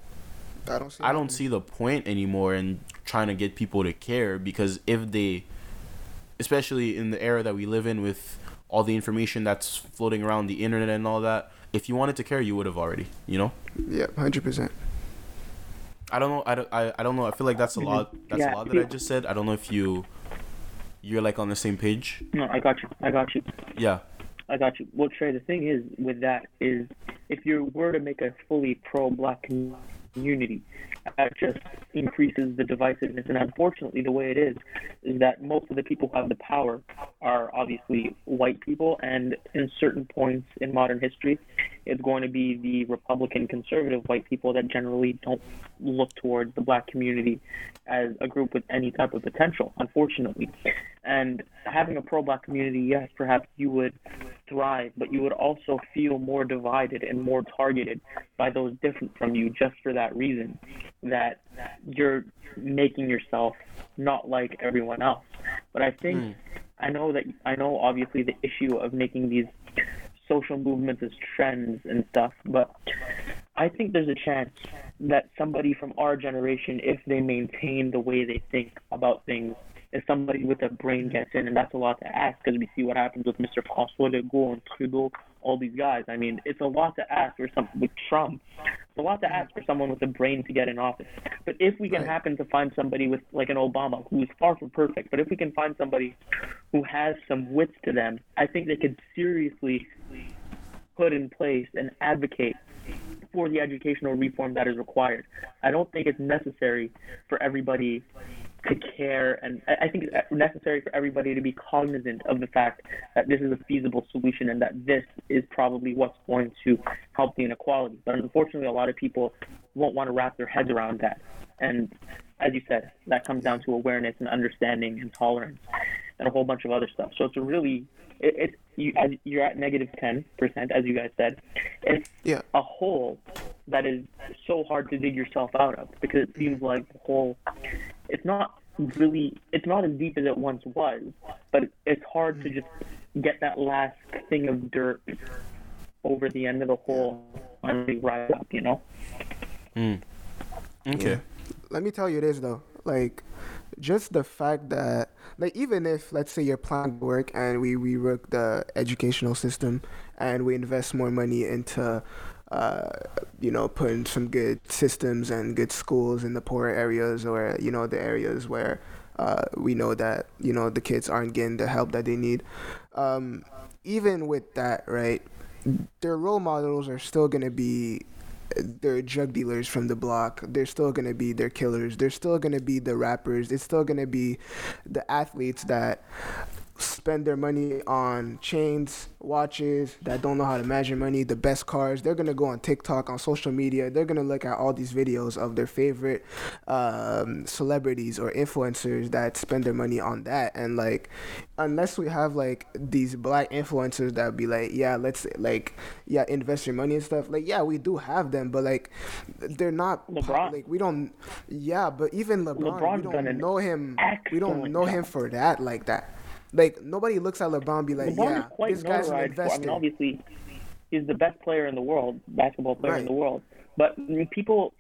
I don't see. i don't see the point anymore in trying to get people to care because if they especially in the era that we live in with all the information that's floating around the internet and all that if you wanted to care you would have already you know Yep. Hundred percent. I don't know. I don't. I, I don't know. I feel like that's a lot. That's Yeah, a lot that I just said. I don't know if you, you're like on the same page. No, I got you. I got you. Yeah. I got you. Well, Trae, the thing is with that is if you were to make a fully pro-black community, that just increases the divisiveness. And unfortunately, the way it is, is that most of the people who have the power are obviously white people, and in certain points in modern history, it's going to be the Republican conservative white people that generally don't look towards the black community as a group with any type of potential, unfortunately. And having a pro black community, yes, perhaps you would thrive, but you would also feel more divided and more targeted by those different from you just for that reason that you're making yourself not like everyone else. But I think hmm. I know that I know obviously the issue of making these social movements as trends and stuff, but I think there's a chance that somebody from our generation, if they maintain the way they think about things, if somebody with a brain gets in, and that's a lot to ask because we see what happens with Mr. François Legault and Trudeau, all these guys. I mean, it's a lot to ask for some with Trump. It's a lot to ask for someone with a brain to get in office. But if we can Right. happen to find somebody with like an Obama who is far from perfect, but if we can find somebody who has some wits to them, I think they could seriously put in place and advocate for the educational reform that is required. I don't think it's necessary for everybody to care, and I think it's necessary for everybody to be cognizant of the fact that this is a feasible solution and that this is probably what's going to help the inequality. But unfortunately, a lot of people won't want to wrap their heads around that. And as you said, that comes down to awareness and understanding and tolerance. and a whole bunch of other stuff. So it's a really it, it you as you're at negative ten percent as you guys said. It's Yeah. a hole that is so hard to dig yourself out of because it seems like the hole it's not really it's not as deep as it once was, but it's hard to just get that last thing of dirt over the end of the hole and really rise up, you know? Hmm. Okay. let me tell you this though like just the fact that like even if let's say you're planning to work and we rework the educational system and we invest more money into uh, you know putting some good systems and good schools in the poorer areas or you know the areas where uh, we know that you know the kids aren't getting the help that they need um, even with that right their role models are still going to be they're drug dealers from the block. They're still gonna be their killers. They're still gonna be the rappers. It's still gonna be the athletes that spend their money on chains, watches, that don't know how to measure money, the best cars. They're gonna go on TikTok, on social media. They're gonna look at all these videos of their favorite um, celebrities or influencers that spend their money on that. And like, unless we have like these black influencers that be like, yeah, let's like, yeah, invest your money and stuff. Like, yeah, we do have them, but like, they're not LeBron. like we don't. Yeah, but even LeBron, LeBron's we don't know him. We don't know him for that like that. Like nobody looks at LeBron and be like, LeBron yeah, is quite this guy's an for. I mean, obviously, he's the best player in the world, basketball player in the world. But people,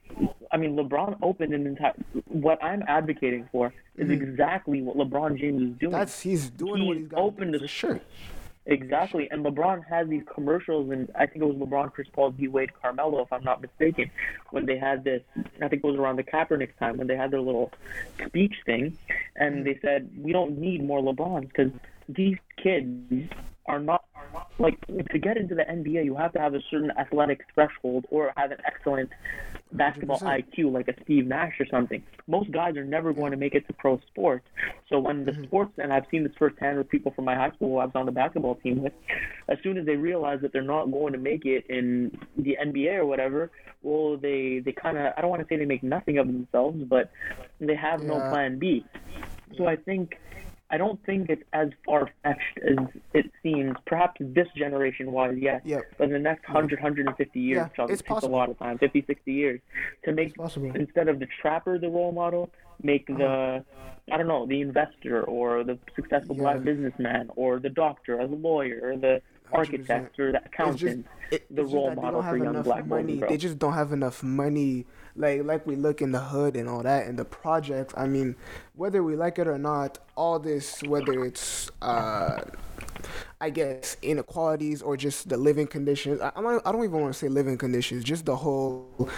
I mean, LeBron opened an entire. What I'm advocating for is exactly what LeBron James is doing. Mm-hmm. That's he's doing what He's he's got to opened do the for sure. Exactly, and LeBron has these commercials, and I think it was LeBron, Chris Paul, D Wade, Carmelo, if I'm not mistaken, when they had this. I think it was around the Kaepernick time when they had their little speech thing, and they said we don't need more LeBrons because these kids are not like to get into the NBA. You have to have a certain athletic threshold or have an excellent basketball 100%. IQ, like a Steve Nash or something. Most guys are never going to make it to pro sports. So when the mm-hmm. sports, and I've seen this firsthand with people from my high school who I was on the basketball team with, as soon as they realize that they're not going to make it in the NBA or whatever, well, they they kind of I don't want to say they make nothing of themselves, but they have no plan B. So I think. I don't think it's as far fetched as it seems. Perhaps this generation wise, yes. Yep. But in the next 100, 150 years, Yeah, Chuck, it's it takes a lot of time 50, 60 years to make, possible. instead of the trapper the role model, make Uh-huh. the, I don't know, the investor or the successful black businessman or the doctor or the lawyer or the 100%. architect or the accountant, just the role model don't for have young enough black money. They just don't have enough money. Like like we look in the hood and all that and the projects. I mean, whether we like it or not, all this whether it's uh I guess inequalities or just the living conditions. I, I don't even want to say living conditions. Just the whole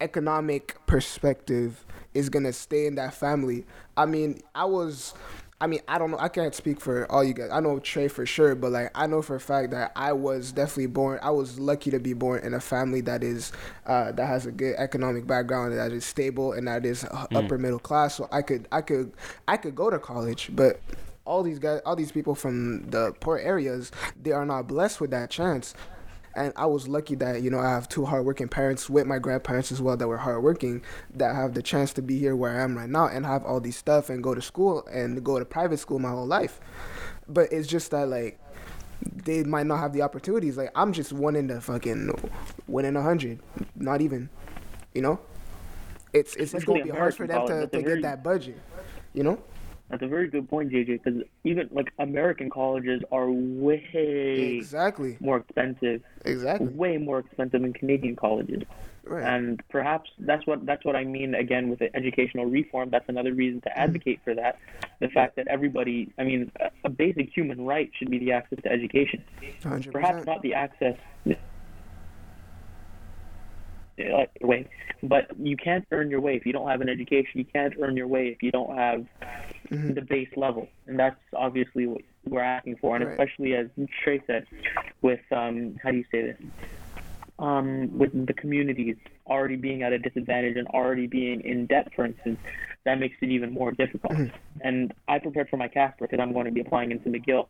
economic perspective is gonna stay in that family. I mean, I was. I mean, I don't know. I can't speak for all you guys. I know Trae for sure, but like I know for a fact that I was definitely born. I was lucky to be born in a family that is uh, that has a good economic background, that is stable, and that is uh, upper middle class. So I could, I could, I could go to college, but all these guys, all these people from the poor areas, they are not blessed with that chance. And I was lucky that you know I have two hardworking parents with my grandparents as well that were hardworking that have the chance to be here where I am right now and have all these stuff and go to school and go to private school my whole life. But it's just that like they might not have the opportunities. Like I'm just one in the fucking one in a hundred, not even. You know, it's it's, it's gonna be hard for them to, to that's a very- get that budget. You know. That's a very good point, JJ, because even like American colleges are way Exactly. more expensive, Exactly. way more expensive than Canadian colleges. Right. and perhaps that's what that's what I mean again with the educational reform. That's another reason to hmm. advocate for that. The fact that everybody, I mean, a, basic human right should be the access to education. Hundred Perhaps not the access way, but you can't earn your way if you don't have an education. You can't earn your way if you don't have Mm-hmm. the base level, and that's obviously what we're asking for. And Right. especially as Trae said, with um, how do you say this? um, with the communities already being at a disadvantage and already being in debt, for instance, that makes it even more difficult. And I prepared for my CASPER because I'm going to be applying into McGill.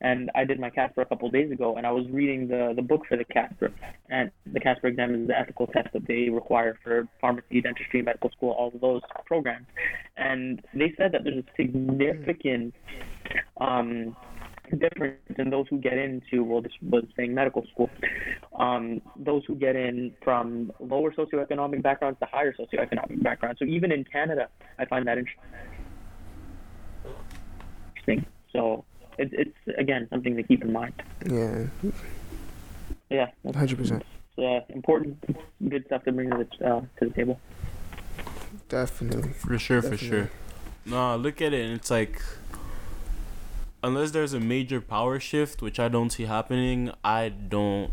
And I did my CASPER a couple of days ago, and I was reading the, the book for the CASPER. And the CASPER exam is the ethical test that they require for pharmacy, dentistry, medical school, all of those programs. And they said that there's a significant um, different than those who get into well this was saying medical school. Um, those who get in from lower socioeconomic backgrounds to higher socioeconomic backgrounds. So even in canada i find that interesting. So it's it's again something to keep in mind. Yeah, yeah. Hundred percent, it's, uh, important good stuff to bring to the, uh, to the table. Definitely. For sure, for sure. No, look at it, and it's like, unless there's a major power shift, which I don't see happening, I don't.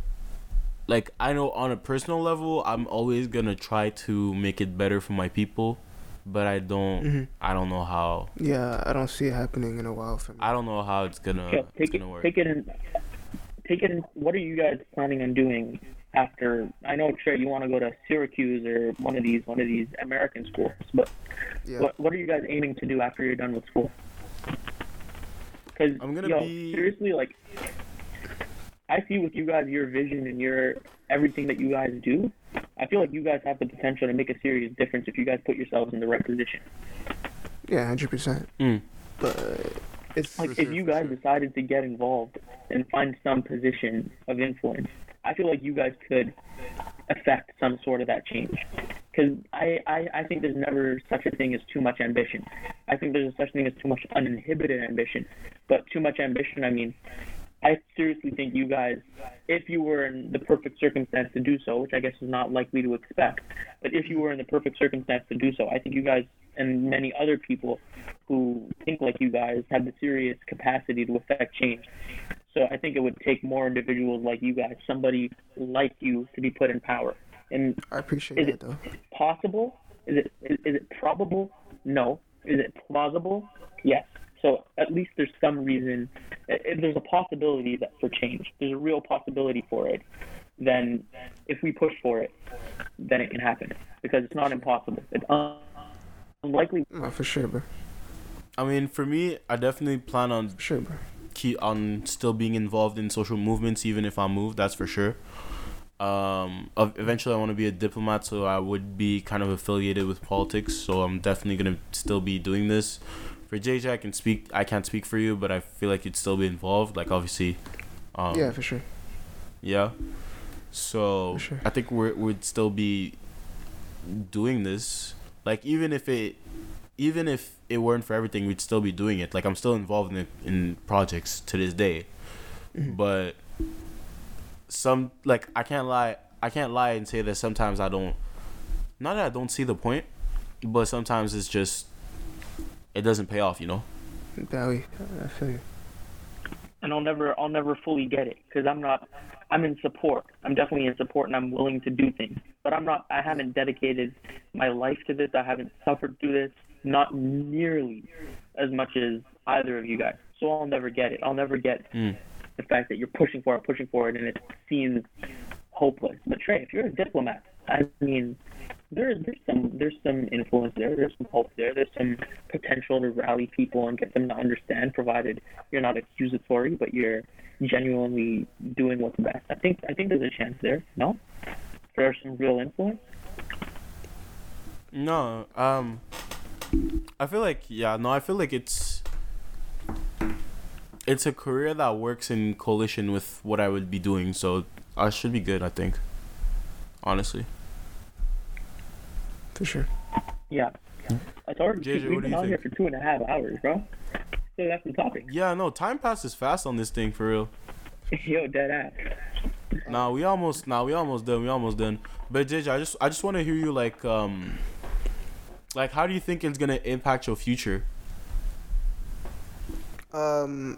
Like, I know on a personal level, I'm always gonna try to make it better for my people, but I don't. Mhm. I don't know how. Yeah, I don't see it happening in a while for me. I don't know how it's gonna. Yeah, it's take it, gonna work. take it, in, take it. In, what are you guys planning on doing after? I know, Trae, you want to go to Syracuse or one of these, one of these American schools, but Yeah. what what are you guys aiming to do after you're done with school? Because I'm gonna yo, be- seriously, like, I see with you guys your vision and your everything that you guys do. I feel like you guys have the potential to make a serious difference if you guys put yourselves in the right position. Yeah, hundred percent. Mm. But it's like if you guys decided to get involved and find some position of influence, I feel like you guys could affect some sort of that change. Because I, I, I think there's never such a thing as too much ambition. I think there's such a thing as too much uninhibited ambition. But too much ambition, I mean, I seriously think you guys, if you were in the perfect circumstance to do so, which I guess is not likely to expect, but if you were in the perfect circumstance to do so, I think you guys and many other people who think like you guys have the serious capacity to affect change. So I think it would take more individuals like you guys, somebody like you, to be put in power. And I appreciate is that it though. possible? Is it is, is it probable? No. Is it plausible? Yes. So at least there's some reason. If there's a possibility that for change, there's a real possibility for it. Then, if we push for it, then it can happen because it's not impossible. It's un- unlikely. No, for sure, bro. I mean, for me, I definitely plan on sure, bro. keep on still being involved in social movements even if I move. That's for sure. Um, eventually I want to be a diplomat, so I would be kind of affiliated with politics. So I'm definitely gonna still be doing this. For JJ, I can speak. I can't speak for you, but I feel like you'd still be involved. Like obviously, um, yeah, for sure. yeah. So sure. I think we would still be doing this. Like even if it, even if it weren't for everything, we'd still be doing it. Like I'm still involved in in projects to this day, Mhm. but some like I can't lie. I can't lie and say that sometimes I don't. Not that I don't see the point, but sometimes it's just it doesn't pay off. You know. Dowie, I feel you. and I'll never I'll never fully get it because I'm not I'm in support. I'm definitely in support and I'm willing to do things. But I'm not I haven't dedicated my life to this. I haven't suffered through this not nearly as much as either of you guys. So I'll never get it. I'll never get Mm. The fact that you're pushing for it, pushing for it and it seems hopeless. But Trae, if you're a diplomat, I mean there's there's some there's some influence there, there's some hope there, there's some potential to rally people and get them to understand, provided you're not accusatory, but you're genuinely doing what's best. I think I think there's a chance there. No, there's some real influence. No, um, I feel like yeah, no, I feel like it's it's a career that works in coalition with what I would be doing, so I should be good. I think, honestly. For sure. Yeah, it's already JJ, we've what do been you on here for two and a half hours, bro. So that's the topic. Yeah, no, time passes fast on this thing for real. Yo, dead ass. Nah, we almost, nah, we almost done. We almost done. But JJ, I just, I just want to hear you like, um, like, how do you think it's gonna impact your future? Um,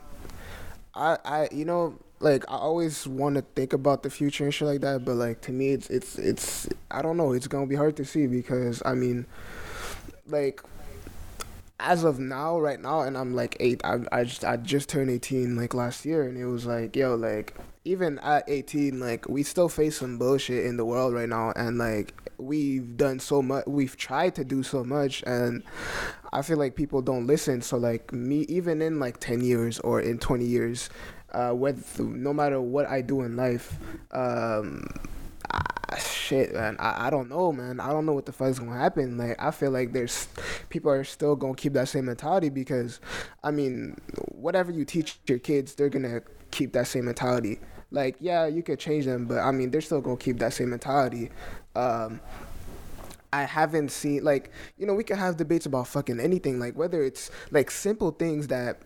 I I you know like I always want to think about the future and shit like that, but like to me it's it's it's I don't know. It's gonna be hard to see because I mean, like as of now, right now, and I'm like eight. I I just I just turned eighteen like last year, and it was like yo like even at eighteen like we still face some bullshit in the world right now, and like we've done so much. We've tried to do so much, and I feel like people don't listen. So like me, even in like ten years or in twenty years, uh, with no matter what I do in life, um, I, shit, man. I, I don't know, man. I don't know what the fuck's gonna happen. Like, I feel like there's people are still gonna keep that same mentality because, I mean, whatever you teach your kids, they're gonna keep that same mentality. Like, yeah, you could change them, but I mean, they're still gonna keep that same mentality. Um, I haven't seen like you know we can have debates about fucking anything like whether it's like simple things that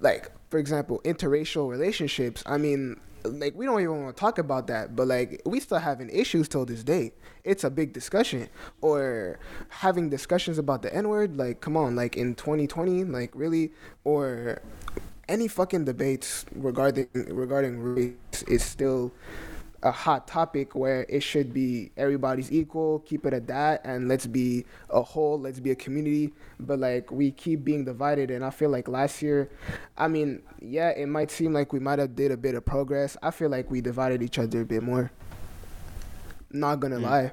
like for example interracial relationships. I mean like we don't even want to talk about that but like we still having issues till this day. It's a big discussion. Or having discussions about the n-word like come on like in 2020 like really? Or any fucking debates regarding regarding race is still a hot topic where it should be everybody's equal, keep it at that, and let's be a whole, let's be a community. But like we keep being divided, and I feel like last year, I mean, yeah, it might seem like we might have did a bit of progress. I feel like we divided each other a bit more. Not gonna mm. lie.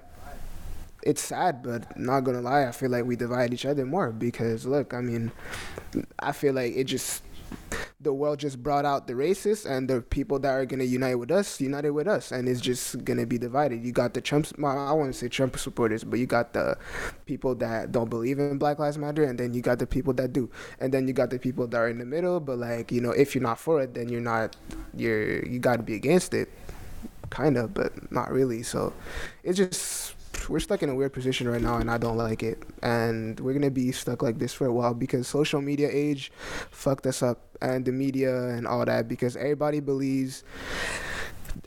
It's sad, but not gonna lie, I feel like we divide each other more because look, I mean, I feel like it just the world just brought out the racists and the people that are gonna unite with us, united with us, and it's just gonna be divided. You got the Trump, I want to say Trump supporters, but you got the people that don't believe in Black Lives Matter, and then you got the people that do, and then you got the people that are in the middle. But like you know, if you're not for it, then you're not, you're you got to be against it, kind of, but not really. So it's just we're stuck in a weird position right now, and I don't like it. And we're gonna be stuck like this for a while because social media age fucked us up, and the media and all that. Because everybody believes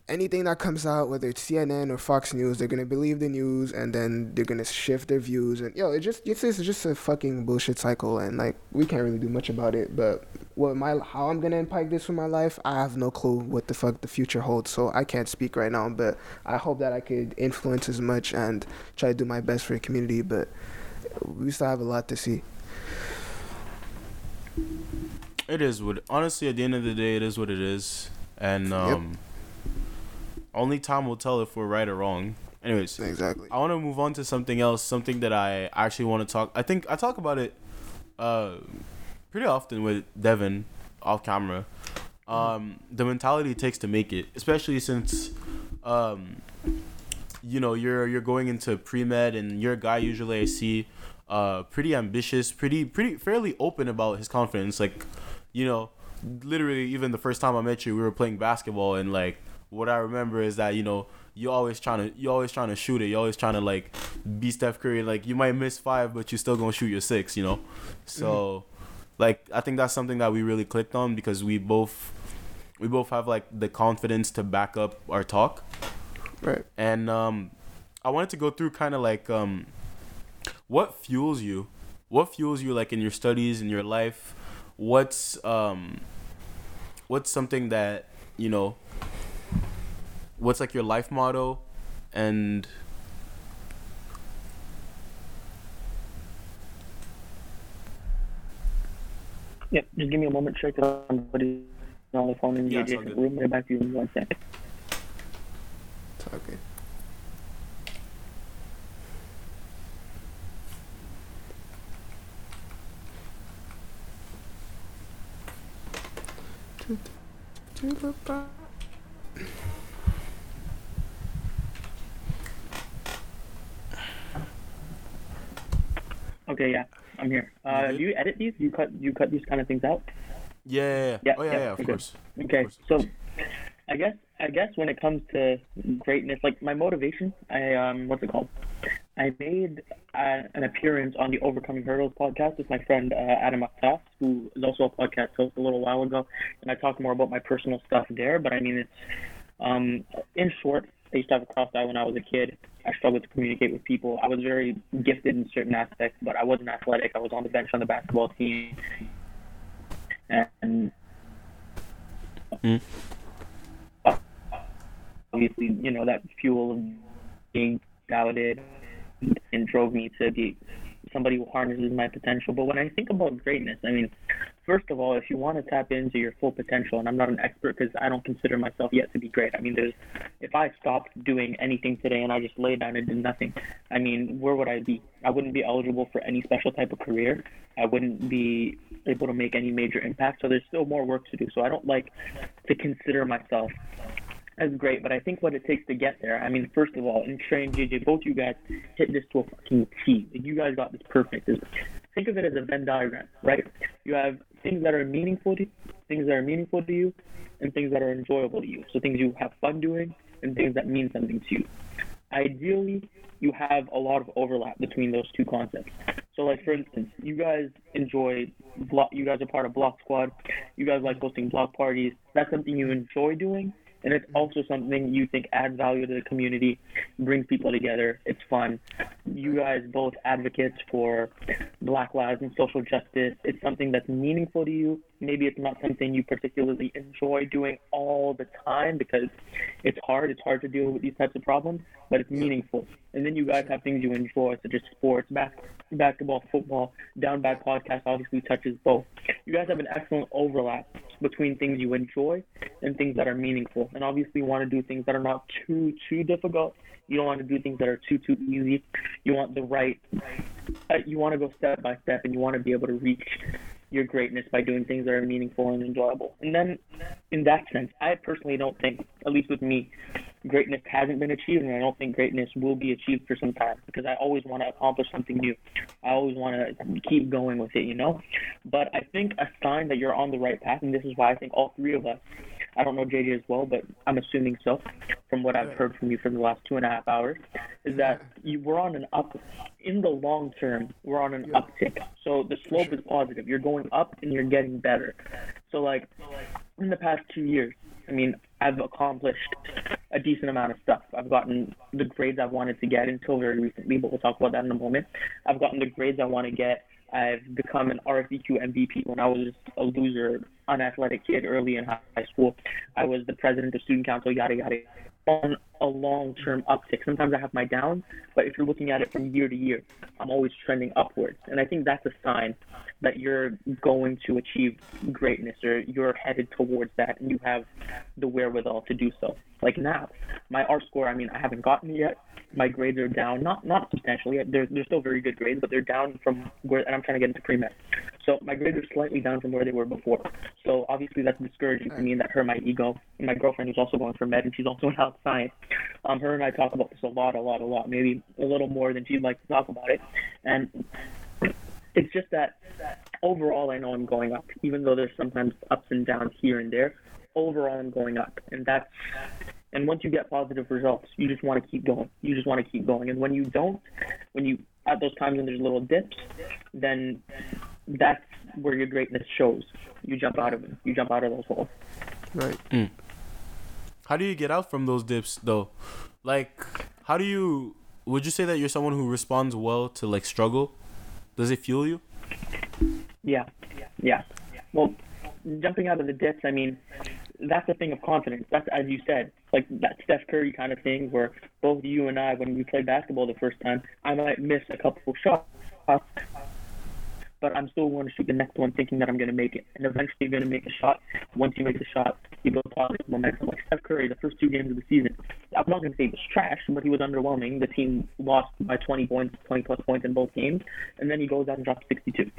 anything that comes out, whether it's CNN or Fox News, they're gonna believe the news and then they're gonna shift their views. And yo, it just it's, it's just a fucking bullshit cycle, and like we can't really do much about it. But what my how I'm gonna impact this with my life, I have no clue what the fuck the future holds. So I can't speak right now. But I hope that I could influence as much and try to do my best for the community. But we still have a lot to see. It is what honestly at the end of the day it is what it is. And um yep only time will tell if we're right or wrong. Anyways, exactly. I want to move on to something else, something that I actually want to talk. I think I talk about it uh, pretty often with Devon off camera. Um, the mentality it takes to make it, especially since um, you know you're you're going into pre med and you're a guy usually I see uh, pretty ambitious, pretty pretty fairly open about his confidence. Like, you know, literally even the first time I met you, we were playing basketball and like what I remember is that you know you always trying to you always trying to shoot it. You always trying to like be Steph Curry. Like you might miss five, but you're still gonna shoot your six. You know, so mm-hmm. like I think that's something that we really clicked on because we both we both have like the confidence to back up our talk. Right. And um, I wanted to go through kind of like um, what fuels you, what fuels you like in your studies in your life. What's um, what's something that you know what's like your life motto and Yep, just give me a moment, check somebody on the phone in the yeah, adjacent room. Get back to you in one second. Okay. To, to the Okay, yeah, I'm here. Uh, do you edit these? You cut you cut these kind of things out? Yeah, yeah, oh yeah, yeah, yeah of, okay. course. Okay, of course. so I guess I guess when it comes to greatness, like my motivation, I um, what's it called? I made uh, an appearance on the Overcoming Hurdles podcast with my friend uh, Adam Akhtas, who is also a podcast host a little while ago, and I talked more about my personal stuff there. But I mean, it's um, in short, I used to have a crossed eye when I was a kid. I struggled to communicate with people. I was very gifted in certain aspects, but I wasn't athletic. I was on the bench on the basketball team, and mm. obviously, you know that fuel of being doubted and drove me to be somebody who harnesses my potential. But when I think about greatness, I mean, first of all, if you want to tap into your full potential, and I'm not an expert because I don't consider myself yet to be great. I mean, there's if I stopped doing anything today and I just lay down and did nothing, I mean, where would I be? I wouldn't be eligible for any special type of career. I wouldn't be able to make any major impact. So there's still more work to do. So I don't like to consider myself That's great, but I think what it takes to get there. I mean, first of all, and and JJ, both you guys hit this to a fucking T. You guys got this perfect. Think of it as a Venn diagram, right? You have things that are meaningful to you, things that are meaningful to you, and things that are enjoyable to you. So things you have fun doing and things that mean something to you. Ideally, you have a lot of overlap between those two concepts. So, like for instance, you guys enjoy block. You guys are part of Block Squad. You guys like hosting block parties. That's something you enjoy doing, and it's mm-hmm. also something you think adds value to the community, brings people together. It's fun. You guys both advocates for Black lives and social justice. It's something that's meaningful to you. Maybe it's not something you particularly enjoy doing all the time because it's hard. It's hard to deal with these types of problems, but it's meaningful. And then you guys have things you enjoy, such as sports, bas- basketball, football. Down Bad podcast obviously touches both. You guys have an excellent overlap between things you enjoy and things that are meaningful. And obviously, you want to do things that are not too too difficult. You don't want to do things that are too too easy. You want the right. You want to go step by step, and you want to be able to reach your greatness by doing things that are meaningful and enjoyable. And then, in that sense, I personally don't think, at least with me, greatness hasn't been achieved, and I don't think greatness will be achieved for some time because I always want to accomplish something new. I always want to keep going with it, you know. But I think a sign that you're on the right path, and this is why I think all three of us. I don't know JJ as well, but I'm assuming so, from what I've heard from you for the last two and a half hours, is that you we're on an up. In the long term, we're on an uptick. So the slope is positive. You're going up and you're getting better. So like in the past two years, I mean, I've accomplished a decent amount of stuff. I've gotten the grades I've wanted to get until very recently, but we'll talk about that in a moment. I've gotten the grades I want to get. I've become an RSEQ MVP when I was a loser, unathletic kid early in high school. I was the president of student council, yada yada. On a long-term uptick. Sometimes I have my downs, but if you're looking at it from year to year, I'm always trending upwards, and I think that's a sign that you're going to achieve greatness or you're headed towards that, and you have the wherewithal to do so. Like now, my R score. I mean, I haven't gotten it yet. My grades are down, not not substantially. They're they're still very good grades, but they're down from where. And I'm trying to get into pre med. So my grades are slightly down from where they were before. So obviously that's discouraging to me, and that hurt my ego. And my girlfriend who's also going for med, and she's also in health science. Um, her and I talk about this a lot, a lot, a lot. Maybe a little more than she'd like to talk about it. And it's just that overall, I know I'm going up, even though there's sometimes ups and downs here and there. Overall, I'm going up, and that's and once you get positive results, you just want to keep going. You just want to keep going. And when you don't, when you at those times when there's little dips, then that's where your greatness shows. You jump out of it. You jump out of those holes. Right. Mm. How do you get out from those dips though? Like, how do you? Would you say that you're someone who responds well to like struggle? Does it fuel you? Yeah, yeah. Well, jumping out of the dips, I mean, that's a thing of confidence. That's as you said, like that Steph Curry kind of thing, where both you and I, when we played basketball the first time, I might miss a couple shots, but I'm still going to shoot the next one, thinking that I'm going to make it, and eventually you're going to make a shot. Once you make the shot, you build positive momentum. Like Steph Curry, the first two games of the season, I'm not going to say he was trash, but he was underwhelming. The team lost by 20 points, 20 plus points in both games, and then he goes out and drops 62.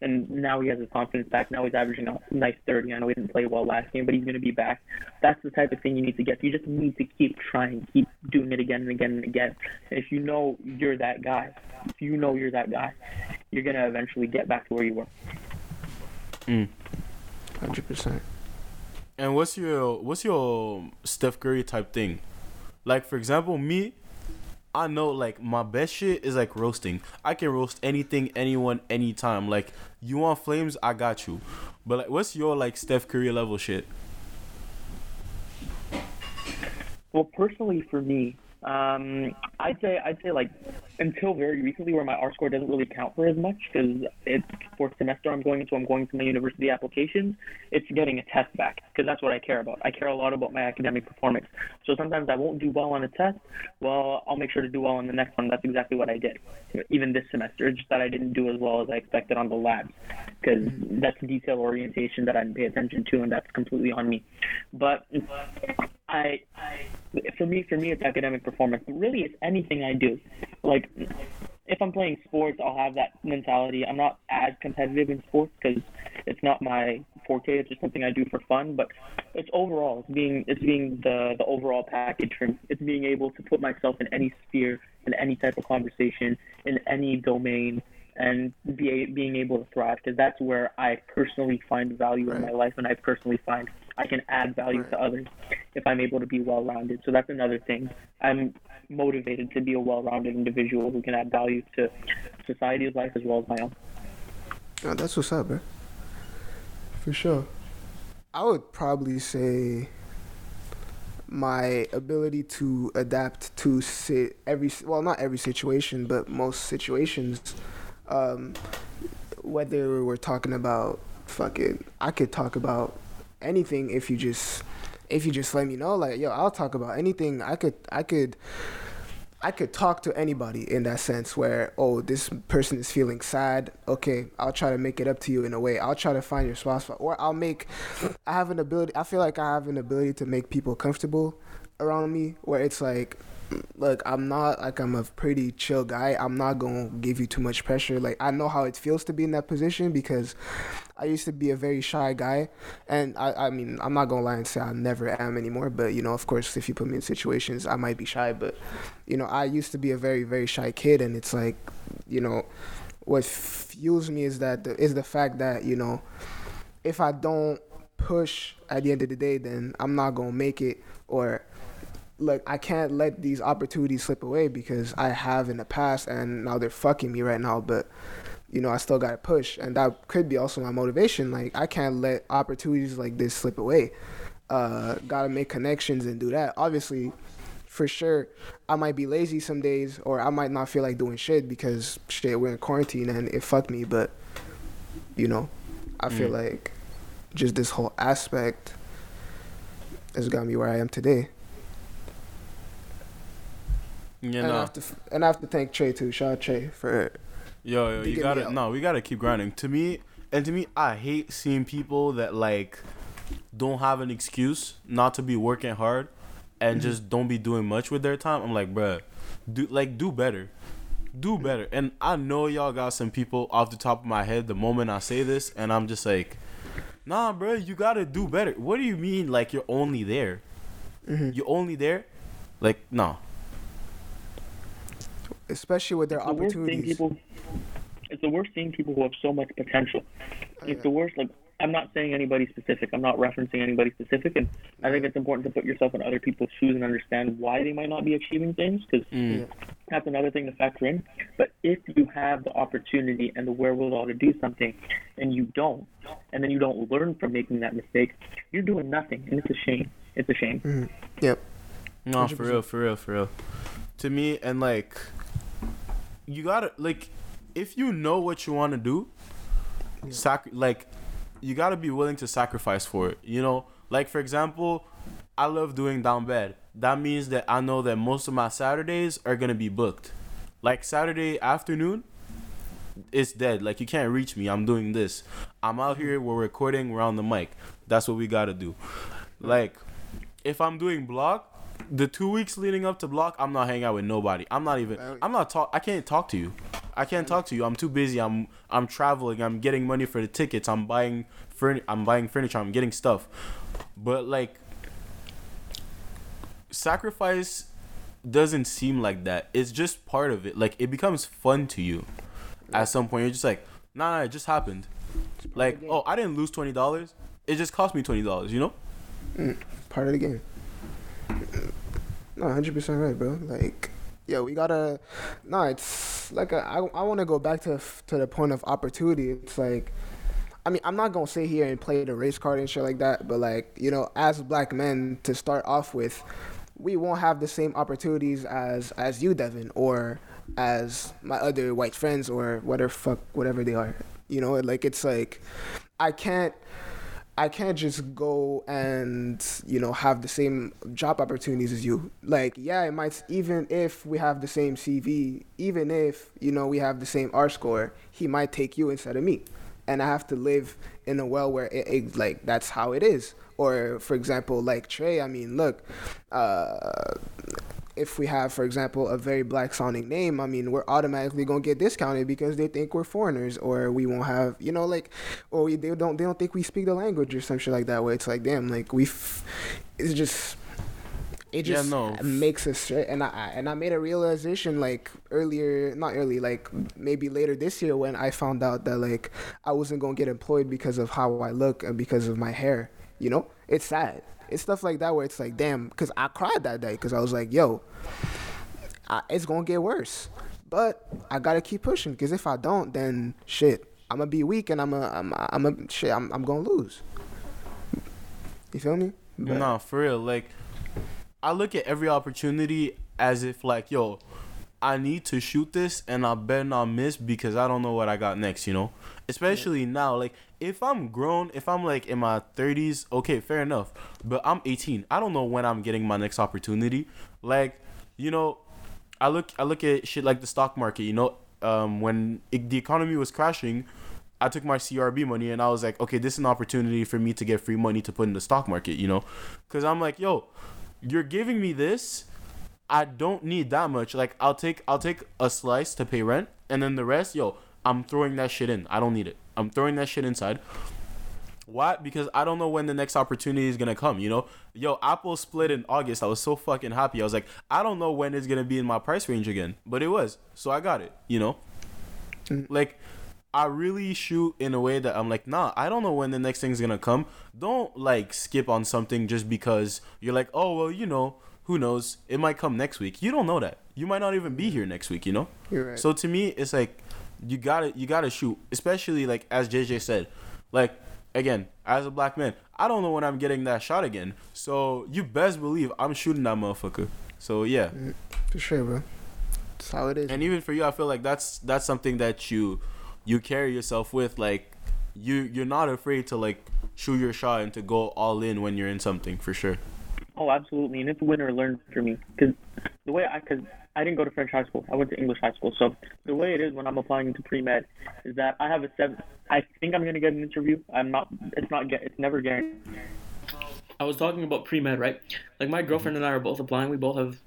And now he has his confidence back. Now he's averaging a nice 30. I know he didn't play well last game, but he's going to be back. That's the type of thing you need to get. You just need to keep trying, keep doing it again and again and again. And if you know you're that guy, if you know you're that guy, you're going to eventually get back to where you were. Mm. Hundred percent. And what's your what's your Steph Curry type thing? Like for example, me, I know like my best shit is like roasting. I can roast anything, anyone, anytime. Like you want flames, I got you. But like, what's your like Steph Curry level shit? Well, personally for me, um, I'd say I'd say like until very recently, where my R score doesn't really count for as much because it's fourth semester I'm going into. I'm going to my university applications. It's getting a test back because that's what I care about. I care a lot about my academic performance. So sometimes I won't do well on a test. Well, I'll make sure to do well on the next one. That's exactly what I did, even this semester. It's just that I didn't do as well as I expected on the labs because that's detail orientation that I didn't pay attention to, and that's completely on me. But I, I, for me, for me, it's academic performance. Really, it's anything I do. Like, if I'm playing sports, I'll have that mentality. I'm not as competitive in sports because it's not my forte. It's just something I do for fun. But it's overall it's being it's being the the overall package for me. It's being able to put myself in any sphere, in any type of conversation, in any domain, and be being able to thrive because that's where I personally find value Right. in my life, and I personally find I can add value to others if I'm able to be well rounded. So that's another thing. I'm motivated to be a well rounded individual who can add value to society's life as well as my own. Oh, that's what's up, bro. For sure. I would probably say my ability to adapt to sit every well, not every situation, but most situations. Um, whether we're talking about fucking, I could talk about anything if you just if you just let me know. Like, yo, I'll talk about anything. I could, I could. I could talk to anybody in that sense where, oh, this person is feeling sad. Okay, I'll try to make it up to you in a way. I'll try to find your spot. Or I'll make, I have an ability, I feel like I have an ability to make people comfortable around me where it's like, look, I'm not like I'm a pretty chill guy. I'm not going to give you too much pressure. Like, I know how it feels to be in that position because I used to be a very shy guy, and I, I mean, I'm not gonna lie and say I never am anymore. But you know, of course, if you put me in situations, I might be shy. But you know, I used to be a very, very shy kid, and it's like, you know, what fuels me is that the, is the fact that you know, if I don't push at the end of the day, then I'm not gonna make it. Or like, I can't let these opportunities slip away because I have in the past, and now they're fucking me right now. But you know, I still got to push. And that could be also my motivation. Like, I can't let opportunities like this slip away. Uh, got to make connections and do that. Obviously, for sure, I might be lazy some days or I might not feel like doing shit because shit, we're in quarantine and it fucked me. But, you know, I feel Mm. like just this whole aspect has got me where I am today. You and, I have to, and I have to thank Trae too. Shout out Trae for yo, yo, you gotta no, we gotta keep grinding. To me, and to me, I hate seeing people that like don't have an excuse not to be working hard and Mm-hmm. just don't be doing much with their time. I'm like, bruh, do like do better. Do better. And I know y'all got some people off the top of my head the moment I say this, and I'm just like, nah, bro, you gotta do better. What do you mean like you're only there? Mm-hmm. You're only there? Like, no. Especially with their It's the opportunities. people. It's the worst seeing people who have so much potential. It's the worst. Like I'm not saying anybody specific. I'm not referencing anybody specific, and I think it's important to put yourself in other people's shoes and understand why they might not be achieving things, because Mm. that's another thing to factor in. But if you have the opportunity and the wherewithal to do something, and you don't, and then you don't learn from making that mistake, you're doing nothing, and it's a shame. It's a shame. Yep. No, for real, for real, for real. To me, and like, you gotta like, if you know what you want to do, sac like, you gotta be willing to sacrifice for it. You know, like for example, I love doing down bad. That means that I know that most of my Saturdays are gonna be booked. Like Saturday afternoon, it's dead. Like you can't reach me. I'm doing this. I'm out here. We're recording. We're on the mic. That's what we gotta do. Like, if I'm doing block, the two weeks leading up to block, I'm not hanging out with nobody. I'm not even. I'm not talk. I can't talk to you. I can't talk to you. I'm too busy. I'm I'm traveling. I'm getting money for the tickets. I'm buying furni- I'm buying furniture. I'm getting stuff. But like, sacrifice doesn't seem like that. It's just part of it. Like it becomes fun to you. At some point, you're just like, nah, nah, it just happened. Like, oh, I didn't lose twenty dollars. It just cost me twenty dollars. You know? Mm, part of the game. Hundred percent right, bro. Like, yo, we gotta. No, it's like a, I. I want to go back to to the point of opportunity. It's like, I mean, I'm not gonna sit here and play the race card and shit like that, but like, you know, as black men to start off with, we won't have the same opportunities as as you, Devon, or as my other white friends or whatever fuck whatever they are. You know, like it's like, I can't. I can't just go and you know have the same job opportunities as you. Like, yeah, it might even if we have the same CV, even if you know we have the same R score, he might take you instead of me, and I have to live in a well where it, it like that's how it is. Or for example, like Trae, I mean, look, uh, if we have, for example, a very black sounding name, I mean, we're automatically gonna get discounted because they think we're foreigners, or we won't have, you know, like, or we, they don't they don't think we speak the language or some shit like that. Where it's like, damn, like we, f- it's just. It Yeah, just no. makes us straight, and I I- and I made a realization like earlier, not early, like maybe later this year when I found out that like I wasn't gonna get employed because of how I look and because of my hair. You know, it's sad. It's stuff like that where it's like, damn, because I cried that day because I was like, yo, I, it's gonna get worse. But I gotta keep pushing because if I don't, then shit, I'm gonna be weak and I'm a, I'm, a, I'm a shit, I'm, I'm gonna lose. You feel me? But- Nah, for real. Like, I look at every opportunity as if like, yo, I need to shoot this and I better not miss because I don't know what I got next. You know, especially now. Like, if I'm grown, if I'm like in my thirties, okay, fair enough. But I'm 18. I don't know when I'm getting my next opportunity. Like, you know, I look I look at shit like the stock market. You know, um, when it, the economy was crashing. I took my CRB money and I was like, okay, this is an opportunity for me to get free money to put in the stock market, you know? Cuz I'm like, yo, you're giving me this. I don't need that much. Like I'll take I'll take a slice to pay rent and then the rest, yo, I'm throwing that shit in. I don't need it. I'm throwing that shit inside. Why? Because I don't know when the next opportunity is gonna come. You know, yo, Apple split in August. I was so fucking happy. I was like, I don't know when it's gonna be in my price range again, but it was. So I got it. You know, mm. like I really shoot in a way that I'm like, nah, I don't know when the next thing's gonna come. Don't like skip on something just because you're like, oh well, you know, who knows? It might come next week. You don't know that. You might not even be here next week. You know. You're right. So to me, it's like you gotta you gotta shoot, especially like as JJ said, like again as a black man, I don't know when I'm getting that shot again. So you best believe I'm shooting that motherfucker. So yeah, For sure, bro. That's how it is. and even for you, I feel like that's that's something that you you carry yourself with. Like you you're not afraid to like shoot your shot and to go all in when you're in something for sure. Oh, absolutely, and it's win or learn for me. Because the way I, because I didn't go to French high school, I went to English high school. So the way it is when I'm applying to pre med is that I have a seven. I think I'm gonna get an interview. I'm not. It's not. It's never guaranteed. I was talking about pre med, right? Like my girlfriend and I are both applying. We both have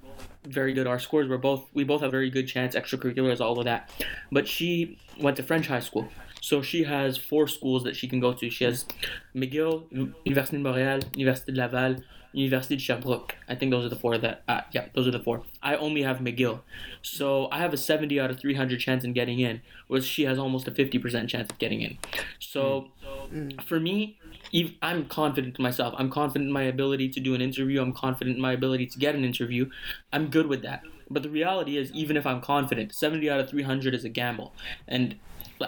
very good. Our scores were both. We both have very good chance. Extracurriculars, all of that. But she went to French high school, so she has four schools that she can go to. She has McGill, Université de Montréal, Université de Laval, Université de Sherbrooke. I think those are the four that. Uh, yeah, those are the four. I only have McGill, so I have a seventy out of three hundred chance in getting in, whereas she has almost a fifty percent chance of getting in. So for me, I'm confident in myself. I'm confident in my ability to do an interview. I'm confident in my ability to get an interview. I'm good with that. But the reality is, even if I'm confident, 70 out of 300 is a gamble. And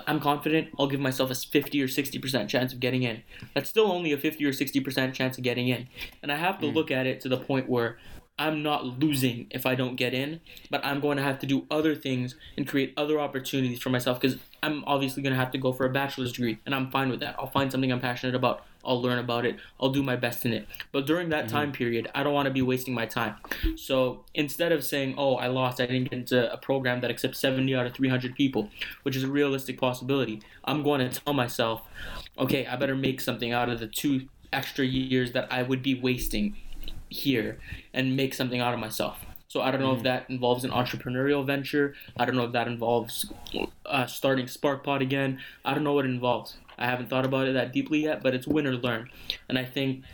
I'm confident I'll give myself a 50 or 60% chance of getting in. That's still only a 50 or 60% chance of getting in. And I have to hmm. look at it to the point where I'm not losing if I don't get in, but I'm going to have to do other things and create other opportunities for myself because I'm obviously going to have to go for a bachelor's degree, and I'm fine with that. I'll find something I'm passionate about. I'll learn about it. I'll do my best in it. But during that mm-hmm. time period, I don't want to be wasting my time. So instead of saying, oh, I lost, I didn't get into a program that accepts 70 out of 300 people, which is a realistic possibility, I'm going to tell myself, okay, I better make something out of the two extra years that I would be wasting here and make something out of myself. So I don't know if that involves an entrepreneurial venture. I don't know if that involves uh, starting SparkPod again. I don't know what it involves. I haven't thought about it that deeply yet, but it's win or learn. And I think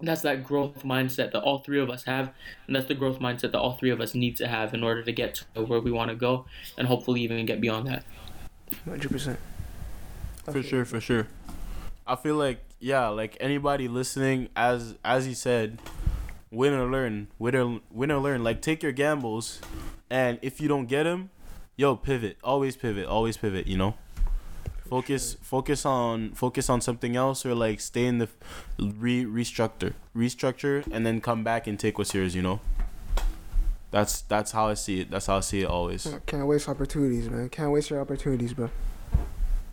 that's that growth mindset that all three of us have, and that's the growth mindset that all three of us need to have in order to get to where we want to go, and hopefully even get beyond that. Hundred percent. For sure, for sure. I feel like yeah, like anybody listening, as as he said, win or learn, win or win or learn. Like take your gambles, and if you don't get them, yo, pivot. Always pivot. Always pivot. You know. Focus, focus on, focus on something else, or like stay in the re restructure, restructure, and then come back and take what's yours. You know. That's that's how I see it. That's how I see it always. Can't waste opportunities, man. Can't waste your opportunities, bro.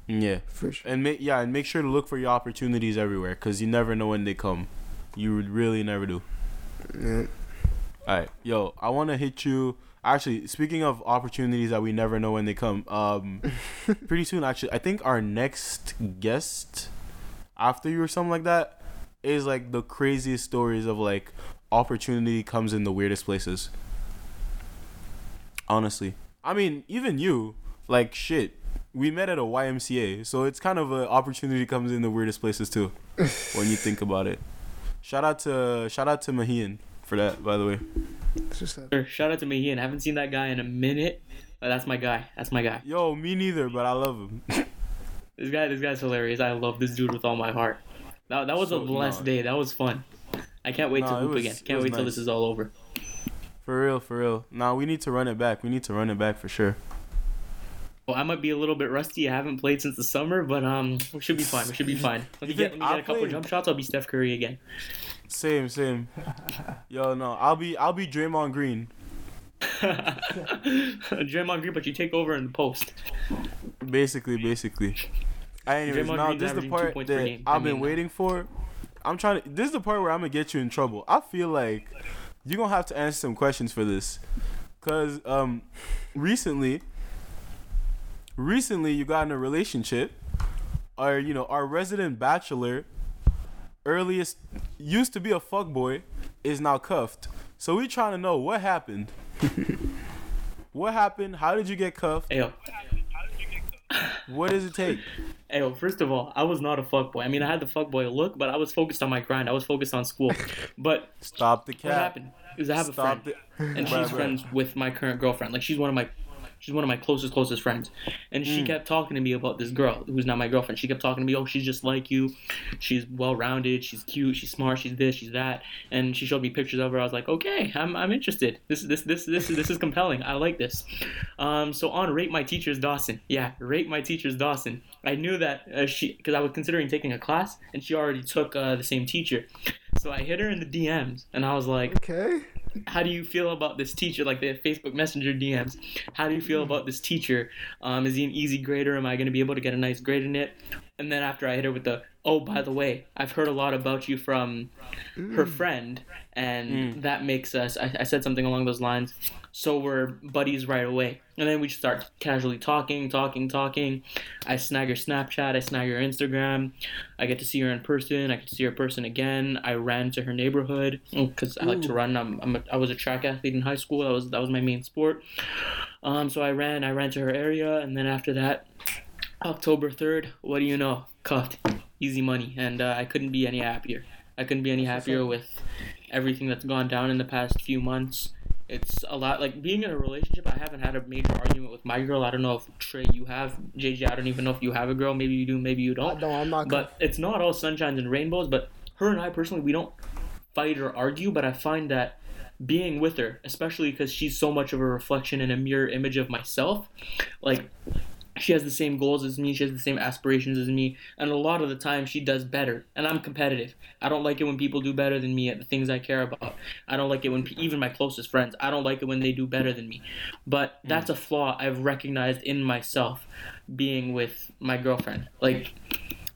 Mm, yeah. For sure. And make yeah, and make sure to look for your opportunities everywhere, cause you never know when they come. You would really never do. Yeah. All right, yo, I want to hit you. Actually, speaking of opportunities that we never know when they come, um, pretty soon. Actually, I think our next guest after you or something like that is like the craziest stories of like opportunity comes in the weirdest places. Honestly, I mean, even you, like shit. We met at a YMCA, so it's kind of an opportunity comes in the weirdest places too, when you think about it. Shout out to shout out to Mahian for that, by the way. It's just that. Sure, Shout out to Mahian. Haven't seen that guy in a minute. But that's my guy. That's my guy. Yo, me neither, but I love him. This guy, this guy's hilarious. I love this dude with all my heart. That, that was So, a blessed no. day. That was fun. I can't wait No, to it hoop was- again. it Can't was wait till this is all over. for real, for real. Nah, we need to run it back. We need to run it back for sure. Well, I might be a little bit rusty. I haven't played since the summer, but um, we should be fine. We should be fine. Let me get, think let me get I a couple jump shots. I'll be Steph Curry again. Same, same. Yo, no, I'll be I'll be Draymond Green. Draymond Green, but you take over in the post. Basically, basically. Anyways, Draymond now Green's this is the part that game. I I've been mean- waiting for. I'm trying to. This is the part where I'm gonna get you in trouble. I feel like you're gonna have to answer some questions for this, cause um, recently, recently you got in a relationship. Our you know our resident bachelor, earliest used to be a fuckboy, is now cuffed. So we trying to know what happened. what happened? How did you get cuffed? Ayo, What does it take? ayo. First of all, I was not a fuckboy. I mean, I had the fuckboy look, but I was focused on my grind. I was focused on school. But Stop the cat. what happened is I have a friend. the. and she's friends with my current girlfriend. Like she's one of my she's one of my closest closest friends. And she Mm. kept talking to me about this girl who's not my girlfriend. She kept talking to me, "Oh, she's just like you. She's well-rounded, she's cute, she's smart, she's this, she's that." And she showed me pictures of her. I was like, "Okay, I'm I'm interested. This this this this is this is compelling. I like this." Um so on rate my teachers Dawson. Yeah, rate my teachers Dawson. I knew that uh, she cuz I was considering taking a class and she already took uh, the same teacher. So I hit her in the DMs and I was like, Okay. How do you feel about this teacher like the facebook messenger dms how do you feel about this teacher? Um, is he an easy grader? Am i going to be able to get a nice grade in it and then after i hit her with the oh by the way i've heard a lot about you from her friend. And Mm. that makes us I, I said something along those lines so we're buddies right away. And then we just start casually talking talking talking. I snag her snapchat i snag her instagram. I get to see her in person i get to see her person again. I ran to her neighborhood because i like to run. I'm, I'm a, i was a track athlete in high school that was that was my main sport. Um so i ran i ran to her area and then after that october 3rd what do you know? Cuffed easy money. And uh, i couldn't be any happier. I couldn't be any happier with everything that's gone down in the past few months. It's a lot like being in a relationship i haven't had a major argument with my girl. I don't know if Trae you have jj i don't even know if you have a girl. Maybe you do maybe you don't. Don't. I'm not. but it's not all sunshines and rainbows. But her and i personally we don't fight or argue. But i find that being with her especially because she's so much of a reflection and a mirror image of myself like she has the same goals as me she has the same aspirations as me and a lot of the time she does better and i'm competitive. I don't like it when people do better than me at the things i care about. I don't like it when even my closest friends i don't like it when they do better than me. But mm. that's a flaw i've recognized in myself being with my girlfriend. Like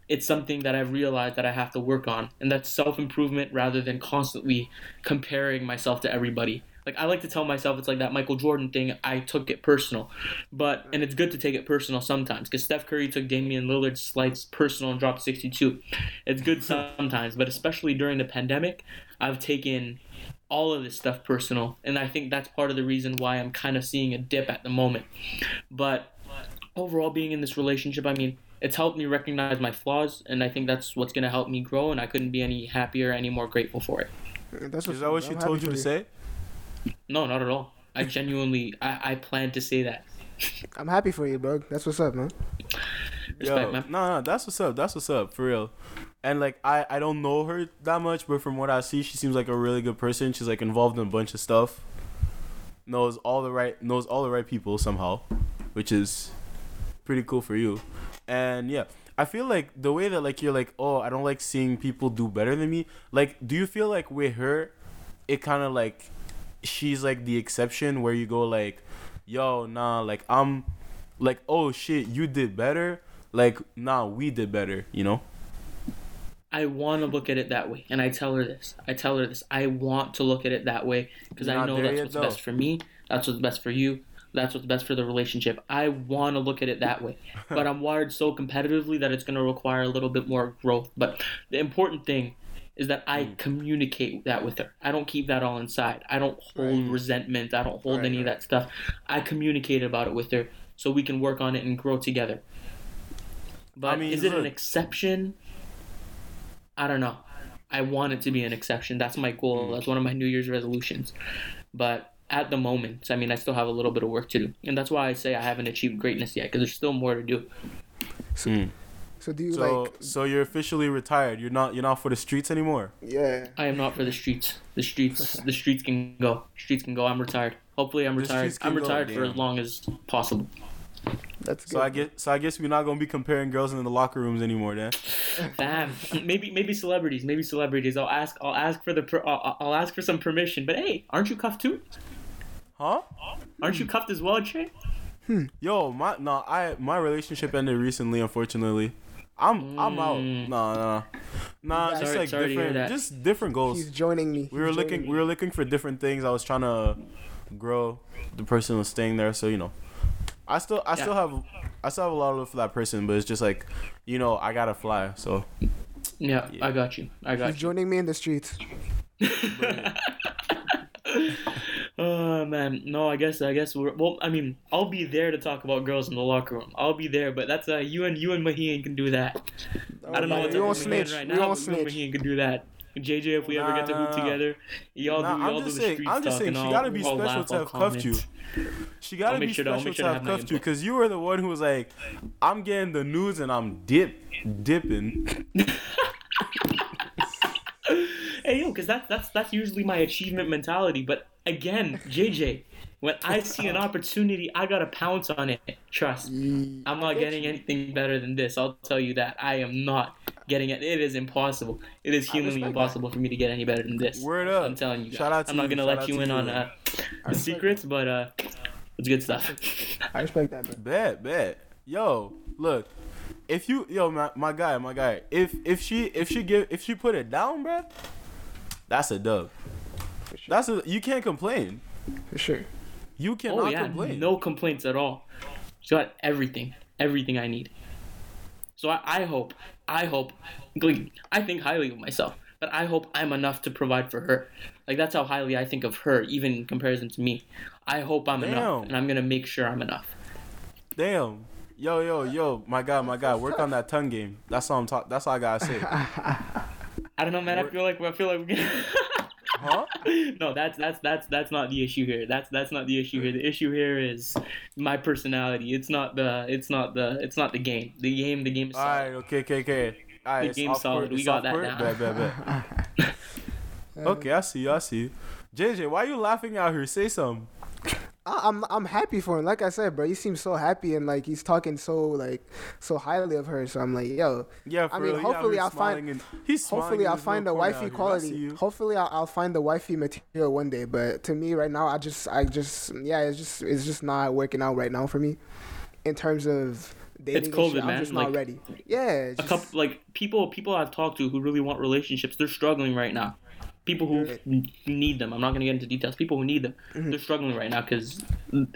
it's something that I've realized that I have to work on, and that's self improvement rather than constantly comparing myself to everybody. Like I like to tell myself it's like that Michael Jordan thing. I took it personal, but and it's good to take it personal sometimes because Steph Curry took Damian Lillard's slights personal and dropped 62. It's good sometimes, but especially during the pandemic, I've taken all of this stuff personal, and I think that's part of the reason why I'm kind of seeing a dip at the moment. But overall, being in this relationship, I mean, it's helped me recognize my flaws, and I think that's what's gonna help me grow. And I couldn't be any happier, any more grateful for it. That's Is that what I'm she told you for to say? No, not at all. I genuinely, I, I plan to say that. I'm happy for you, bro. That's what's up, man. Respect, Yo, man. no, no, that's what's up. That's what's up for real. And like I, I don't know her that much, but from what I see, she seems like a really good person. She's like involved in a bunch of stuff. Knows all the right knows all the right people somehow, which is pretty cool for you. And yeah, I feel like the way that like you're like, oh, I don't like seeing people do better than me. Like, do you feel like with her, it kind of like she's like the exception where you go like, yo, nah, like I'm like, oh shit, you did better. Like, nah, we did better, you know? I want to look at it that way, and I tell her this. I tell her this. I want to look at it that way because I know that's what's though. best for me. That's what's best for you. That's what's best for the relationship. I want to look at it that way, but I'm wired so competitively that it's going to require a little bit more growth. But the important thing is that I Hmm. communicate that with her. I don't keep that all inside. I don't hold Right. resentment. I don't hold Right, any of that stuff. I communicate about it with her so we can work on it and grow together. But mean, is it an exception? I don't know. I want it to be an exception. That's my goal. Hmm. That's one of my New Year's resolutions. But at the moment, I mean, I still have a little bit of work to do. And that's why I say I haven't achieved greatness yet because there's still more to do. Mm. So do you So like? so you're officially retired. You're not you're not for the streets anymore. Yeah. I am not for the streets. The streets, the streets can go. Streets can go. I'm retired. Hopefully, I'm retired. I'm go, retired for as long as possible. That's good. So I guess so I guess we're not gonna be comparing girls in the locker rooms anymore then. Damn. maybe maybe celebrities. Maybe celebrities. I'll ask. I'll ask for the. Per, I'll, I'll ask for some permission. But hey, aren't you cuffed too? Huh? Aren't you cuffed as well, Trae? Hmm. Yo, my no, I my relationship ended recently, unfortunately. I'm I'm out. Mm. Nah, nah, nah. It's Sorry- just like sorry different, just different goals. He's joining me. we were looking joining we were looking for different things. I was trying to grow. The person was staying there, so you know. I still I still have I still have a lot of love for that person, but it's just like, you know, I gotta fly. So Yeah, Yeah. I got you. I He's got you. joining me in the streets. Oh man, no. I guess I guess we're well. I mean, I'll be there to talk about girls in the locker room. I'll be there, but that's uh, you and you and Mahian can do that. I don't know what's up with Mahian right now, but you and. Mahian can do that. JJ, if we ever get to nah, hoop nah. together, y'all Nah, do I'm y'all do just the saying- I'm just saying she gotta be special laugh, to have cuffed you. she gotta be sure special to sure to have have cuffed you because you were the one who was like, I'm getting the news and I'm dip dipping. Hey yo, because that's that's that's usually my achievement mentality. But again, JJ, when I see an opportunity, I gotta pounce on it. Trust. Me. I'm not getting anything better than this. I'll tell you that. I am not getting it. It is impossible. It is humanly respect impossible for me to get any better than this. Word up. I'm telling you. Guys. Shout out to I'm not gonna Shout let you to in you. on uh, the respect secrets, but uh, it's good stuff. I respect that, bro. Bet, bet. Yo, look. If you yo my, my guy, my guy, if if she if she give if she put it down, bruh, that's a dub. For sure. That's a you can't complain. For sure. You oh, cannot oh yeah, complain. no complaints at all. She's got everything, everything I need. So I, I hope, I hope, like, I think highly of myself, but I hope I'm enough to provide for her. Like that's how highly I think of her, even in comparison to me. I hope I'm Damn. enough, and I'm gonna make sure I'm enough. Damn. Yo, yo, yo, my God, my God, work on that tongue game. That's all I'm talking. That's all I gotta say. I don't know, man. I feel like I feel like we're gonna. Huh? no, that's that's that's that's not the issue here. That's that's not the issue here. The issue here is my personality. It's not the it's not the it's not the game. The game the game is solid. right, okay, okay, okay. All right, it's game's solid. We got that court. down. Bet, bet, bet. Okay, I see you. I see you. JJ, why are you laughing out here? Say something. I, I'm I'm happy for him. Like I said, bro, he seems so happy and like he's talking so like so highly of her. So I'm like, yo, Yeah, for I mean, real. hopefully here I'll find- smiling and- he's smiling hopefully I'll find the wifey out here. I see quality. Hopefully I'll, I'll find the wifey material one day. But to me right now, I just I just yeah, it's just it's just not working out right now for me in terms of dating. and COVID, shit. I'm man, just not like, ready. Yeah, a couple like people people I've talked to who really want relationships, they're struggling right now. People who n- need them. I'm not gonna get into details. People who need them, they're struggling right now because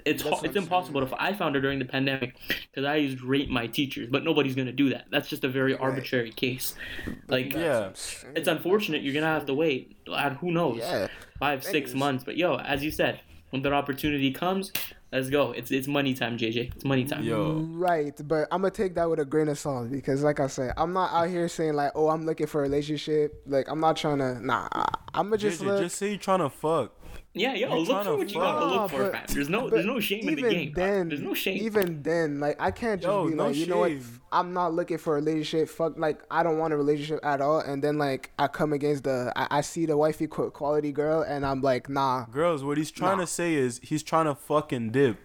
it's Mm-hmm. Ho- it's impossible If I found her during the pandemic because I used to rate my teachers, but nobody's gonna do that. That's just a very arbitrary case. Like Yeah. it's unfortunate. You're gonna have to wait. Who knows? Yeah. Five, six months. But yo, as you said, when that opportunity comes, let's go. It's it's money time, JJ. It's money time. Yo, Right, but I'm gonna take that with a grain of salt because, like I said, I'm not out here saying like, "Oh, I'm looking for a relationship." Like, I'm not trying to. Nah, I'm gonna just JJ, look. just say you trying to fuck. Yeah, yo, You're look for to what you gotta look for, Nah, fam. There's no there's no shame in the game. fam. Then, There's no shame. Even then, like I can't just Yo, be no like, you know what? I'm not looking for a relationship. Fuck, like I don't want a relationship at all. And then like I come against the, I, I see the wifey quality girl, and I'm like, nah. Girls, what he's trying Nah. to say is he's trying to fucking dip.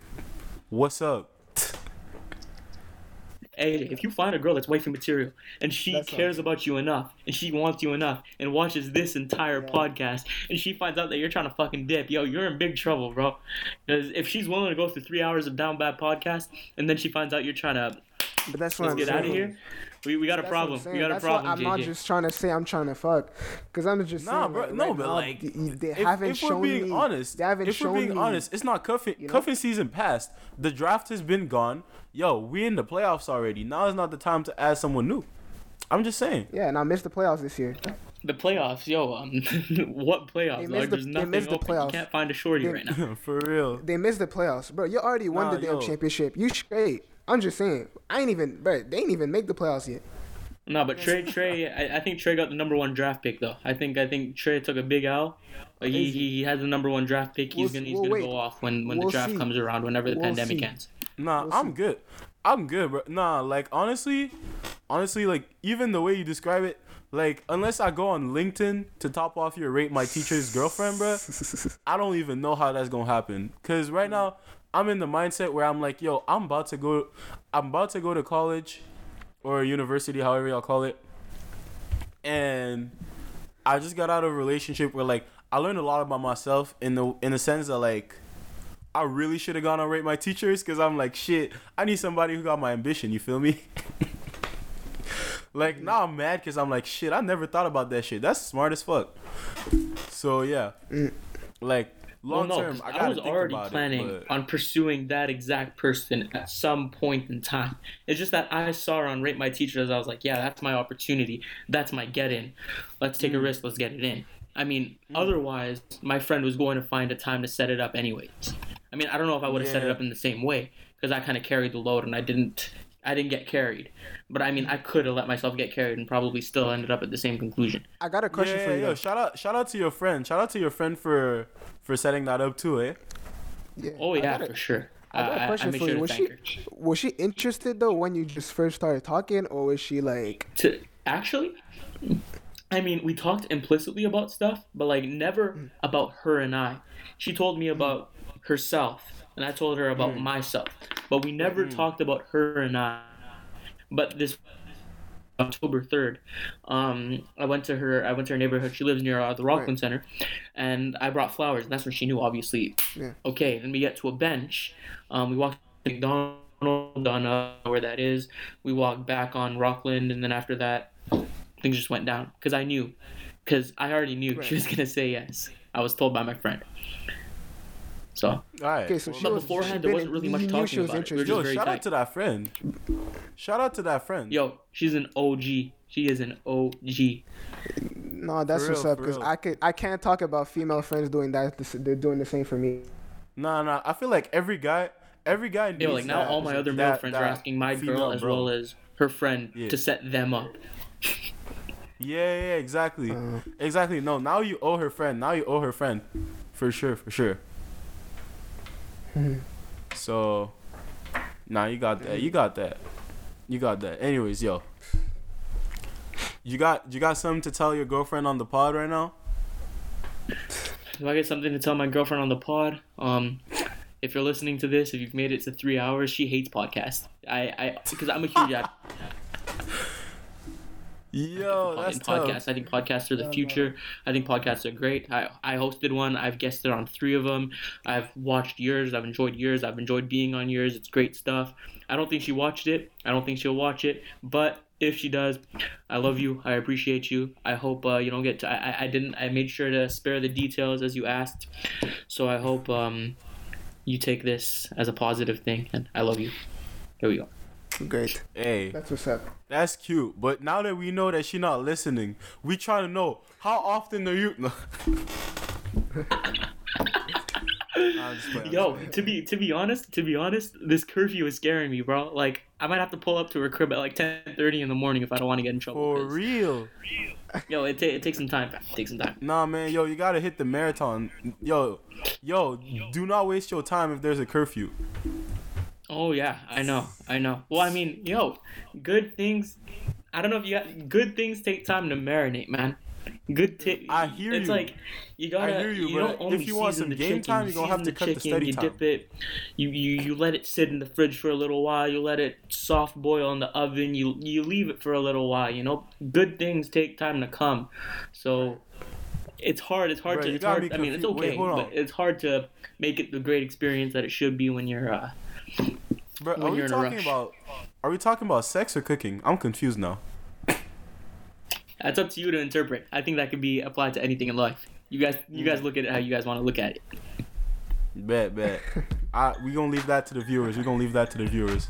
What's up? Hey, if you find a girl that's wifey material and she That's cares about you enough and she wants you enough and watches this entire podcast and she finds out that you're trying to fucking dip, yo, you're in big trouble, bro. Because if she's willing to go through three hours of down bad podcast and then she finds out you're trying to But that's what let's I'm get saying. out of here, we, we got a That's problem. We saying. got a That's problem, I'm not just trying to say I'm trying to fuck, because I'm just Nah, saying, bro. like, no, right but now, like, th- they if, haven't if shown we're being me. honest, they haven't if shown we're being me. honest, it's not cuffing. You know? Cuffing season passed. The draft has been gone. Yo, we in the playoffs already. Now is not the time to add someone new. I'm just saying. Yeah, and I missed the playoffs this year. The playoffs, yo. Um, what playoffs? They Like, the- there's they nothing missed the open. playoffs. You can't find a shorty They- right now. For real. They missed the playoffs, bro. You already won Nah, the damn yo. championship. You straight. I'm just saying. I ain't even, bro. They ain't even make the playoffs yet. No, but Trey, Trey, I, I think Trey got the number one draft pick though. I think, I think Trey took a big L. But he, he? he, he has the number one draft pick. He's We'll- gonna he's we'll gonna wait. go off when when We'll the draft see. comes around. Whenever the We'll pandemic see. ends. Nah, We'll I'm good. I'm good, bro. Nah, like honestly, honestly, like even the way you describe it, like unless I go on LinkedIn to top off your rate my teacher's girlfriend, bro, I don't even know how that's gonna happen. Cause right now I'm in the mindset where I'm like, yo, I'm about to go, I'm about to go to college or university, however y'all call it, and I just got out of a relationship where like I learned a lot about myself in the in the sense that like I really should have gone on rate my teachers because I'm like shit. I need somebody who got my ambition. You feel me? like now I'm mad because I'm like shit. I never thought about that shit. That's smart as fuck. So yeah, like long well, no, term, I I, was already planning it. On pursuing that exact person at some point in time. It's just that I saw her on Rate My Teachers. I was like, yeah, that's my opportunity. That's my get in. Let's take a Mm. risk. Let's get it in. I mean, otherwise, my friend was going to find a time to set it up anyways. I mean, I don't know if I would have set it up in the same way because I kind of carried the load and I didn't. I didn't get carried, but I mean, I could have let myself get carried and probably still ended up at the same conclusion. I got a question yeah, for you. yo, shout out, shout out to your friend. Shout out to your friend for for setting that up too, eh? Yeah. Oh yeah, for sure. I got a question made for sure you. Was she her. was she interested though when you just first started talking, or was she like, to actually i mean we talked implicitly about stuff but like never about her and i she told me about herself and i told her about myself but we never talked about her and i but this October third, um, I went to her. I went to her neighborhood. She lives near uh, the Rockland Center, and I brought flowers. And that's when she knew, obviously. Yeah. Okay. Then we get to a bench. Um, we walked to McDonald's on uh, where that is. We walked back on Rockland, and then after that, things just went down because I knew, because I already knew she was gonna say yes. I was told by my friend. So, All right. okay, so she but was beforehand, she there wasn't really much knew talking she was about it. We were Yo, very shout tight. out to that friend. Shout out to that friend. Yo, she's an OG. She is an OG. No, that's For what's up. Because. I could, I can't talk about female friends doing that. They're doing the same for me. Nah, nah. I feel like every guy, every guy. Yo, needs like now that- all my other male that- friends that are asking my female girl as bro. well as her friend Yeah. to set them up. Yeah, yeah, exactly, Uh. exactly. No, now you owe her friend. Now you owe her friend, for sure, for sure. So, nah, you got that. You got that. You got that. Anyways, yo, you got you got something to tell your girlfriend on the pod right now? Do I get something to tell my girlfriend on the pod? Um, if you're listening to this, if you've made it to three hours, she hates podcasts. I, I, because I'm a huge advocate Yo, in that's tough. podcasts. I think podcasts are the future. I think podcasts are great. I, I hosted one. I've guested on three of them. I've watched yours. I've enjoyed yours. I've enjoyed being on yours. It's great stuff. I don't think she watched it. I don't think she'll watch it. But if she does, I love you. I appreciate you. I hope uh, you don't get to. I, I- I didn't. I made sure to spare the details as you asked. So I hope um, you take this as a positive thing. And I love you. Here we go. Great. Hey, That's what's up. that's cute. But now that we know that she's not listening, we try to know how often are you? No. Nah, I'm just playing, I'm Yo, to be to be honest, to be honest, this curfew is scaring me, bro. Like I might have to pull up to her crib at like ten thirty in the morning if I don't want to get in trouble. For real. Yo, it, ta- it takes some time. fam. It takes some time. Nah, man, yo, you gotta hit the marathon. Yo, yo, do not waste your time if there's a curfew. Oh yeah, I know, I know. Well, I mean, yo, good things. I don't know if you got good things take time to marinate, man. Good t- I hear it's you. It's like you gotta. I hear you, you don't only if you want some game chicken, time, you you're gonna have to cut the chicken, study You time. dip it. You, you you let it sit in the fridge for a little while. You let it soft boil in the oven. You you leave it for a little while. You know, good things take time to come. So. It's hard. It's hard Bro, to. you It's hard. I mean, it's confu- wait, okay, but it's hard to make it the great experience that it should be when you're uh, Bro, When are we you're in a talking rush. about? Are we talking about sex or cooking? I'm confused now. That's up to you to interpret. I think that could be applied to anything in life. You guys, you guys look at it how you guys want to look at it. Bet, bet. I we gonna leave that to the viewers. We gonna leave that to the viewers.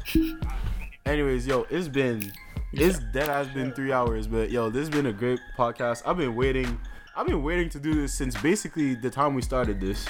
Anyways, yo, it's been It's dead has been three hours, but yo, this has been a great podcast. I've been waiting. I've been waiting to do this since basically the time we started this.